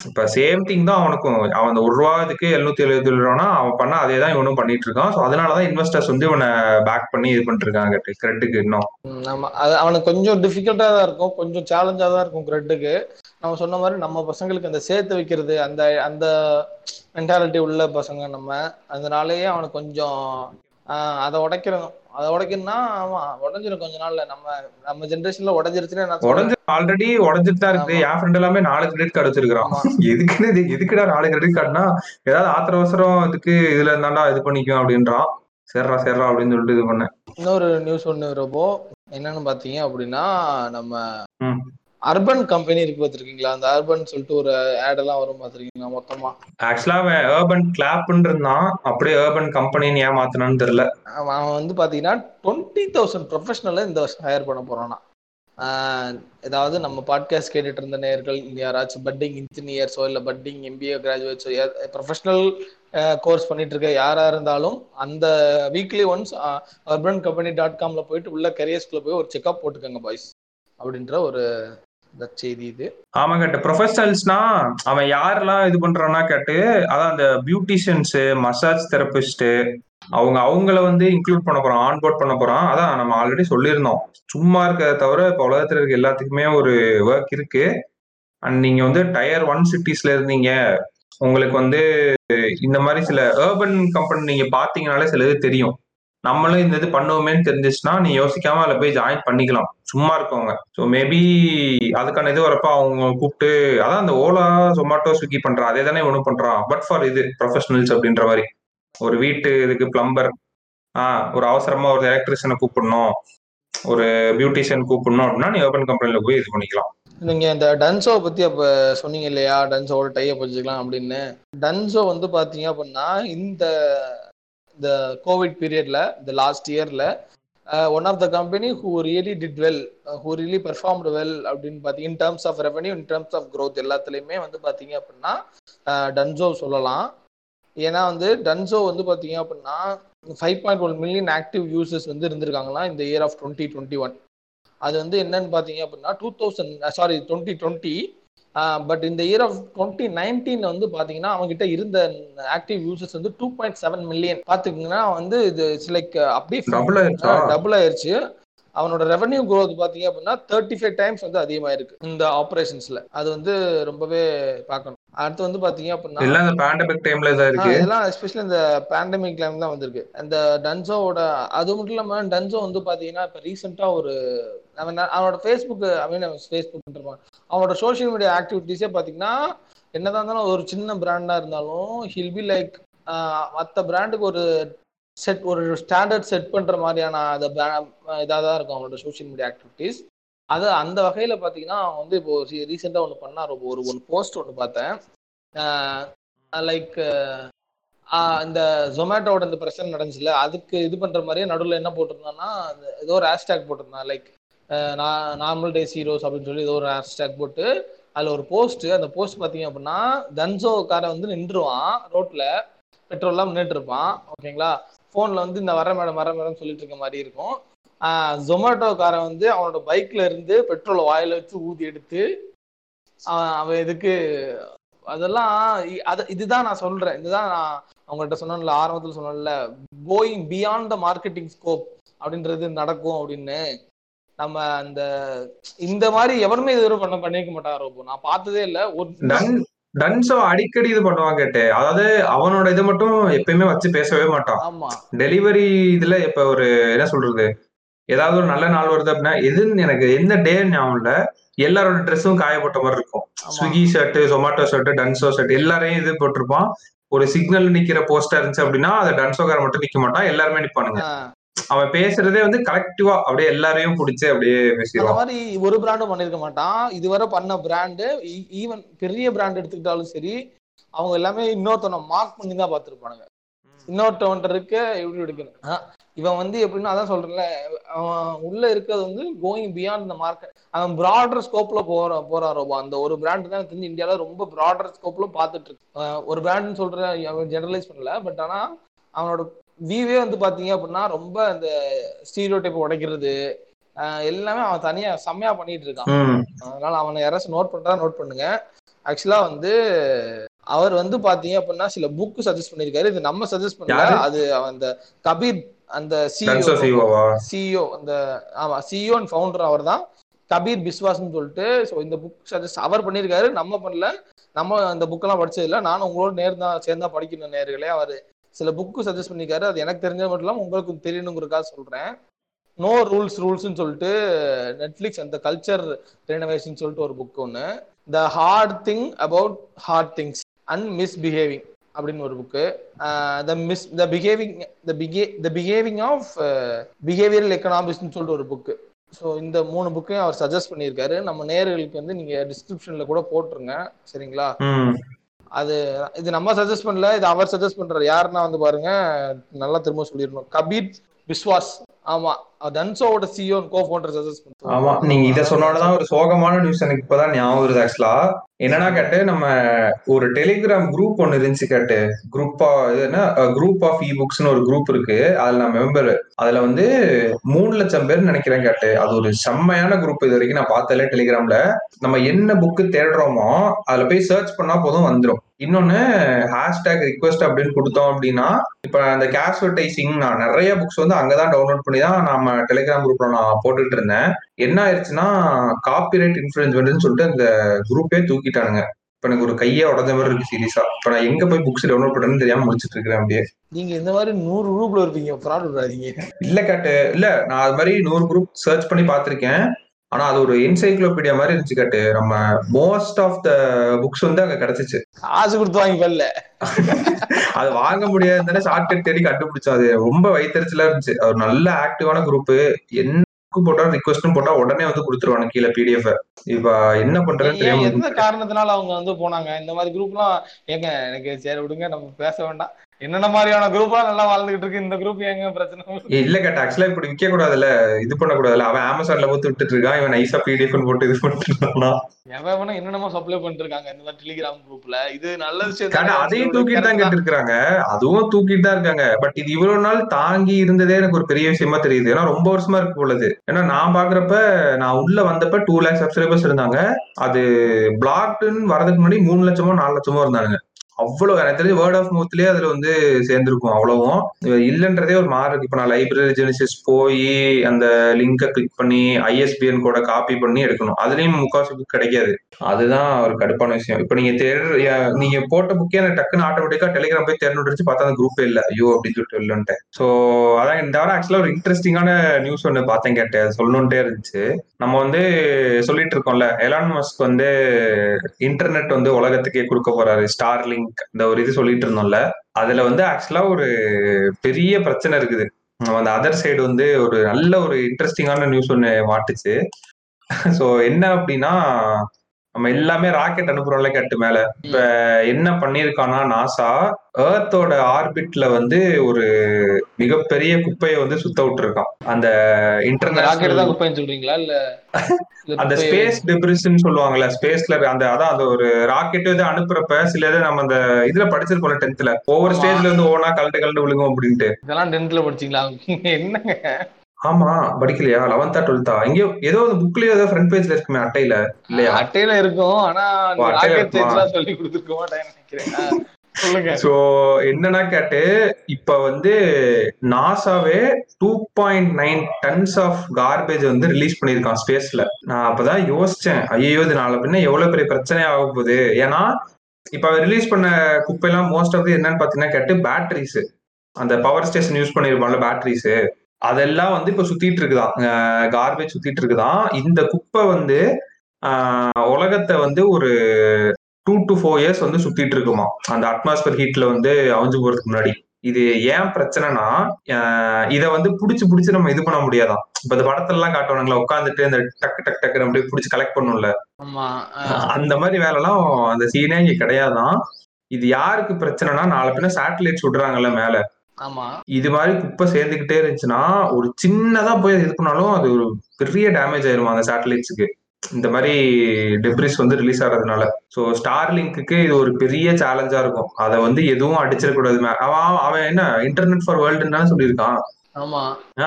இப்ப சேம் திங் தான் அவனுக்கும். அவன் அந்த ஒரு ரூபா இதுக்கு எழுநூத்தி எழுபத்தி ஏழு ரூபானா அவன் பண்ணா அதே தான் இவனும் பண்ணிட்டு இருக்கான் ஸோ அதனாலதான் இன்வெஸ்டர்ஸ் வந்து இவனை பேக் பண்ணி இது பண்ணிட்டு இருக்காங்க கிரெட்டுக்கு இன்னும்.
ஆமா. அது அவனுக்கு கொஞ்சம் டிஃபிகல்ட்டா தான் இருக்கும். கொஞ்சம் சேலஞ்சா தான் இருக்கும் கிரெட்டுக்கு நம்ம சொன்ன மாதிரி நம்ம பசங்களுக்கு அந்த சேர்த்து வைக்கிறது அந்த அந்த மென்டாலிட்டி உள்ள பசங்க நம்ம. அதனாலயே அவனுக்கு கொஞ்சம் அதை உடைக்கிறோம் அதை உடைக்கணும்னா ஆமா உடஞ்சிரும் கொஞ்ச நாள்ல. நம்ம நம்ம ஜென்ரேஷன்ல உடஞ்சிருச்சுன்னு.
உடஞ்சு ஆல்ரெடி உடஞ்சிட்டு தான் இருக்குது
ஆமா.
என் ஃப்ரெண்ட் எல்லாமே நாலு கிரெடிட் கார்டு வச்சிருக்கான் எதுக்குன்னு எதுக்குடா நாலு கிரெடிட் கார்டுனா ஏதாவது ஆத்திர அவசரம் இதுக்கு இதுல இருந்தாண்டா இது பண்ணிக்கும் அப்படின்றான். சரிடா சரிடா அப்படின்னு சொல்லிட்டு இது பண்ணேன்.
இன்னொரு நியூஸ் ஒன்று ரொம்ப என்னன்னு பாத்தீங்க அப்படின்னா நம்ம. அர்பன் கம்பெனி இருக்கு பார்த்திருக்கீங்களா? அந்த அர்பன் சொல்லிட்டு ஒரு ஆட் எல்லாம் வரும் பார்த்திருக்கீங்களா மொத்தமா?
ஆக்சுவலா அவன் ஏர்பன் கிளாப்னு இருந்தான் அப்படியே ஏர்பன் கம்பெனின்னு ஏமாத்தினான்னு தெரியல.
அவன் வந்து பாத்தீங்கன்னா டுவெண்ட்டி தௌசண்ட் ப்ரொஃபஷனலை இந்த வருஷம் ஹையர் பண்ண போறானா. ஏதாவது நம்ம பாட்காஸ்ட் கேட்டுட்டு இருந்த நேர்கள் யாராச்சும் பட்டிங் இன்ஜினியர்ஸோ இல்லை பட்டிங் எம்பிஏ கிராஜுவேட்ஸோ ப்ரொஃபஷனல் கோர்ஸ் பண்ணிட்டு இருக்க யாரா இருந்தாலும் அந்த weekly once Urban Company dot காம்ல போயிட்டு உள்ள கரியர்ஸ்குள்ள போய் ஒரு செக்அப் போட்டுக்கோங்க பாய்ஸ் அப்படின்ற ஒரு செய்தி இது.
ஆமா கேட்டு ப்ரொஃபஷனல்ஸ்னா அவன் யாரெல்லாம் இது பண்றான்னா கேட்டு அதான் அந்த பியூட்டிஷியன்ஸ் மசாஜ் தெரபிஸ்ட் அவங்க அவங்கள வந்து இன்க்ளூட் பண்ண போறோம் ஆன்போர்ட் பண்ண போறோம் அதான் நம்ம ஆல்ரெடி சொல்லியிருந்தோம். சும்மா இருக்கிறத தவிர இப்ப உலகத்துல இருக்க எல்லாத்துக்குமே ஒரு ஒர்க் இருக்கு. அண்ட் நீங்க வந்து டயர் ஒன் சிட்டிஸ்ல இருந்தீங்க. உங்களுக்கு வந்து இந்த மாதிரி சில ஏர்பன் கம்பெனி நீங்க பாத்தீங்கனாலே சில இது தெரியும். நம்மளும் இந்த இது பண்ணுவோமேன்னு தெரிஞ்சிச்சுன்னா நீ யோசிக்காம அதில் போய் ஜாயின் பண்ணிக்கலாம். சும்மா இருக்கவங்க. ஸோ மேபி அதுக்கான இது வரப்ப அவங்க கூப்பிட்டு அதான் அந்த ஓலா சொமாட்டோ ஸ்விக்கி பண்றான் அதே தானே ஒன்றும் பண்றான். பட் ஃபார் இது ப்ரொஃபஷனல்ஸ் அப்படின்ற மாதிரி. ஒரு வீட்டு இதுக்கு பிளம்பர் ஆஹ் ஒரு அவசரமா ஒரு எலக்ட்ரிஷியனை கூப்பிடணும் ஒரு பியூட்டிஷியன் கூப்பிடணும் அப்படின்னா நீ ஓப்பன் கம்பெனில போய் இது பண்ணிக்கலாம்.
நீங்க இந்த டன்சோ பத்தி அப்ப சொன்னீங்க இல்லையா? டன்சோட டைய வச்சுக்கலாம் அப்படின்னு. டன்சோ வந்து பாத்தீங்க அப்படின்னா இந்த இந்த கோவிட் பீரியட்ல இந்த லாஸ்ட் இயர்ல one of the company who really did well who really performed well அப்படின்னு பார்த்தீங்க in terms of revenue in terms of growth எல்லாத்துலேயுமே வந்து பார்த்தீங்க அப்படின்னா uh, டன்சோ சொல்லலாம். ஏன்னா வந்து டன்சோ வந்து பார்த்தீங்க அப்படின்னா five point one million active users வந்து இருந்திருக்காங்களா இந்த year of twenty twenty one அது வந்து என்னன்னு பார்த்தீங்க அப்படின்னா two thousand sorry twenty twenty but இந்த இயர் ஆஃப் டுவெண்ட்டி நைன்டீன் வந்து பார்த்தீங்கன்னா அவங்ககிட்ட இருந்த ஆக்டிவ் யூசர்ஸ் வந்து டூ பாயிண்ட் செவன் மில்லியன் பார்த்துக்கிங்கன்னா வந்து இது லைக் அப்படியே
டபுள் ஆயிருச்சா?
அவனோட ரெவன்யூ growth பாத்தீங்க அப்படின்னா தேர்ட்டி ஃபைவ் டைம்ஸ் வந்து அதிகமாயிருக்கு இந்த ஆபரேஷன்ஸ்ல அது வந்து ரொம்பவே பார்க்கணும். அடுத்து வந்து பாத்தீங்க அப்படின்னா
எல்லாம் இந்த பேண்டமிக் டைம்ல தான்
ஆ,
இருக்கு?
இதெல்லாம் எஸ்பெஷலி இந்த பேண்டமிக் டைம் தான் வந்திருக்கு. அந்த டன்சோவோட அது மட்டும் இல்லாம டன்சோ வந்து பாத்தீங்கன்னா இப்ப ரீசெண்டா ஒரு அவன் அவனோட ஃபேஸ்புக் ஐ மீன் ஃபேஸ்புக் அவனோட சோஷியல் மீடியா ஆக்டிவிட்டிஸே பார்த்தீங்கன்னா என்னதான் இருந்தாலும் ஒரு சின்ன பிராண்டாக இருந்தாலும் ஹில் பி லைக் மற்ற பிராண்டுக்கு ஒரு செட் ஒரு ஸ்டாண்டர்ட் செட் பண்ணுற மாதிரியான அந்த இதாக தான் இருக்கும் அவனோட சோஷியல் மீடியா ஆக்டிவிட்டிஸ் அது அந்த வகையில் பார்த்தீங்கன்னா அவன் வந்து இப்போ ரீசெண்டாக ஒன்று பண்ணார் ஒரு ஒரு போஸ்ட் ஒன்று பார்த்தேன். லைக் இந்த ஜொமேட்டோட இந்த பிரச்சனை நடந்துச்சுல அதுக்கு இது பண்ற மாதிரியே நடுவில் என்ன போட்டிருந்தான்னா அந்த ஏதோ ஒரு ஹேஷ்டேக் போட்டிருந்தான் லைக் நார்மல் டேஸ் ஹீரோஸ் அப்படின்னு சொல்லி ஏதோ ஒரு ஹேஷ்டேக் போட்டு அதில் ஒரு போஸ்ட் அந்த போஸ்ட் பார்த்தீங்க அப்படின்னா தன்சோ காரை வந்து நின்றுவான் ரோட்ல பெட்ரோல்லாம் நின்றுட்டு இருப்பான் ஓகேங்களா? ஃபோனில் வந்து இந்த வர மேடம் வர மேடம் சொல்லிட்டு இருக்க மாதிரி இருக்கும். ஜொமேட்டோ காரன் வந்து அவனோட பைக்ல இருந்து பெட்ரோலை வாயில வச்சு ஊதி எடுத்து அவன் இதுக்கு அதெல்லாம் அதை அத இதுதான் நான் சொல்றேன். இதுதான் நான் அவங்கள்ட்ட சொன்னல ஆரம்பத்தில் சொன்னல going beyond the marketing scope அப்படின்றது நடக்கும் அப்படின்னு. நம்ம அந்த இந்த மாதிரி எவருமே இதுவரை பண்ண பண்ணிருக்க இப்போ நான் பார்த்ததே இல்ல. ஒரு
டன் டன்ஸோ அடிக்கடி இது பண்ணுவான் கேட்டு. அதாவது அவனோட இதை மட்டும் எப்பயுமே வச்சு பேசவே மாட்டான்.
ஆமா.
டெலிவரி இதுல இப்ப ஒரு என்ன சொல்றது? ஏதாவது ஒரு நல்ல நாள் வருது அப்படின்னா எதுன்னு எனக்கு எந்த டே ஞாபகம் இல்ல. எல்லாரோட ட்ரெஸ்ஸும் காயப்பட்ட மாதிரி இருக்கும். Swiggy shirt Zomato shirt Dunzo shirt எல்லாரையும் இது போட்டிருப்பான். ஒரு சிக்னல் நிக்கிற போஸ்டா இருந்துச்சு அப்படின்னா அதை டன்சோக்கார மட்டும் நிக்க மாட்டான். எல்லாருமே நிப்பானுங்க. அவன் பேசுறதே வந்து கலெக்டிவா அப்படியே எல்லாரையும் பிடிச்சி அப்படியே
அந்த
பேசிடுவான்
மாதிரி ஒரு பிராண்டும் பண்ணிருக்க மாட்டான். இதுவரை பண்ண பிராண்டு ஈவன் பெரிய பிராண்ட் எடுத்துக்கிட்டாலும் சரி அவங்க எல்லாமே இன்னொருத்தனை மார்க் பண்ணி தான் பார்த்துருப்பானுங்க. இன்னொருத்தவன்ட்ட இருக்க எப்படி எடுக்கணும்? இவன் வந்து எப்படின்னா அதான் சொல்றேன்ல அவன் உள்ள இருக்கிறது வந்து கோயிங் பியாண்ட் இந்த மார்க்கெட் அவன் ப்ராடர் ஸ்கோப்ல போற போறான் ரொம்ப அந்த ஒரு பிராண்ட் தான் எனக்கு தெரிஞ்சு இந்தியால ரொம்ப ப்ராடர் ஸ்கோப்ல பார்த்துட்டு இருக்கு. ஒரு பிராண்ட்னு சொல்ற அவன் ஜெனரலைஸ் பண்ணல பட் ஆனா அவனோட வியூவே வந்து பாத்தீங்க அப்படின்னா ரொம்ப அந்த ஸ்டீரியோ டைப் உடைக்கிறது எல்லாமே அவன் தனியா செம்மையா பண்ணிட்டு இருக்கான். அதனால அவனை யாராச்சும் நோட் பண்றா நோட் பண்ணுங்க. ஆக்சுவலா வந்து அவர் வந்து பாத்தீங்க அப்படின்னா சில புக் சஜஸ்ட் பண்ணிருக்காரு. இது நம்ம சஜஸ்ட் பண்ணல? அது அந்த கபீர் அந்த
டன்சோ
சிஇஓ
சிஓவா
சிஇஓ அந்த ஆமா சிஇஓ அண்ட் ஃபவுண்டர் அவர் தான் கபீர் பிஸ்வாஸ்னு சொல்லிட்டு ஸோ இந்த புக் சஜஸ்ட் அவர் பண்ணியிருக்காரு நம்ம பண்ணல. நம்ம அந்த புக்கெல்லாம் படிச்சது இல்ல. நானும் உங்களோட நேர் தான் சேர்ந்தா படிக்கணும் நேர்களே. அவர் சில புக்கு சஜஸ்ட் பண்ணிருக்காரு அது எனக்கு தெரிஞ்ச மட்டும் இல்லாமல் உங்களுக்கு தெரியணுங்கிறக்காக சொல்றேன். நோ ரூல்ஸ் ரூல்ஸ்னு சொல்லிட்டு நெட்ஃபிளிக்ஸ் அந்த கல்ச்சர் ரெனோவேஷன் சொல்லிட்டு ஒரு புக் ஒன்று the hard thing about hard things and misbehaving அப்படின்னு ஒரு book the mis the behaving the be the behaving of behavioural எக்கனாமிக்ஸ்னு சொல்லிட்டு ஒரு புக்கு ஸோ இந்த மூணு புக்கையும் அவர் சஜஸ்ட் பண்ணியிருக்காரு. நம்ம நேர்களுக்கு வந்து நீங்க டிஸ்கிரிப்ஷன்ல கூட போட்டுருங்க. சரிங்களா? அது இது நம்ம சஜஸ்ட் பண்ணல இது அவர் சஜஸ்ட் பண்றாரு. யாருன்னா வந்து பாருங்க நல்லா திரும்ப சொல்லிடணும். கபீர் பிஸ்வாஸ் ஆமா. தன்சோவோட சிஓ கோ ஃபவுண்டர் சஜஸ்ட்
ஆமா நீங்க இத சொன்னோடதான் ஒரு சோகமான நியூஸ் எனக்கு இப்பதான் ஞாபகம் வருது ஆக்சுவலா என்னன்னா கேட்டு நம்ம ஒரு டெலிகிராம் குரூப் ஒன்னு இருந்துச்சு கேட்டு. குரூப் என்ன? குரூப் ஆஃப் இ புக்ஸ்னு ஒரு குரூப் இருக்கு. அதுல நான் மெம்பர் அதுல வந்து மூணு லட்சம் பேர் நினைக்கிறேன் கேட்டு. அது ஒரு செம்மையான குரூப் இது வரைக்கும் நான் பார்த்தல டெலிகிராம்ல நம்ம என்ன புக்கு தேடுறோமோ அதுல போய் சர்ச் பண்ணா போதும் வந்துடும் இன்னொன்னு ஹேஷ்டேக் ரிக்வெஸ்ட் அப்படின்னு கொடுத்தோம் அப்படின்னா இப்ப அந்த கேஸ்வர்டைசிங் நான் நிறைய புக்ஸ் வந்து அங்கதான் டவுன்லோட் பண்ணி தான் நம்ம டெலிகிராம் குரூப்ல நான் போட்டுட்டு இருந்தேன். என்ன ஆயிடுச்சுன்னா காப்பிரைட் இன்ஃபுளுன்ஸ்மெண்ட்னு சொல்லிட்டு அந்த குரூப்பே தூக்கிட்டானுங்க. இப்ப எனக்கு ஒரு கையே உடஞ்ச மாதிரி இருக்கு சீரியஸா இப்ப நான் எங்க போய் புக்ஸ் டவுன்லோட் பண்றேன்னு தெரியாம முடிச்சிட்டு இருக்கிறேன் அப்படியே.
நீங்க இந்த மாதிரி நூறு குரூப்ல இருப்பீங்க ஃப்ராட் விடாதீங்க
இல்ல கேட்டு. இல்ல நான் அது மாதிரி நூறு குரூப் சர்ச் பண்ணி பார்த்திருக்கேன். ஆனா அது ஒரு என்சைக்ளோபீடியா மாதிரி இருந்துச்சு கேட்டு. நம்ம மோஸ்ட் ஆஃப் த புக்ஸ் வந்து அங்க கிடைச்சிச்சு.
காசு கொடுத்து வாங்கி வரல
அது வாங்க முடியாதுன்னு ஷார்ட்கட் தேடி கண்டுபிடிச்சோம். அது ரொம்ப வயிற்றுச்சலா இருந்துச்சு. ஒரு நல்ல ஆக்டிவான குரூப் என்ன போட்டா ரிக்வஸ்ட்னு போட்டா உடனே வந்து கொடுத்துருவாங்க கீழே பிடிஎஃப் இப்ப என்ன பண்றதுன்னு தெரியாம
எந்த காரணத்தினால அவங்க வந்து போனாங்க? இந்த மாதிரி குரூப்லாம் ஏங்க எனக்கு சரி விடுங்க நம்ம பேச வேண்டாம். என்னென்ன மாதிரியான குரூப்லாம் நல்லா வாழ்ந்துகிட்டு இருக்கு? இந்த குரூப் ஏங்க பிரச்சனை?
இல்ல கேட்ட ஆக்சுவலா இப்படி விற்க கூடாதுல்ல இது பண்ண கூடாதுல்ல அவன் அமேசான்ல போட்டு விட்டுட்டு இருக்கான். இவன் நைஸா பிடிஎஃப் போட்டு இது பண்ணிட்டு
எவன் என்னென்னமோ சப்ளை பண்ணிட்டு இருக்காங்க இந்த டெலிகிராம் குரூப்ல இது நல்ல விஷயம்.
அதையும் தூக்கிட்டு தான் கேட்டு. அதுவும் தூக்கிட்டு தான் இருக்காங்க. பட் இது இவ்வளவு நாள் தாங்கி இருந்ததே எனக்கு ஒரு பெரிய விஷயமா தெரியுது. ஏன்னா ரொம்ப வருஷமா இருக்கு உள்ளது ஏன்னா நான் பாக்குறப்ப நான் உள்ள வந்தப்ப டூ லேக் சப்ஸ்கிரைபர்ஸ் இருந்தாங்க. அது பிளாக்டுன்னு வரதுக்கு முன்னாடி மூணு லட்சமோ நாலு லட்சமோ இருந்தாங்க அவ்வளவு எனக்கு தெரிஞ்சு வேர்ட் ஆஃப் மவுத்லயே அதுல வந்து சேர்ந்திருக்கும் அவ்வளவும். இல்லைன்றதே ஒரு மாறு இருக்கு இப்ப நான் லைப்ரரி ஜெனிசிஸ் போய் அந்த லிங்கை கிளிக் பண்ணி ஐஎஸ்பிஎன் கூட காப்பி பண்ணி எடுக்கணும். அதுலயும் முக்காவாசி புக் கிடைக்காது. அதுதான் ஒரு கடுப்பான விஷயம். இப்ப நீங்க தேடுற நீங்க போட்ட புக்கே எனக்கு டக்குன்னு ஆட்டோமேட்டிக்கா டெலிகிராம் போய் தேர்ந்துருச்சு பார்த்தா அந்த குரூப்பே இல்ல. ஐயோ அப்படின்னு சொல்லிட்டு இல்லைன்ட்டு சோ அதான் இந்த வாரம் ஆக்சுவலா ஒரு இன்ட்ரெஸ்டிங்கான நியூஸ் ஒன்று பார்த்தேன் கேட்டேன். அது சொல்லணுன்ட்டே இருந்துச்சு. நம்ம வந்து சொல்லிட்டு இருக்கோம்ல எலான் மஸ்க் வந்து இன்டர்நெட் வந்து உலகத்துக்கே கொடுக்க போறாரு. ஸ்டார்லிங் இந்த ஒரு இது சொல்லிட்டு இருந்தோம்ல அதுல வந்து ஆக்சுவலா ஒரு பெரிய பிரச்சனை இருக்குது. நம்ம அந்த அதர் சைடு வந்து ஒரு நல்ல ஒரு இன்ட்ரெஸ்டிங்கான நியூஸ் ஒன்னு மாட்டுச்சு. சோ என்ன அப்படின்னா நம்ம எல்லாமே ராக்கெட் அனுப்புறோம்ல கேட்டு மேல. இப்ப என்ன பண்ணிருக்கானா நாசா ஏர்த்தோட ஆர்பிட்ல வந்து ஒரு மிகப்பெரிய குப்பையை வந்து சுத்த விட்டுருக்கான். அந்த இன்டர்நேஷனல்
சொல்றீங்களா? இல்ல
அந்த ஸ்பேஸ் டெப்ரிஸ்ன்னு சொல்லுவாங்கல்ல ஸ்பேஸ்ல அந்த அதான் அந்த ஒரு ராக்கெட் இது அனுப்புறப்ப சில இது நம்ம அந்த இதுல படிச்சிருக்கோம்ல டென்த்ல ஒவ்வொரு. ஸ்டேஜ்ல இருந்து ஓனா கலட்டு கலட்டு விழுகும் அப்படின்ட்டு.
இதெல்லாம் டென்த்ல படிச்சீங்களா? என்னங்க?
ஆமா படிக்கலையா? லெவன்த்தா டுவெல்த்தா எங்கேயோ ஏதோ ஒரு புக்லயோ ஏதோ ஃப்ரண்ட் பேஜ்ல இருக்குமே அட்டையில. இல்லையா?
அட்டையில இருக்கும் ஆனா சொல்லி கொடுத்துருக்க சொல்லுங்க.
சோ என்னன்னா கேட்டு இப்ப வந்து நாசாவே two point nine tons of garbage வந்து ரிலீஸ் பண்ணிருக்கான் ஸ்பேஸ்ல நான் அப்பதான் யோசிச்சேன் ஐயோ இது நாளை பின்ன எவ்வளவு பெரிய பிரச்சனை ஆக போகுது? ஏன்னா இப்ப ரிலீஸ் பண்ண குப்பையெல்லாம் மோஸ்ட் ஆஃப் என்னன்னு பாத்தீங்கன்னா கேட்டு பேட்டரிஸ் அந்த பவர் ஸ்டேஷன் யூஸ் பண்ணிருப்பான்ல பேட்டரிஸ் அதெல்லாம் வந்து இப்ப சுத்திட்டு இருக்குதான். கார்பேஜ் சுத்திட்டு இருக்குதான். இந்த குப்பை வந்து உலகத்தை வந்து ஒரு டூ டு ஃபோர் இயர்ஸ் வந்து சுத்திட்டு இருக்குமா? அந்த அட்மாஸ்பியர் ஹீட்ல வந்து அவிஞ்சு போறதுக்கு முன்னாடி. இது ஏன் பிரச்சனைனா இத வந்து புடிச்சு புடிச்சு நம்ம இது பண்ண முடியாதாம் இப்ப இந்த படத்துல எல்லாம் காட்டுவானுங்களா? உட்காந்துட்டு இந்த டக்கு டக்கு டக்கு அப்படியே புடிச்சு கலெக்ட் பண்ணும்ல. அந்த மாதிரி வேலைலாம் அந்த சீனே இங்க கிடையாதான். இது யாருக்கு பிரச்சனைனா நாளை பின்ன சேட்டலைட் சுடுறாங்கல்ல மேல.
ஆமா.
இது மாதிரி குப்பை சேர்ந்துகிட்டே இருந்துச்சுன்னா ஒரு சின்னதா போய் இது பண்ணாலும் அது ஒரு பெரிய டேமேஜ் ஆயிருமா அந்த சேட்டலைட்ஸுக்கு இந்த மாதிரி டெப்ரிஸ் வந்து ரிலீஸ் ஆகிறதுனால. ஸோ ஸ்டார் லிங்க்குக்கு இது ஒரு பெரிய சேலஞ்சா இருக்கும். அதை வந்து எதுவும் அடிச்சிடக்கூடாது. அவன் அவன் என்ன இன்டர்நெட் ஃபார் வேர்ல்டுன்னு சொல்லியிருக்கான்.
ஆமா.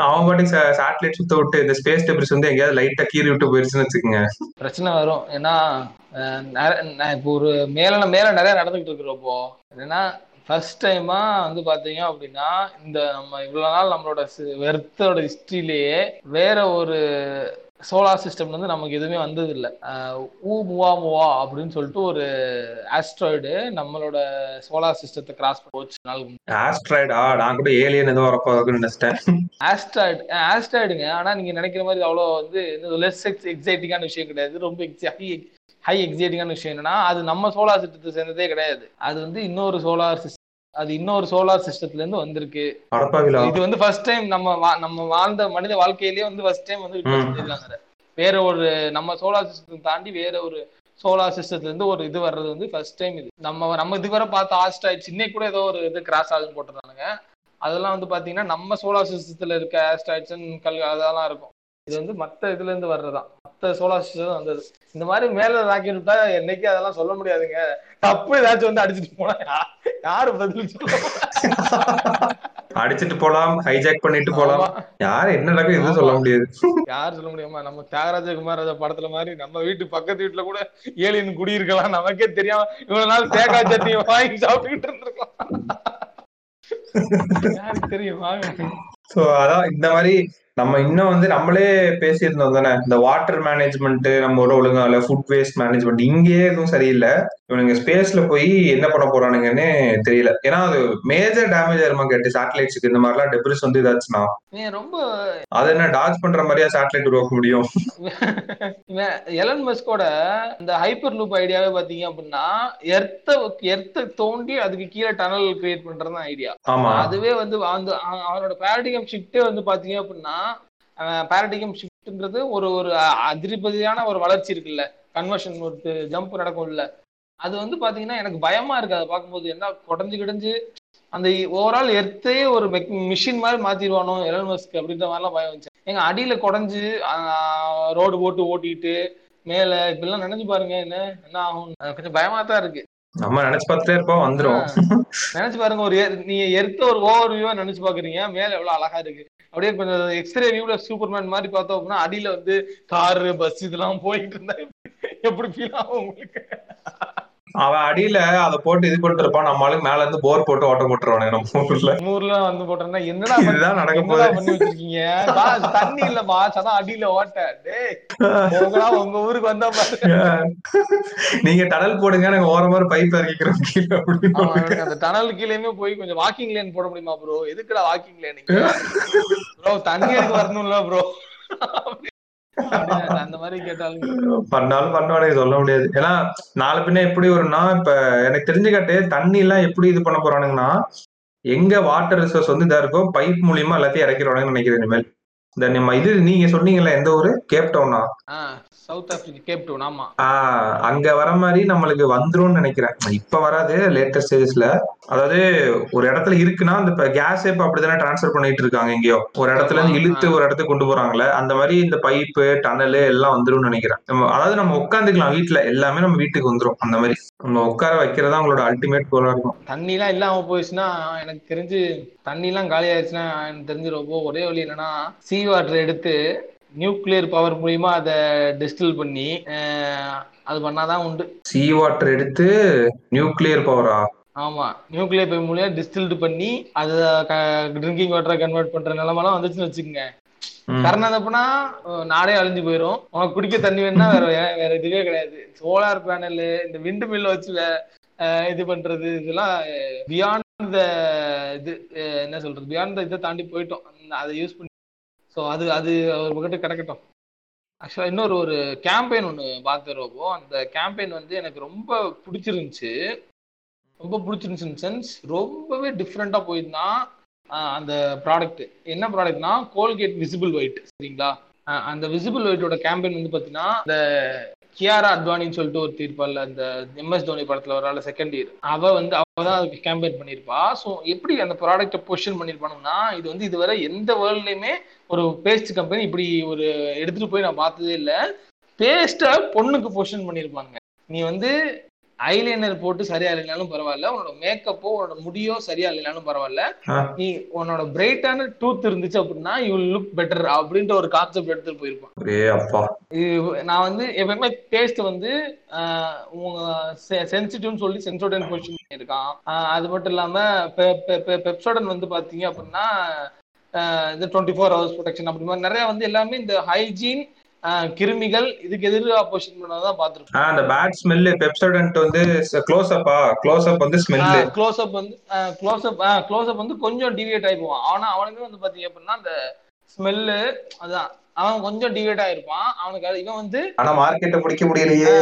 அவன் பாட்டுக்கு சேட்டலைட் சுத்த விட்டு இந்த ஸ்பேஸ் டெப்ரிஸ் வந்து எங்கேயாவது லைட்டா கீறி விட்டு போயிருச்சுன்னு வச்சுக்கோங்க.
பிரச்சனை வரும். ஏன்னா இப்போ ஒரு மேல மேல நிறைய நடந்துகிட்டு இருக்கிறப்போ என்னன்னா ஃபர்ஸ்ட் டைமா வந்து பாத்தீங்க அப்படின்னா இந்த நம்ம இவ்வளவு நாள் நம்மளோட வெர்த்தோட ஹிஸ்டரியிலேயே வேற ஒரு சோலார் சிஸ்டம் வந்து நமக்கு எதுவுமே வந்தது இல்லை ஊ முவா முவா அப்படின்னு சொல்லிட்டு ஒரு ஆஸ்ட்ராய்டு நம்மளோட சோலார் சிஸ்டத்தை கிராஸ் போச்சு. நாள்
ஆஸ்ட்ராய்டா நான் கூட ஏலியன் ஏதோ வரப்போகுதுன்னு நினைச்சிட்டேன்.
ஆஸ்ட்ராய்டு ஆஸ்ட்ராய்டுங்க ஆனா நீங்க நினைக்கிற மாதிரி அவ்வளோ வந்து லெஸ் எக்ஸைட்டிங்கான விஷயம் கிடையாது. ரொம்ப ஹை ஹை எக்ஸைட்டிங்கான விஷயம் என்னன்னா அது நம்ம சோலார் சிஸ்டத்தை சேர்ந்ததே கிடையாது. அது வந்து இன்னொரு சோலார் சிஸ்டம் அது இன்னொரு சோலார் சிஸ்டத்துல இருந்து வந்திருக்கு. இது வந்து ஃபர்ஸ்ட் டைம் நம்ம நம்ம வாழ்ந்த மனித வாழ்க்கையிலேயே வந்து ஃபர்ஸ்ட் டைம் வந்து. பண்ணிருக்காங்க வேற ஒரு நம்ம சோலார் சிஸ்டம் தாண்டி வேற ஒரு சோலார் சிஸ்டத்துல இருந்து ஒரு இது வர்றது வந்து ஃபர்ஸ்ட் டைம் இது. நம்ம நம்ம இதுவரை பார்த்த ஆஸ்ட்ராய்ட்ஸ் இன்னைக்கு கூட ஏதோ ஒரு இது கிராஸ் ஆகுதுன்னு போட்டுருந்தானுங்க. அதெல்லாம் வந்து பாத்தீங்கன்னா நம்ம சோலார் சிஸ்டத்துல இருக்க ஆஸ்ட்ராய்ட்ஸ் கல் அதெல்லாம் இருக்கும். இது வந்து மத்த இதுல இருந்து வர்றதுதான். மத்த சோலார் சிஸ்டம் வந்தது. இந்த மாதிரி மேல ராக்கெட் விட்டா என்னைக்கு அதெல்லாம் சொல்ல முடியாதுங்க. தப்பு ஏதாச்சும் வந்து அடிச்சுட்டு போனா யாரு பதில்
அடிச்சிட்டு போலாம் ஹைஜாக் பண்ணிட்டு போலாம். யாரு என்ன நடக்கும் எதுவும். சொல்ல முடியாது.
யார் சொல்ல முடியுமா? நம்ம தியாகராஜ குமார் படத்துல மாதிரி நம்ம வீட்டு பக்கத்து வீட்டுல கூட ஏலியன் குடியிருக்கலாம். நமக்கே தெரியாம இவ்வளவு நாள் தேங்காய் சட்னி வாங்கி சாப்பிட்டுக்கிட்டு இருந்திருக்கோம். யாருக்கு தெரியும்? வாங்க.
சோ அதான் இந்த மாதிரி நம்ம இன்னும் வந்து நம்மளே பேசியிருந்தோம் தானே? இந்த வாட்டர் மேனேஜ்மெண்ட் நம்ம ஒரு ஒழுங்கா இல்ல ஃபுட் வேஸ்ட் மேனேஜ்மெண்ட் இங்கேயே எதுவும் சரியில்லை. இவனுங்க ஸ்பேஸ்ல போய் என்ன பண்ண போறானுங்கன்னு தெரியல. ஏன்னா அது மேஜர் டேமேஜ் ஆயிருமா கேட்டு சேட்டலைட்ஸுக்கு இந்த மாதிரிலாம் டெப்ரிஸ் வந்து இதாச்சுன்னா.
ரொம்ப
அது என்ன டாச் பண்ற மாதிரியா சேட்டலைட் உருவாக்க முடியும்?
எலன் மஸ்கோட இந்த ஹைப்பர் லூப் ஐடியாவே பாத்தீங்க அப்படின்னா எர்த்த எர்த்த தோண்டி அதுக்கு கீழே டனல் கிரியேட் பண்றது ஐடியா
ஆமா.
அதுவே வந்து அவனோட பேரடிகம் ஷிஃப்டே வந்து பாத்தீங்க அப்படின்னா பேரடிகம் ஷிஃப்ட்ன்றது ஒரு ஒரு அதிரிபதியான ஒரு வளர்ச்சி இருக்குல்ல. கன்வர்ஷன் ஒரு ஜம்ப் நடக்கும்ல. அது வந்து பாத்தீங்கன்னா எனக்கு பயமா இருக்கு. அதை பார்க்கும்போது என்ன குடஞ்சு கிடஞ்சு அந்த ஓவரால் எர்த்தையே ஒரு மிஷின் மாதிரி மாத்திடுவானோ எலன் மஸ்க் அப்படின்ற மாதிரிலாம் பயம் வந்துச்சு. எங்க அடியில குடஞ்சு ரோடு போட்டு ஓட்டிட்டு மேல இப்படிலாம் நினைச்சு பாருங்க என்ன என்ன ஆகும். கொஞ்சம் பயமா தான் இருக்கு.
நம்ம நினைச்சு பார்த்துட்டே இருப்போம் வந்துரும்.
நினைச்சு பாருங்க ஒரு நீங்க எடுத்த ஒரு ஓவர் வியூவா நினைச்சு பாக்குறீங்க மேல எவ்வளவு அழகா இருக்கு. அப்படியே கொஞ்சம் எக்ஸ்ரே வியூல சூப்பர்மேன் மாதிரி பார்த்தோம் அப்படின்னா அடியில வந்து காரு பஸ் இதெல்லாம் போயிட்டு இருந்தா எப்படி- எப்படி ஃபீல் ஆகும் உங்களுக்கு?
அவன் அடியில அதை போட்டு இது பண்ணிட்டு இருப்பான். நம்மளுக்கு மேல இருந்து போர் போட்டு ஓட்ட போட்டுருவானு நம்ம ஊர்ல.
ஊர்ல வந்து போட்டோம்னா என்னடா
இதுதான் நடக்க போகுது.
பண்ணி வச்சிருக்கீங்க? தண்ணி இல்ல பாஸ் அதான் அடியில ஓட்ட. டேய் உங்க ஊருக்கு வந்தா
நீங்க டனல் போடுங்க நாங்க ஓரமா ஒரு பைப் இறக்கிக்கிறோம் கீழே அப்படின்னு
எனக்கு அந்த டனல் கீழேயுமே போய் கொஞ்சம் வாக்கிங் லேன் போட முடியுமா ப்ரோ எதுக்குடா வாக்கிங் லேன் ப்ரோ தண்ணி எடுக்க வரணும்ல ப்ரோ மாதிரி
பண்ணாலும் பண்ணுவானே சொல்ல முடியாது. ஏன்னா நாளை பின்ன எப்படி வரும்னா இப்ப எனக்கு தெரிஞ்சுக்கிட்டே தண்ணி எல்லாம் எப்படி இது பண்ண போறானுங்கன்னா எங்க வாட்டர் ரிசோர்ஸ் வந்து இதா இருக்கோ பைப் மூலியமா எல்லாத்தையும் இறக்கிறானுங்கன்னு நினைக்கிறேன் இனிமேல். இந்த நம்ம இது நீங்க சொன்னீங்கல்ல எந்த ஊரு? கேப் டவுனா
சவுத் ஆப்பிரிக்கா கேப் டவுன் ஆமா.
அங்க வர மாதிரி நம்மளுக்கு வந்துரும்னு நினைக்கிறேன். இப்ப வராது லேட்டஸ்ட் ஸ்டேஜஸ்ல அதாவது ஒரு இடத்துல இருக்குன்னா அந்த கேஸ் இப்ப அப்படிதானே டிரான்ஸ்ஃபர் பண்ணிட்டு இருக்காங்க எங்கேயோ? ஒரு இடத்துல இருந்து இழுத்து ஒரு இடத்துக்கு கொண்டு போறாங்கல்ல அந்த மாதிரி இந்த பைப்பு டனல் எல்லாம் வந்துரும்னு நினைக்கிறேன். அதாவது நம்ம உட்காந்துக்கலாம் வீட்டுல எல்லாமே நம்ம வீட்டுக்கு வந்துரும் அந்த மாதிரி. நம்ம உட்கார வைக்கிறதா அவங்களோட அல்டிமேட் கோலா இருக்கும்.
தண்ணி எல்லாம் இல்லாம போயிடுச்சுன்னா எனக்கு தெரிஞ்சு தண்ணி எல்லாம் காலி ஆயிடுச்சுன்னா எனக்கு தெரிஞ்சு ரொம்ப ஒரே வழி என்னன்னா சீ வாட்டர் எடுத்து நியூக்ளியர் பவர் மூலியமா அதை டிஸ்டில் பண்ணி அது பண்ணாதான் உண்டு.
சீ வாட்டர் எடுத்து நியூக்ளியர் பவரா
ஆமா. நியூக்ளியர் பவர் மூலியமா டிஸ்டில்டு பண்ணி அதை ட்ரிங்கிங் வாட்டரை கன்வெர்ட் பண்ற நிலைமெல்லாம் வந்துச்சுன்னு வச்சுக்கோங்க. கரண்ட் தப்புனா நாடே அழிஞ்சு போயிடும் உனக்கு குடிக்க தண்ணி வேணும்னா வேற வேற இதுவே கிடையாது. சோலார் பேனல் இந்த விண்டு மில்ல வச்சு இது பண்றது இதெல்லாம் பியாண்ட் த இது என்ன சொல்றது? பியாண்ட் த இதை தாண்டி போயிட்டோம். அதை யூஸ் பண்ணி. ஸோ அது அது ஒரு பக்கத்து கிடக்கட்டும் ஆக்சுவலாக இன்னொரு ஒரு கேம்பெயின் ஒன்று பார்த்து ரோபோ. அந்த கேம்பெயின் வந்து எனக்கு ரொம்ப பிடிச்சிருந்துச்சு. ரொம்ப பிடிச்சிருந்துச்சு சென்ஸ் ரொம்பவே டிஃப்ரெண்ட்டாக போயிருந்தான் அந்த ப்ராடக்ட் என்ன ப்ராடக்ட்னா கோல்கேட் விசிபிள் ஒயிட் சரிங்களா? அந்த விசிபிள் ஒயிட்டோட கேம்பெயின் வந்து பார்த்தீங்கன்னா இந்த கியாரா அத்வானின்னு சொல்லிட்டு ஒரு தீர்ப்பாள் அந்த எம்எஸ் தோனி படத்துல ஒரு ஆள் செகண்ட் இயர் அவ வந்து அவ தான் அதுக்கு கேம்பெயின் பண்ணியிருப்பா ஸோ எப்படி அந்த ப்ராடக்ட்டை பொசிஷன் பண்ணியிருப்பானுங்கன்னா இது வந்து இதுவரை எந்த வேர்ல்ட்லையுமே ஒரு பேஸ்ட் கம்பெனி இப்படி ஒரு எடுத்துட்டு போய் நான் பார்த்ததே இல்லை. பேஸ்ட்டை பொண்ணுக்கு பொசிஷன் பண்ணியிருப்பாங்க நீ வந்து ஐலைனர் போட்டு சரியா இல்லைனாலும் பரவாயில்ல. உன்னோட மேக்கப்போ உன்னோட முடியோ சரியா இல்லைனாலும் பரவாயில்ல. நீ உன்னோட பிரைட்டான டூத் இருந்துச்சு அப்படின்னா யூ லுக் பெட்டர் அப்படின்ற ஒரு கான்செப்ட் எடுத்துட்டு போயிருப்பான். நான் வந்து எப்பவுமே டேஸ்ட் வந்து உங்க சென்சிட்டிவ்னு சொல்லி சென்சோடன் பொசிஷன் பண்ணியிருக்கான். அது மட்டும் இல்லாம பெப்சோடன் வந்து பாத்தீங்க அப்படின்னா இது டுவெண்ட்டி ஃபோர் ஹவர்ஸ் ப்ரொடெக்ஷன் அப்படி மாதிரி நிறைய வந்து எல்லாமே இந்த ஹைஜீன் கிருமிகள் இதுக்கு எதிராக பொசிஷன் பண்ணதான் பார்த்துருக்கோம்
ஆஹ் அந்த பேட் ஸ்மெல்லு பெப்சோடன்ட் வந்து க்ளோஸ் அப்பா க்ளோஸ் அப் வந்து ஸ்மெல்லு
க்ளோஸ் அப் வந்து க்ளோஸ் அப் க்ளோஸ் அப் வந்து கொஞ்சம் டிவியேட் ஆகி போவான். ஆனா அவனுமே வந்து பாத்தீங்க அப்படின்னா அந்த ஸ்மெல்லு அதான். அவன் கொஞ்சம் டிவியேட் ஆயிருப்பான். அவனுக்கு இவன் வந்து
ஆனா மார்க்கெட்டை பிடிக்க முடியலையே.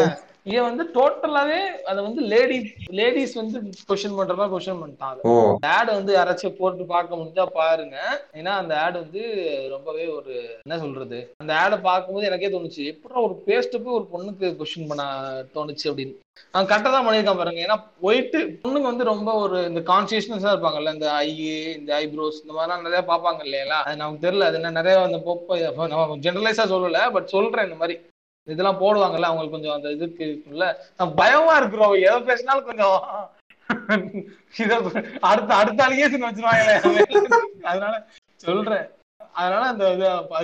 இவன் வந்து டோட்டலாவே அதை வந்து லேடிஸ் லேடிஸ் வந்து கொஸ்டின் பண்ற மாதிரி கொஸ்டின்.
ஓ.
அந்த ஆட் வந்து யாராச்சும் போட்டு பார்க்க முடிஞ்சா பாருங்க. ஏன்னா அந்த ஆட் வந்து ரொம்பவே ஒரு என்ன சொல்றது? அந்த ஆடை பார்க்கும்போது எனக்கே தோணுச்சு எப்படி ஒரு பேஸ்ட்டுக்கு ஒரு பொண்ணுக்கு கொஸ்டின் பண்ண தோணுச்சு அப்படின்னு. அவன் கரெக்டாக தான் பண்ணியிருக்கான் பாருங்க. ஏன்னா ஒயிட்டு பொண்ணுங்க வந்து ரொம்ப ஒரு இந்த கான்சியஸ்னஸா இருப்பாங்கல்ல இந்த ஐ இந்த ஐப்ரோஸ் இந்த மாதிரிலாம் நிறைய பார்ப்பாங்க இல்லையா? அது நமக்கு தெரியல அது என்ன நிறைய அந்த பொப்ப நம்ம ஜெனரலைஸா சொல்லல பட் சொல்றேன் இந்த மாதிரி. இதெல்லாம் போடுவாங்கல்ல அவங்களுக்கு கொஞ்சம் அந்த இதுக்கு இருக்குல்ல பயமா இருக்கிறோம் எதை பேசினாலும் கொஞ்சம் இத அடுத்த அடுத்த அலிகேஷன் வச்சிருவாங்களே அதனால சொல்றேன். அதனால அந்த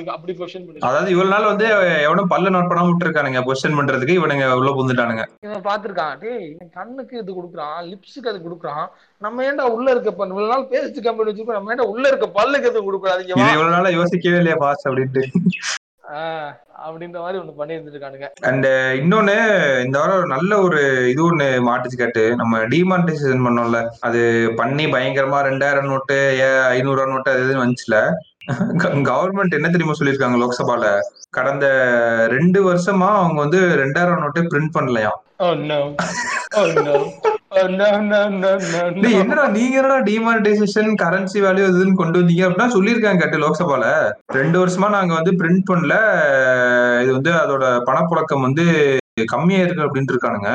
அப்படி கொஸ்டின் பண்ணி
அதாவது இவ்வளவு நாள் வந்து எவனும் பல்ல நோட் பண்ணாம விட்டுருக்கானுங்க கொஸ்டின் பண்றதுக்கு. இவனுங்க உள்ள புந்துட்டானுங்க
இவன் பாத்திருக்கான் டேய் கண்ணுக்கு இது கொடுக்குறான் லிப்ஸுக்கு அது கொடுக்குறான். நம்ம ஏன்டா உள்ள இருக்க ப- இவ்வளவு நாள் பேஸ்ட் கம்பெனி வச்சிருக்கோம் நம்ம ஏன்டா உள்ள இருக்க பல்லுக்கு எதுவும் கொடுக்குறாது.
இவ்வளவு நாளா யோசிக்கவே இல்லையா பாஸ் அப்படின்ட்டு.
அப்படின்ற மாதிரி ஒண்ணு பண்ணி இருந்துருக்கானுங்க
அண்ட் uh, இன்னொன்னு இந்த வாரம் நல்ல ஒரு இது ஒண்ணு மாட்டுச்சு கேட்டு. நம்ம டிமானிட்டைசேஷன் பண்ணோம்ல. அது பண்ணி பயங்கரமா ரெண்டாயிரம் நோட்டு ஐநூறு நோட்டு அது இதுன்னு வந்துச்சுல. கவர்மெண்ட் என்ன தெரியுமா சொல்லியிருக்காங்க லோக்சபால கடந்த ரெண்டு வருஷமா அவங்க வந்து ரெண்டாயிரம் நோட்டே பிரிண்ட் பண்ணலையாம்
Oh no. Oh no. Oh no no no no no.
டேய், என்னடா நீங்க என்னடா டிமானிட்டைசேஷன் கரன்சி வேல்யூ இதுன்னு கொண்டு வந்தீங்க அப்படின்னா சொல்லியிருக்காங்க கேட்டு லோக்சபால ரெண்டு வருஷமா நாங்க வந்து பிரிண்ட் பண்ணல இது வந்து அதோட பணப்புழக்கம் வந்து கம்மியா இருக்கு அப்படின்ட்டு இருக்கானுங்க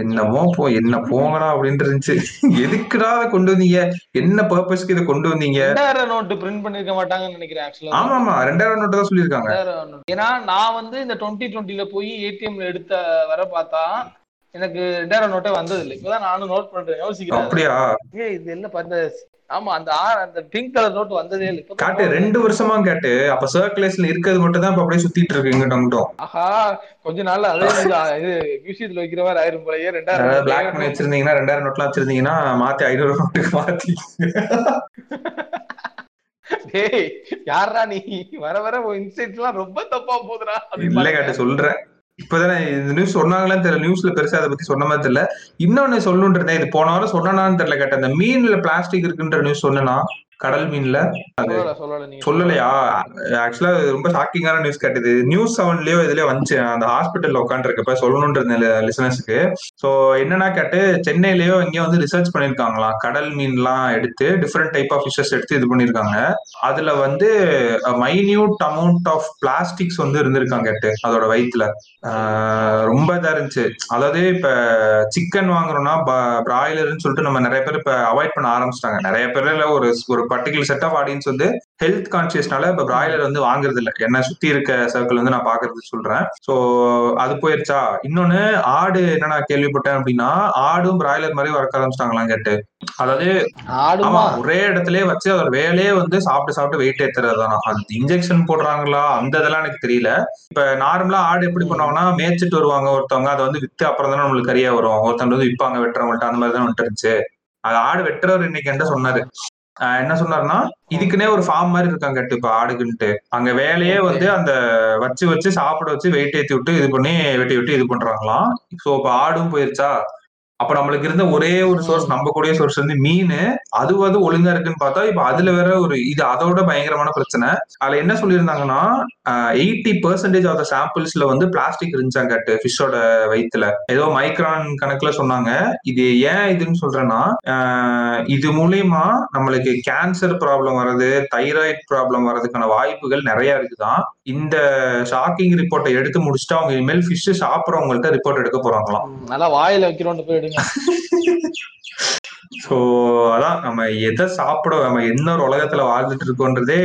என்னமோ போ என்ன போங்கடா அப்படின்ட்டு இருந்துச்சு எதுக்குடா இதை கொண்டு வந்தீங்க? என்ன பர்பஸ்க்கு இதை கொண்டு வந்தீங்க?
ரெண்டாயிரம் நோட்டு பிரிண்ட் பண்ணிருக்க மாட்டாங்கன்னு நினைக்கிறேன் ஆக்சுவலா
ஆமா ஆமா ரெண்டாயிரம் நோட்டு தான் சொல்லியிருக்காங்க.
ஏன்னா நான் வந்து இந்த டுவெண்ட்டி டுவெண்ட்டில போய் ஏடிஎம்ல எடுத்த வர பார்த்தா எனக்கு ரெண்டாயிரம் நோட்டே வந்தது இல்லை இப்பதான் நானும் நோட் பண்றேன். யோசிக்கிறேன்
அப்படியா?
ஏய் இது என்ன பண்ண ஆமா அந்த ஆ அந்த பிங்க் கலர் நோட் வந்ததே இல்லை.
காட்டு ரெண்டு வருஷமா கேட்டு. அப்ப சர்க்குலேஷன்ல இருக்கிறது மட்டும் தான் இப்ப அப்படியே சுத்திட்டு இருக்கு இங்கிட்ட அங்கிட்டும்
ஆஹா கொஞ்ச நாள்ல அதே இது மியூசியத்துல வைக்கிற மாதிரி ஆயிரும் போலயே ரெண்டாயிரம்
பிளாக் பண்ணி. வச்சிருந்தீங்கன்னா ரெண்டாயிரம் நோட்லாம் வச்சிருந்தீங்கன்னா மாத்தி ஐநூறு நோட்டுக்கு மாத்தி.
டேய் யாரா நீ? வர வர இன்சைட் எல்லாம் ரொம்ப தப்பா போகுதுடா. அப்படின்னு
இல்ல கேட்டு சொல்றேன். இப்பதானே இந்த நியூஸ் சொன்னாங்களான்னு தெரியல. நியூஸ்ல பெருசா அதை பத்தி சொன்ன மாதிரி தெரியல. இன்னொன்னு சொல்லணுன்றதே இது போன வாரம் சொன்னான்னு தெரியல கேட்டேன். இந்த மீன்ல பிளாஸ்டிக் இருக்குன்ற நியூஸ் சொன்னா கடல் மீன்ல
நீங்க.
சொல்லலையா? ஆக்சுவலா ரொம்ப ஷாக்கிங்கான நியூஸ் கேட்டது. நியூஸ் செவன்லயோ இதுலயோ வந்துச்சு. அந்த ஹாஸ்பிட்டல்ல உட்காந்துருக்கப்ப சொல்லணுன்ற லிசனர்ஸ்க்கு சோ என்னன்னா கேட்டு சென்னையிலயோ இங்கேயோ வந்து ரிசர்ச் பண்ணிருக்காங்களாம். கடல் மீன்லாம் எடுத்து டிஃப்ரெண்ட் டைப் ஆஃப் ஃபிஷஸ் எடுத்து இது பண்ணிருக்காங்க. அதுல வந்து மைன்யூட் அமௌண்ட் ஆஃப் பிளாஸ்டிக்ஸ் வந்து இருந்திருக்காங்க கேட்டு அதோட வயிற்றுல ரொம்ப இதா இருந்துச்சு. அதாவது இப்ப சிக்கன் வாங்குறோம்னா பிராய்லர்னு சொல்லிட்டு நம்ம நிறைய பேர் இப்ப அவாய்ட் பண்ண ஆரம்பிச்சிட்டாங்க. நிறைய பேர்ல ஒரு ஒரு பர்டிகுலர் செட் ஆஃப் ஆடியன்ஸ் வந்து ஹெல்த் கான்சியஸ்னால இப்ப பிராய்லர் வந்து வாங்குறது இல்ல என்ன சுத்தி இருக்க சர்க்கிள் வந்து நான் பாக்குறது சொல்றேன். சோ அது போயிருச்சா? இன்னொன்னு ஆடு என்ன நான் கேள்விப்பட்டேன் அப்படின்னா ஆடும் பிராய்லர் மாதிரி வளர்க்க ஆரம்பிச்சிட்டாங்களாம் கேட்டு. அதாவது ஆமா
ஆடுமா
ஒரே இடத்துலயே வச்சு அதோட வேலையே வந்து சாப்பிட்டு சாப்பிட்டு வெயிட் ஏத்துறது தானா அது இன்ஜெக்ஷன் போடுறாங்களா? அந்த இதெல்லாம் எனக்கு தெரியல. இப்ப நார்மலா ஆடு எப்படி பண்ணுவாங்கன்னா மேய்ச்சிட்டு வருவாங்க ஒருத்தவங்க அதை வந்து வித்து அப்புறம் தானே நம்மளுக்கு கறியா வரும். ஒருத்தவங்க வந்து விற்பாங்க வெட்டுறவங்கள்ட்ட அந்த மாதிரி தான் வந்துட்டு இருந்துச்சு. அது ஆடு வெட்டுறவர் இன்னைக்கு என்ன சொன்னாரு. என்ன சொன்னாருன்னா இதுக்குன்னே ஒரு ஃபார்ம் மாதிரி இருக்காங்க கட்டு இப்ப ஆடுக்குன்ட்டு அங்க வேலையே வந்து அந்த வச்சு வச்சு சாப்பிட வச்சு வெயிட் ஏத்தி விட்டு இது பண்ணி வெட்டி விட்டு இது பண்றாங்களாம். சோ இப்ப ஆடும் போயிருச்சா? அப்ப நம்மளுக்கு இருந்த ஒரே ஒரு சோர்ஸ் நம்ம கூடிய சோர்ஸ் வந்து மீன் அது வந்து ஒழுங்கா இருக்குன்னு பார்த்தா இப்ப அதுல வேற ஒரு இது அதோட பயங்கரமான பிரச்சனை. அதுல என்ன சொல்லியிருந்தாங்கன்னா எயிட்டி பெர்சன்டேஜ் ஆஃப் த சாம்பிள்ஸ்ல வந்து பிளாஸ்டிக் இருந்துச்சாங்க ஃபிஷ்ஷோட வயிற்றுல ஏதோ மைக்ரான் கணக்குல சொன்னாங்க. இது ஏன் இதுன்னு சொல்றேன்னா இது மூலியமா நம்மளுக்கு கேன்சர் ப்ராப்ளம் வர்றது தைராய்டு ப்ராப்ளம் வர்றதுக்கான வாய்ப்புகள் நிறைய இருக்குதான். இந்த ஷாக்கிங் ரிப்போர்ட்டை எடுத்து முடிச்சுட்டு அவங்க இனிமேல் ஃபிஷ் சாப்பிட்றவங்கள்ட்ட ரிப்போர்ட் எடுக்க போறாங்களாம்.
நல்லா வாயில வைக்கிறோம்னு சொல்றீங்க.
சோ அதான் நம்ம எதை சாப்பிட நம்ம என்ன ஒரு உலகத்துல வாழ்ந்துட்டு இருக்கோன்றதே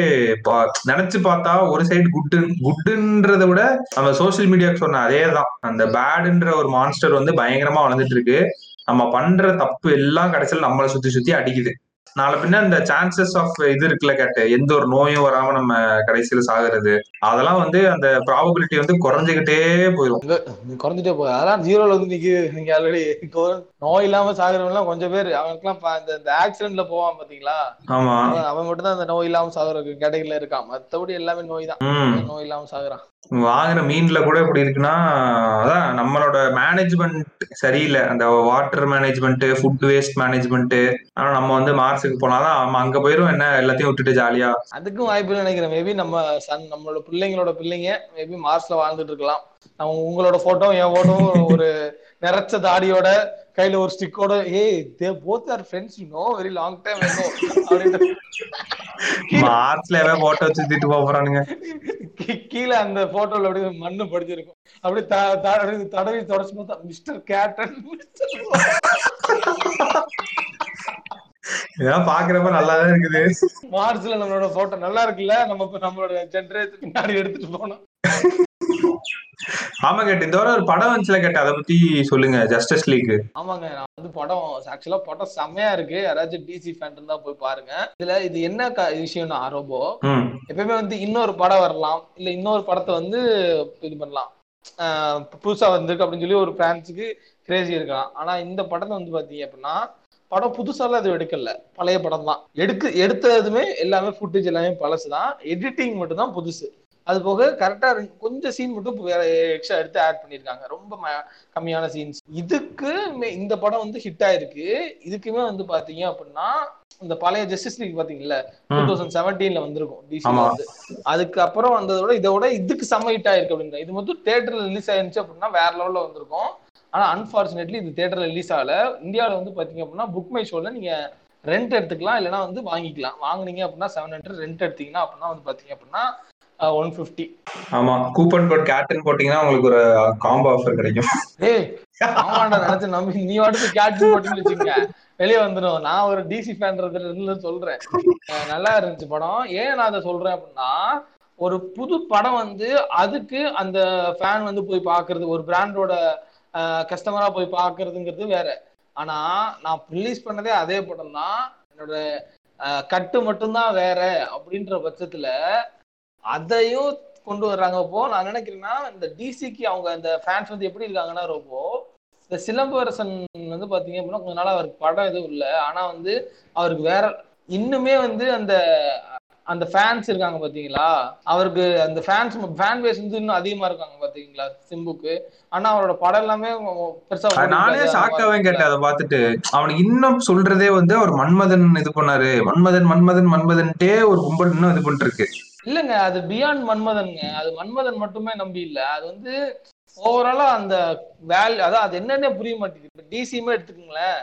பா- நினைச்சு பார்த்தா ஒரு சைடு குட்டு குட்டுன்றத விட நம்ம சோசியல் மீடியாக்கு சொன்ன அதே தான் அந்த பேடுன்ற ஒரு மான்ஸ்டர் வந்து பயங்கரமா வளர்ந்துட்டு இருக்கு. நம்ம பண்ற தப்பு எல்லாம் கடைசியில் நம்மளை சுத்தி சுத்தி அடிக்குது. நாளை பின்ன இந்த சான்சஸ் ஆஃப் இது இருக்குல்ல கேட்டு. எந்த ஒரு நோயும் வராம நம்ம கடைசியில சாகுறது. அதெல்லாம் வந்து அந்த ப்ராபபிலிட்டி வந்து குறைஞ்சுக்கிட்டே போயிடும்
குறைஞ்சிட்டே போகுது அதான் ஜீரோல வந்து நிக்குது. நீங்க ஆல்ரெடி நோய் இல்லாம சாகுறவங்க எல்லாம் கொஞ்சம் பேர் அவனுக்குலாம் பா- இந்த இந்த ஆக்சிடென்ட்ல போவான் பாத்தீங்களா?
ஆமா.
அவன் மட்டும் தான் அந்த நோய் இல்லாம சாகுற கேட்டகரியில இருக்கான். மத்தபடி எல்லாமே நோய் தான். நோய் இல்லாம சாகுறான்.
வாங்கின மீன்ல கூட எப்படி இருக்குன்னா அதான் நம்மளோட மேனேஜ்மெண்ட் சரியில்லை. அந்த water management food waste management ஆனா நம்ம வந்து மார்ஸுக்கு போனாதான் நம்ம அங்க போயிரும் என்ன எல்லாத்தையும் விட்டுட்டு ஜாலியா.
அதுக்கும் வாய்ப்பு நினைக்கிறேன். மேபி நம்ம சன் நம்மளோட பிள்ளைங்களோட பிள்ளைங்க மேபி மார்ஸ்ல வாழ்ந்துட்டு இருக்கலாம். நம்ம உங்களோட போட்டோ என் போட்டோ ஒரு நிறைச்ச தாடியோட கையில ஒரு ஸ்டிக்கோட hey they both are friends you know very long time அப்படின்னு
மார்ச்ல எவன் போட்டோ சுத்திட்டு போக போறானுங்க?
கீழே அந்த போட்டோல அப்படியே மண்ணு படிச்சிருக்கும் அப்படியே தடவி தொடச்சு பார்த்தா மிஸ்டர் கேட்டன்
இதெல்லாம் பாக்குறப்ப நல்லாதான் இருக்குது.
மார்ச்ல நம்மளோட போட்டோ நல்லா இருக்குல்ல? நம்ம நம்மளோட ஜென்ரேஷன் பின்னாடி எடுத்துட்டு போனோம்.
ஆமா கேட்டு இந்த ஒரு படம் வந்துச்சுல கேட்டு அதை பத்தி சொல்லுங்க ஜஸ்டிஸ் லீக்
ஆமாங்க நான் வந்து படம் ஆக்சுவலா படம் செம்மையா இருக்கு. யாராச்சும் டிசி ஃபேன் இருந்தா போய் பாருங்க. இதுல இது என்ன விஷயம்னா ரோபோ
ம்.
எப்பயுமே வந்து இன்னொரு படம் வரலாம். இல்ல இன்னொரு படத்தை வந்து இது பண்ணலாம். புதுசா வந்திருக்கு அப்படின்னு சொல்லி ஒரு பிரான்ஸுக்கு கிரேசி இருக்கலாம். ஆனா இந்த படத்தை வந்து பாத்தீங்க அப்படின்னா படம் புதுசாலாம் இது எடுக்கல. பழைய படம் தான் எடுக்கு எடுத்ததுமே எல்லாமே ஃபுட்டேஜ் எல்லாமே பழசுதான். எடிட்டிங் மட்டும் தான் புதுசு. அது போக கரெக்டா கொஞ்சம் சீன் மட்டும் வேற எக்ஸ்ட்ரா எடுத்து ஆட் பண்ணிருக்காங்க ரொம்ப கம்மியான சீன்ஸ் இதுக்கு இந்த படம் வந்து ஹிட் ஆயிருக்கு. இதுக்குமே வந்து பாத்தீங்க அப்படின்னா இந்த பழைய ஜஸ்டிஸ் லீக் பாத்தீங்கல்ல டூ. தௌசண்ட் செவன்டீன்ல வந்திருக்கும். டிசி. வந்து. அதுக்கப்புறம் வந்ததோட இதோட இதுக்கு செம்ம ஹிட் ஆயிருக்கு அப்படின்ற. இது மட்டும் தியேட்டர்ல ரிலீஸ் ஆயிருந்துச்சு அப்படின்னா வேற லெவல்ல வந்திருக்கும். ஆனா அன்பார்ச்சுனேட்லி இது தியேட்டர்ல ரிலீஸ் ஆகல. இந்தியாவில் வந்து பாத்தீங்க அப்படின்னா புக் மை ஷோல நீங்க ரெண்ட் எடுத்துக்கலாம் இல்லைன்னா வந்து வாங்கிக்கலாம். வாங்குனீங்க அப்படின்னா செவன் ஹண்ட்ரட் ரெண்ட் எடுத்தீங்கன்னா அப்படின்னா வந்து பாத்தீங்க அப்படின்னா ஒன் ஃபிஃப்டி
ஆமா கூப்பன் கோட் கேட்டன் போட்டீங்கன்னா உங்களுக்கு ஒரு காம்போ ஆஃபர் கிடைக்கும்.
ஏய் ஆமாண்டா நினைச்சு நம்பி நீ அடுத்து கேட்ச் போட்டுன்னு வச்சுங்க வெளியே வந்துடும் நான் ஒரு டிசி ஃபேன்றதுல இருந்து சொல்றேன். நல்லா இருந்துச்சு படம். ஏன் நான் அதை சொல்றேன் அப்படின்னா ஒரு புது படம் வந்து அதுக்கு அந்த ஃபேன் வந்து போய் பாக்குறது ஒரு பிராண்டோட கஸ்டமரா போய் பாக்குறதுங்கிறது வேற. ஆனா நான் ரிலீஸ் பண்ணதே அதே படம் தான் என்னோட கட்டு மட்டும்தான் வேற அப்படின்ற பட்சத்துல அதையும் கொண்டு வர்றாங்க. இப்போ நான் நினைக்கிறேன்னா இந்த டிசிக்கு அவங்க அந்த ஃபேன்ஸ் வந்து எப்படி இருக்காங்கன்னா ரொம்ப இந்த சிலம்பரசன் வந்து பாத்தீங்க அப்படின்னா கொஞ்ச நாள் அவருக்கு படம் எதுவும் இல்லை. ஆனா வந்து அவருக்கு வேற இன்னுமே வந்து அந்த அந்த ஃபேன்ஸ் இருக்காங்க பாத்தீங்களா? அவருக்கு அந்த ஃபேன்ஸ் ஃபேன் பேஸ் வந்து இன்னும் அதிகமா இருக்காங்க பாத்தீங்களா சிம்புக்கு? ஆனா அவரோட படம் எல்லாமே பெருசா
நானே
ஓடிட்டு
ஷாக்
அது
ஆவேன் கேட்டேன் அதை பார்த்துட்டு. அவனுக்கு இன்னும் சொல்றதே வந்து அவர் மன்மதன் இது பண்ணாரு. மன்மதன் மன்மதன் மன்மதன்ட்டே ஒரு கும்பல் இன்னும் இது பண்ணிட்டு இருக்கு
இல்லங்க அது பியாண்ட் மன்மதன்ங்க. அது மன்மதன் மட்டுமே நம்பி இல்ல. அது வந்து ஓவராலா அந்த வேல்யூ அதான் அது என்னன்னே புரிய மாட்டேங்குது. இப்ப டிசியுமே எடுத்துக்கோங்களேன்.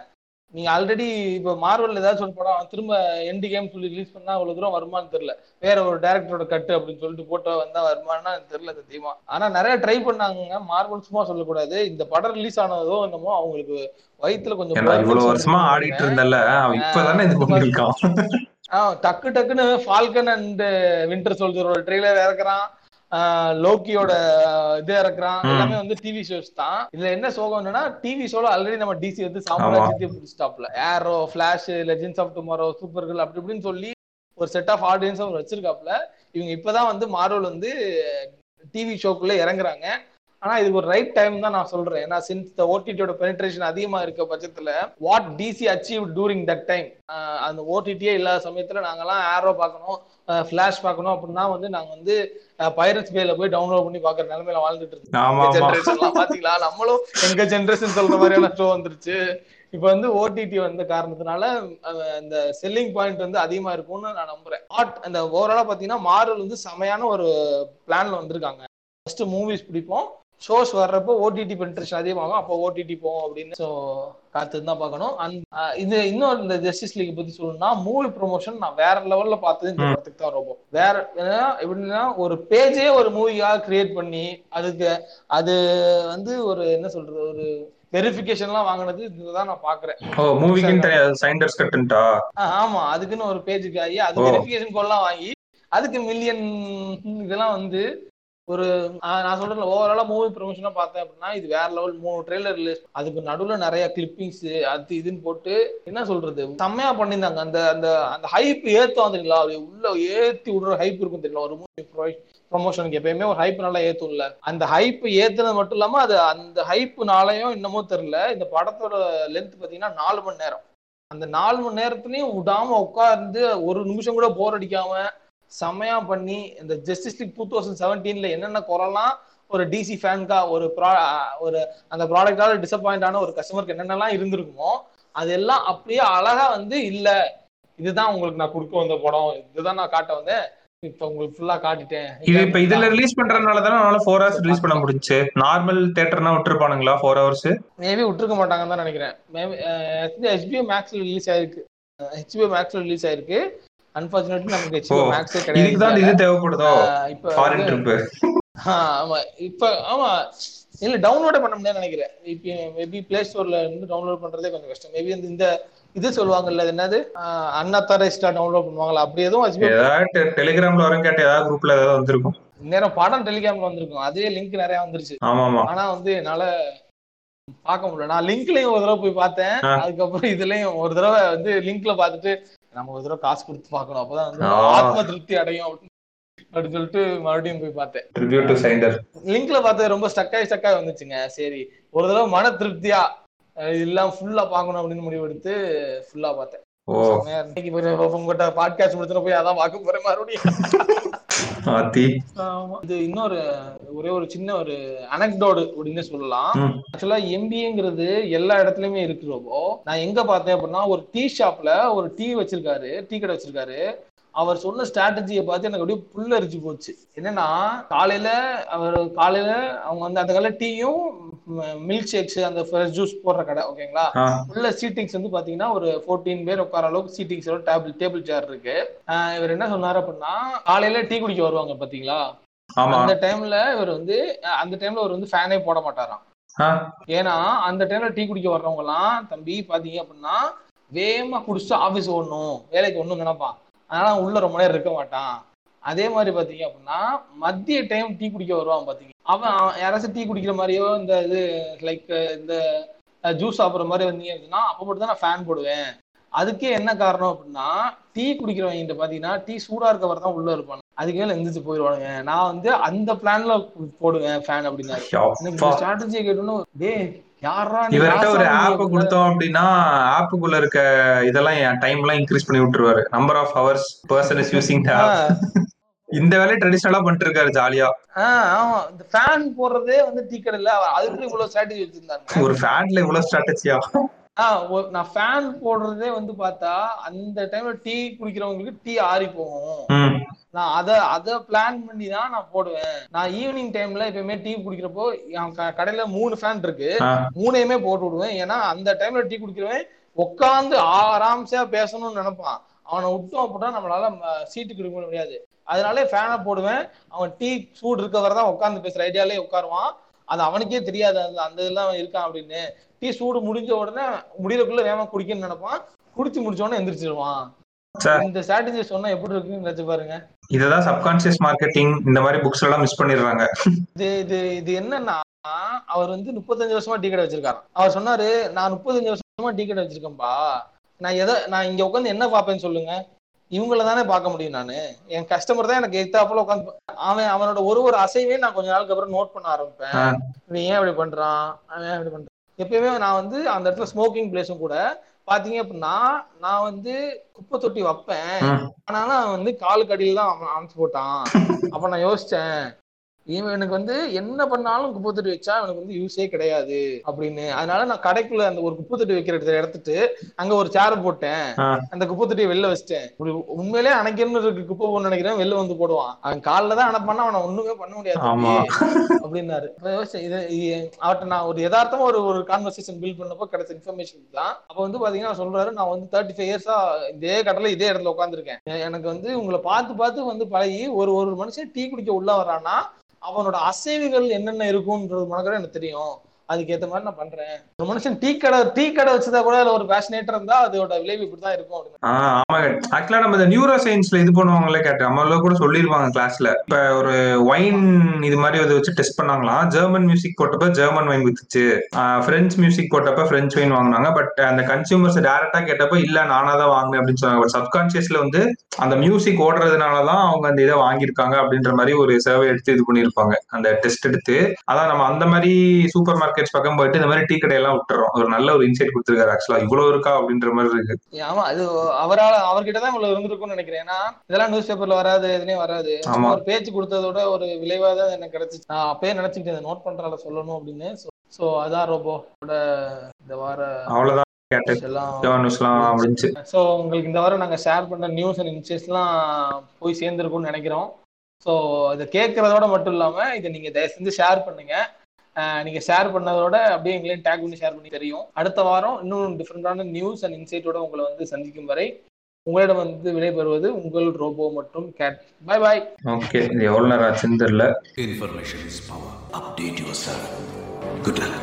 நீங்க ஆல்ரெடி இப்ப மார்வல் ஏதாச்சும் ஒரு படம் திரும்ப எண்டு கேம் சொல்லி ரிலீஸ் பண்ணா அவ்வளவு தூரம் வருமானு தெரியல. வேற ஒரு டேரக்டரோட கட்டு அப்படின்னு சொல்லிட்டு போட்டோ வந்தா வருமானா தெரியல சத்தியமா ஆனா நிறைய ட்ரை பண்ணாங்க மார்வல் சும்மா சொல்லக்கூடாது. இந்த படம் ரிலீஸ் ஆனதோ என்னமோ அவங்களுக்கு வயித்துல கொஞ்சம்
இவ்வளவு வருஷமா ஆடிட்டு இருந்தல இப்பதானே இது பண்ணிருக்கான்
ஆஹ் டக்கு டக்குன்னு ஃபால்கன் அண்ட் வின்டர் சோல்ஜரோட ட்ரெய்லர் இறக்குறான். லோக்கியோட இது இறக்குறான்.
ம்.
எல்லாமே வந்து டிவி ஷோஸ் தான். இதுல என்ன சோகம் என்னன்னா டிவி ஷோல ஆல்ரெடி நம்ம டிசி வந்து சாம்ராஜ்யத்தை பிடிச்சிட்டாப்ல Arrow Flash Legends of Tomorrow Supergirl அப்படி இப்படின்னு சொல்லி ஒரு செட் ஆஃப் ஆடியன்ஸ் அவர் வச்சிருக்காப்ல இவங்க இப்பதான் வந்து மார்வல் வந்து டிவி ஷோக்குள்ள இறங்குறாங்க. ஆனா இதுக்கு ஒரு ரைட் டைம் தான் நான் சொல்றேன். ஏன்னா சின்ஸ் த ஓடிடியோட பெனிட்ரேஷன் அதிகமா இருக்க பட்சத்துல what DC achieve during that time அந்த ஓடிடியே இல்லாத சமயத்துல நாங்கெல்லாம் ஆரோ பார்க்கணும் ஃபிளாஷ் பார்க்கணும் அப்படின்னா வந்து நாங்க வந்து பைரட்ஸ் பேல போய் டவுன்லோட் பண்ணி பாக்குற நிலைமையில வாழ்ந்துட்டு இருக்கோம் ஜென்ரேஷன்லாம் பாத்தீங்களா? நம்மளும் எங்க ஜென்ரேஷன் சொல்ற மாதிரியான ஷோ வந்துருச்சு. இப்ப வந்து ஓடிடி வந்த காரணத்தினால அந்த செல்லிங் பாயிண்ட் வந்து அதிகமா இருக்கும்னு நான் நம்புறேன். ஆட் அந்த ஓவராலா பாத்தீங்கன்னா மார்வல் வந்து செமையான ஒரு பிளான்ல வந்திருக்காங்க. ஃபர்ஸ்ட் மூவிஸ் பிடிப்போம். ஷோஸ் வர்றப்போ ஓடிடி பென்ட்ரேஷன் அதிகமாகும். அப்போ ஓடிடி போவோம் அப்படின்னு ஸோ காத்து தான் பார்க்கணும். அண்ட் இது இன்னும் இந்த ஜஸ்டிஸ் லீக் பத்தி சொல்லணும்னா மூவி ப்ரொமோஷன் நான் வேற லெவல்ல பார்த்தது இந்த. படத்துக்கு தான் ரொம்ப. வேற எப்படின்னா ஒரு பேஜே ஒரு மூவியாக கிரியேட் பண்ணி அதுக்கு அது வந்து ஒரு என்ன சொல்றது ஒரு வெரிஃபிகேஷன்லாம் வாங்கினது இதுதான் நான் பாக்குறேன்
ஓ மூவிக்கு சைண்டர்ஸ் கட்டுன்ட்டா?
ஆமா. அதுக்குன்னு ஒரு பேஜுக்கு ஆகி அது. வெரிஃபிகேஷன் கோல்லாம் வாங்கி அதுக்கு மில்லியன் இதெல்லாம் வந்து ஒரு நான் சொல்றேன் ஓவராலா மூவி ப்ரொமோஷனா பார்த்தேன் அப்படின்னா இது வேற லெவல் மூணு ட்ரெய்லர் ரிலீஸ் அதுக்கு நடுவுல நிறைய கிளிப்பிங்ஸ் அது இதுன்னு போட்டு என்ன சொல்றது செம்மையா பண்ணியிருந்தாங்க. அந்த அந்த அந்த ஹைப் ஏத்தும் தெரியுங்களா? அப்படி உள்ள ஏத்தி விடுற ஹைப் இருக்கும் தெரியல ஒரு மூவி ப்ரொமோஷனுக்கு எப்பயுமே ஒரு ஹைப் நல்லா ஏத்தும்ல. அந்த ஹைப் ஏத்துனது மட்டும் இல்லாம அது அந்த ஹைப்னாலையும் இன்னமும் தெரியல. இந்த படத்தோட லென்த் பாத்தீங்கன்னா நாலு மணி நேரம். அந்த நாலு மணி நேரத்துலயும் விடாம உட்கார்ந்து ஒரு நிமிஷம் கூட போர் அடிக்காம செமையா பண்ணி இந்த ஜஸ்டிஸ் லீக் டூ தௌசண்ட் செவன்டீன்ல என்னென்ன குறலாம் ஒரு டிசி ஃபேன்கா ஒரு ப்ரா ஒரு அந்த ப்ராடக்டால டிசப்பாயிண்ட் ஆன ஒரு கஸ்டமருக்கு என்னென்னலாம் இருந்திருக்குமோ அதெல்லாம் அப்படியே அழகா வந்து இல்ல. இதுதான் உங்களுக்கு நான் கொடுக்க வந்த படம். இதுதான் நான் காட்ட வந்தேன். இப்ப உங்களுக்கு ஃபுல்லா காட்டிட்டேன்.
இது இப்ப இதுல ரிலீஸ் பண்றதுனால தானே அவனால ஃபோர் ஹவர்ஸ் ரிலீஸ் பண்ண முடிஞ்சுச்சு. நார்மல் தியேட்டர்னா விட்டுருப்பானுங்களா ஃபோர் ஹவர்ஸ்
மேபி விட்டுருக்க மாட்டாங்கன்னு தான் நினைக்கிறேன். மேபி ஹெச்பிஓ மேக்ஸ்ல ரிலீஸ் ஆயிருக்கு. ஹெச்பிஓ மேக்ஸ்ல ரிலீஸ் ஆயிருக்கு. அன்பார்ச்சுனேட்லி நமக்கு ஹெச்பிஓ
ஓ,
மேக்ஸே கிடையாது.
இது தேவைப்படுதோ?
இப்ப
ஃபாரின் ட்ரிப்
ஆமா. இப்ப ஆமா. இல்ல டவுன்லோடே பண்ண முடியாதுன்னு நினைக்கிறேன். இப்ப மேபி பிளே ஸ்டோர்ல இருந்து டவுன்லோட் பண்றதே கொஞ்சம் கஷ்டம். மேபி இந்த இது சொல்லுவாங்கல்ல என்னது? அன்அத்தாரைஸ்டா டவுன்லோட் பண்ணுவாங்கல்ல அப்படி எதுவும்
டெலிகிராம்ல வரும் கேட்ட ஏதாவது குரூப்ல ஏதாவது வந்திருக்கும்.
நேரம் படம் டெலிகாம்ல வந்திருக்கும். அதே லிங்க் நிறைய வந்துருச்சு. ஆனா வந்து என்னால பார்க்க முடியல. நான் லிங்க்லயும் ஒரு தடவை போய் பார்த்தேன். அதுக்கப்புறம் இதுலயும் ஒரு தடவை வந்து லிங்க்ல பார்த்துட்டு நம்ம ஒரு தடவை காசு கொடுத்து பார்க்கணும். அப்பதான் வந்து. ஆத்ம திருப்தி அடையும் அப்படின்னு சொல்லிட்டு மறுபடியும் போய் பார்த்தேன். லிங்க்ல பார்த்தது ரொம்ப ஸ்டக்காய் ஸ்டக்காய் வந்துச்சுங்க. சரி ஒரு தடவை மன திருப்தியா இதெல்லாம் ஃபுல்லா பார்க்கணும் அப்படின்னு முடிவு எடுத்து ஃபுல்லா பார்த்தேன். உங்ககிட்ட பாட்காஸ்ட் முடிச்சுட்டு போய் அதான் பார்க்க போறேன் மறுபடியும். இது இன்னொரு ஒரே ஒரு சின்ன ஒரு அனக்டோடு அப்படின்னு சொல்லலாம். ஆக்சுவலா எம்பிஏங்கிறது எல்லா இடத்துலயுமே இருக்கிறப்போ நான் எங்க பார்த்தேன் அப்படின்னா ஒரு டீ ஷாப்ல ஒரு டீ வச்சிருக்காரு டீ கடை வச்சிருக்காரு. அவர் சொன்ன ஸ்ட்ராட்டஜியை பார்த்து எனக்கு அப்படியே புல்லரிச்சு போச்சு. என்னன்னா காலையில அவர் காலையில அவங்க வந்து அந்த காலையில டீயும் மில்க் ஷேக்ஸ் அந்த ஃப்ரெஷ் ஜூஸ் போடுற கடை ஓகேங்களா? உள்ள சீட்டிங்ஸ் வந்து பாத்தீங்கன்னா ஒரு 14 பேர் உட்கார அளவுக்கு சீட்டிங்ஸ் டேபிள் டேபிள் சேர் இருக்கு. இவர் என்ன சொன்னாரு அப்படின்னா காலையில டீ குடிக்க வருவாங்க பாத்தீங்களா? அந்த டைம்ல இவர் வந்து அந்த டைம்ல அவர் வந்து ஃபேனே போட மாட்டாராம். ஏன்னா அந்த டைம்ல டீ குடிக்க வர்றவங்க எல்லாம் தம்பி பாத்தீங்க அப்படின்னா வேகமா குடிச்சு ஆபீஸ் ஓடணும் வேலைக்கு ஒண்ணும் நினைப்பான். அதனால அவன் உள்ள ரொம்ப நேரம் இருக்க மாட்டான். அதே மாதிரி பாத்தீங்க அப்படின்னா மதிய டைம் டீ குடிக்க வருவான் பாத்தீங்க. அவன் யாராச்சும் டீ குடிக்கிற மாதிரியோ இந்த இது லைக் இந்த ஜூஸ் சாப்பிட்ற மாதிரி வந்தீங்க அப்படின்னா அப்போ மட்டும் தான் நான் ஃபேன் போடுவேன். அதுக்கே என்ன காரணம் அப்படின்னா டீ குடிக்கிறவங்க பாத்தீங்கன்னா டீ சூடா இருக்கவர் தான் உள்ள இருப்பாங்க. அதுக்கு மேல எந்திரிச்சு போயிடுவானுங்க நான் வந்து அந்த பிளான்ல போடுவேன் ஃபேன் அப்படின்னாரு எனக்கு ஸ்ட்ராட்டஜியை கேட்டோன்னு நீ
இவர்கிட்ட ஒரு ஆப் கொடுத்தோம் அப்படின்னா ஆப்புக்குள்ள இருக்க இதெல்லாம் டைம் எல்லாம் இன்க்ரீஸ் பண்ணி விட்டுருவாரு. Number of hours person is using இந்த வேலையை ட்ரெடிஷனலா பண்ணிட்டு இருக்காரு ஜாலியா.
ஆமா. இந்த ஃபேன் போடுறதே வந்து டீ கடையில அதுக்கு இவ்வளவு ஸ்ட்ராட்டஜி வச்சிருந்தாங்க
ஒரு ஃபேன்ல இவ்வளவு ஸ்ட்ராட்டஜியா
நான் ஃபேன் போடுறதே வந்து பார்த்தா அந்த டைம்ல டீ குடிக்கிறவங்களுக்கு டீ ஆறி போகும். நான் அத அத பிளான் பண்ணி தான் நான் போடுவேன். நான் ஈவினிங் டைம்ல எப்பயுமே டீ குடிக்கிறப்போ என் கடையில மூணு ஃபேன் இருக்கு. மூணையுமே போட்டு விடுவேன். ஏன்னா அந்த டைம்ல டீ குடிக்கிறவன் உட்காந்து ஆராம்சா பேசணும்னு நினைப்பான். அவனை விட்டோம் அப்படின்னா நம்மளால சீட்டு கொடுக்க முடியாது. அதனால ஃபேனை போடுவேன். அவன் டீ சூடு இருக்கவர் தான் உட்காந்து பேசுற ஐடியாலே உட்காருவான் அது அவனுக்கே தெரியாது. அந்த அந்த இதெல்லாம் இருக்கான் அப்படின்னு. டீ சூடு முடிஞ்ச உடனே முடியறதுக்குள்ள வேகமா குடிக்கணும்னு நினைப்பான். குடிச்சு முடிச்ச உடனே எந்திரிச்சிருவான்.
சார்.
இந்த ஸ்ட்ராட்டஜி சொன்னா எப்படி இருக்குன்னு நினைச்சு பாருங்க.
இததான் சப்கான்சியஸ் மார்க்கெட்டிங் இந்த மாதிரி புக்ஸ் எல்லாம் மிஸ் பண்ணிடுறாங்க.
இது இது இது என்னன்னா அவர் வந்து முப்பத்தஞ்சு வருஷமா டீ கடை வச்சிருக்காராம். அவர் சொன்னாரு நான் முப்பத்தஞ்சு வருஷமா டீ கடை வச்சிருக்கேன்பா. நான் எதை நான் இங்க உட்காந்து என்ன பார்ப்பேன்னு சொல்லுங்க. இவங்கள தானே பார்க்க முடியும் நானு. என் கஸ்டமர் தான் எனக்கு எத்தாப்புல உட்காந்து அவன் அவனோட ஒரு ஒரு அசைவையும் நான் கொஞ்ச நாளுக்கு அப்புறம் நோட் பண்ண ஆரம்பிப்பேன். இவன் ஏன் இப்படி பண்றான்? அவன் ஏன் இப்படி பண்றான்? எப்பயுமே நான் வந்து அந்த இடத்துல ஸ்மோக்கிங் பிளேஸும் கூட பாத்தீங்க அப்படின்னா நான் வந்து குப்பை தொட்டி வைப்பேன். ஆனாலும் வந்து காலுக்கு அடியில தான் அனுப்பிச்சு போட்டான் அப்ப நான் யோசிச்சேன் இவன் எனக்கு வந்து என்ன பண்ணாலும் குப்பை தொட்டி வச்சா எனக்கு வந்து யூஸே கிடையாது அப்படின்னு. அதனால நான் கடைக்குள்ள அந்த ஒரு குப்பை தொட்டி வைக்கிற இடத்துல எடுத்துட்டு அங்க ஒரு சேர் போட்டேன். அந்த குப்பை தொட்டியை வெளில வச்சிட்டேன். இப்படி உண்மையிலே அணைக்கணும்னு இருக்கு. குப்பை போடணும்னு நினைக்கிறேன். வெளில வந்து போடுவான். அவன் காலில் தான் அனுப்பானா அவனை ஒண்ணுமே பண்ண முடியாது. அப்படின்னாரு. இது அவர்ட்ட நான் ஒரு யதார்த்தமா ஒரு ஒரு கான்வர்சேஷன் பில்ட் பண்ணப்போ கிடைச்ச இன்ஃபர்மேஷன் தான் அப்ப வந்து பாத்தீங்கன்னா சொல்றாரு நான் வந்து தேர்ட்டி ஃபைவ் இயர்ஸா இதே கடல இதே இடத்துல உட்காந்துருக்கேன் எனக்கு வந்து உங்களை பார்த்து பார்த்து வந்து பழகி ஒரு ஒரு மனுஷன் டீ குடிக்க உள்ள வரான்னா அவனோட அசைவுகள் என்னென்ன இருக்கும்ன்றது மனக்கட எனக்கு தெரியும். அதுக்கேற்ற மாதிரி நான் பண்றேன். ஒரு மனுஷன் டீ கடை டீ கடை வச்சதா கூட அதுல ஒரு பேஷனேட்டர் இருந்தா அதோட விளைவு இப்படிதான் இருக்கும் அப்படின்னு.
ஆஹ் ஆமாங்க ஆக்சுவலா நம்ம இந்த நியூரோ சயின்ஸ்ல இது பண்ணுவாங்களே கேட்டு நம்மள கூட சொல்லிருப்பாங்க கிளாஸ்ல இப்ப ஒரு ஒயின் இது மாதிரி அதை வச்சு டெஸ்ட் பண்ணாங்களாம். ஜெர்மன் மியூசிக் போட்டப்ப ஜெர்மன் வைன் வித்துச்சு. பிரெஞ்சு மியூசிக் போட்டப்ப பிரெஞ்சு வைன் வாங்கினாங்க. பட் அந்த கன்சியூமர்ஸ் டேரக்டா கேட்டப்ப இல்ல நானா தான் வாங்கினேன் அப்படின்னு சொன்னாங்க. பட் சப்கான்சியஸ்ல வந்து அந்த மியூசிக் ஓடுறதுனாலதான் அவங்க அந்த இதை வாங்கியிருக்காங்க அப்படின்ற மாதிரி ஒரு சர்வே எடுத்து இது பண்ணிருப்பாங்க அந்த டெஸ்ட் எடுத்து. அதான் நம்ம அந்த மாதிரி சூப்பர் மார்க்கெட் மார்க்கெட்ஸ் பக்கம் போயிட்டு இந்த மாதிரி டீ கடையெல்லாம் விட்டுறோம். ஒரு நல்ல ஒரு இன்சைட் கொடுத்துருக்காரு ஆக்சுவலா இவ்வளவு இருக்கா அப்படின்ற மாதிரி இருக்கு.
ஆமா அது அவரால் அவர்கிட்ட தான் இவ்வளவு இருந்திருக்கும்னு நினைக்கிறேன். ஏன்னா இதெல்லாம் நியூஸ் பேப்பர்ல வராது எதுலயும் வராது. ஒரு பேச்சு கொடுத்ததோட ஒரு விளைவா தான் எனக்கு கிடைச்சிச்சு. நான் அப்பயே நினைச்சுக்கிட்டேன் நோட் பண்றால சொல்லணும் அப்படின்னு. சோ அதான் ரோபோ இந்த வார
அவ்வளவுதான்.
ஸோ உங்களுக்கு இந்த வாரம் நாங்கள் ஷேர் பண்ண நியூஸ் அண்ட் இன்சைட்ஸ்லாம் போய் சேர்ந்துருக்கும்னு நினைக்கிறோம். ஸோ இதை கேட்கறதோட மட்டும் இல்லாமல் இதை நீங்கள் தயவு செஞ்சு ஷேர் பண்ணுங்க. நீங்க ஷேர் பண்ணதோட அப்படியே எங்களையும் டேக் பண்ணி ஷேர் பண்ணி தெரியும் அடுத்த வாரம் இன்னும் டிஃப்ரெண்டான நியூஸ் அண்ட் இன்சைட்டோட உங்களை வந்து சந்திக்கும் வரை உங்களிடம் வந்து விடைபெறுவது உங்கள் ரோபோ மற்றும் கேட் பை பாய்
ஓகே எவ்வளவு நேரம் ஆச்சுன்னு தெரியல
Information is power. Update yourself. Good luck.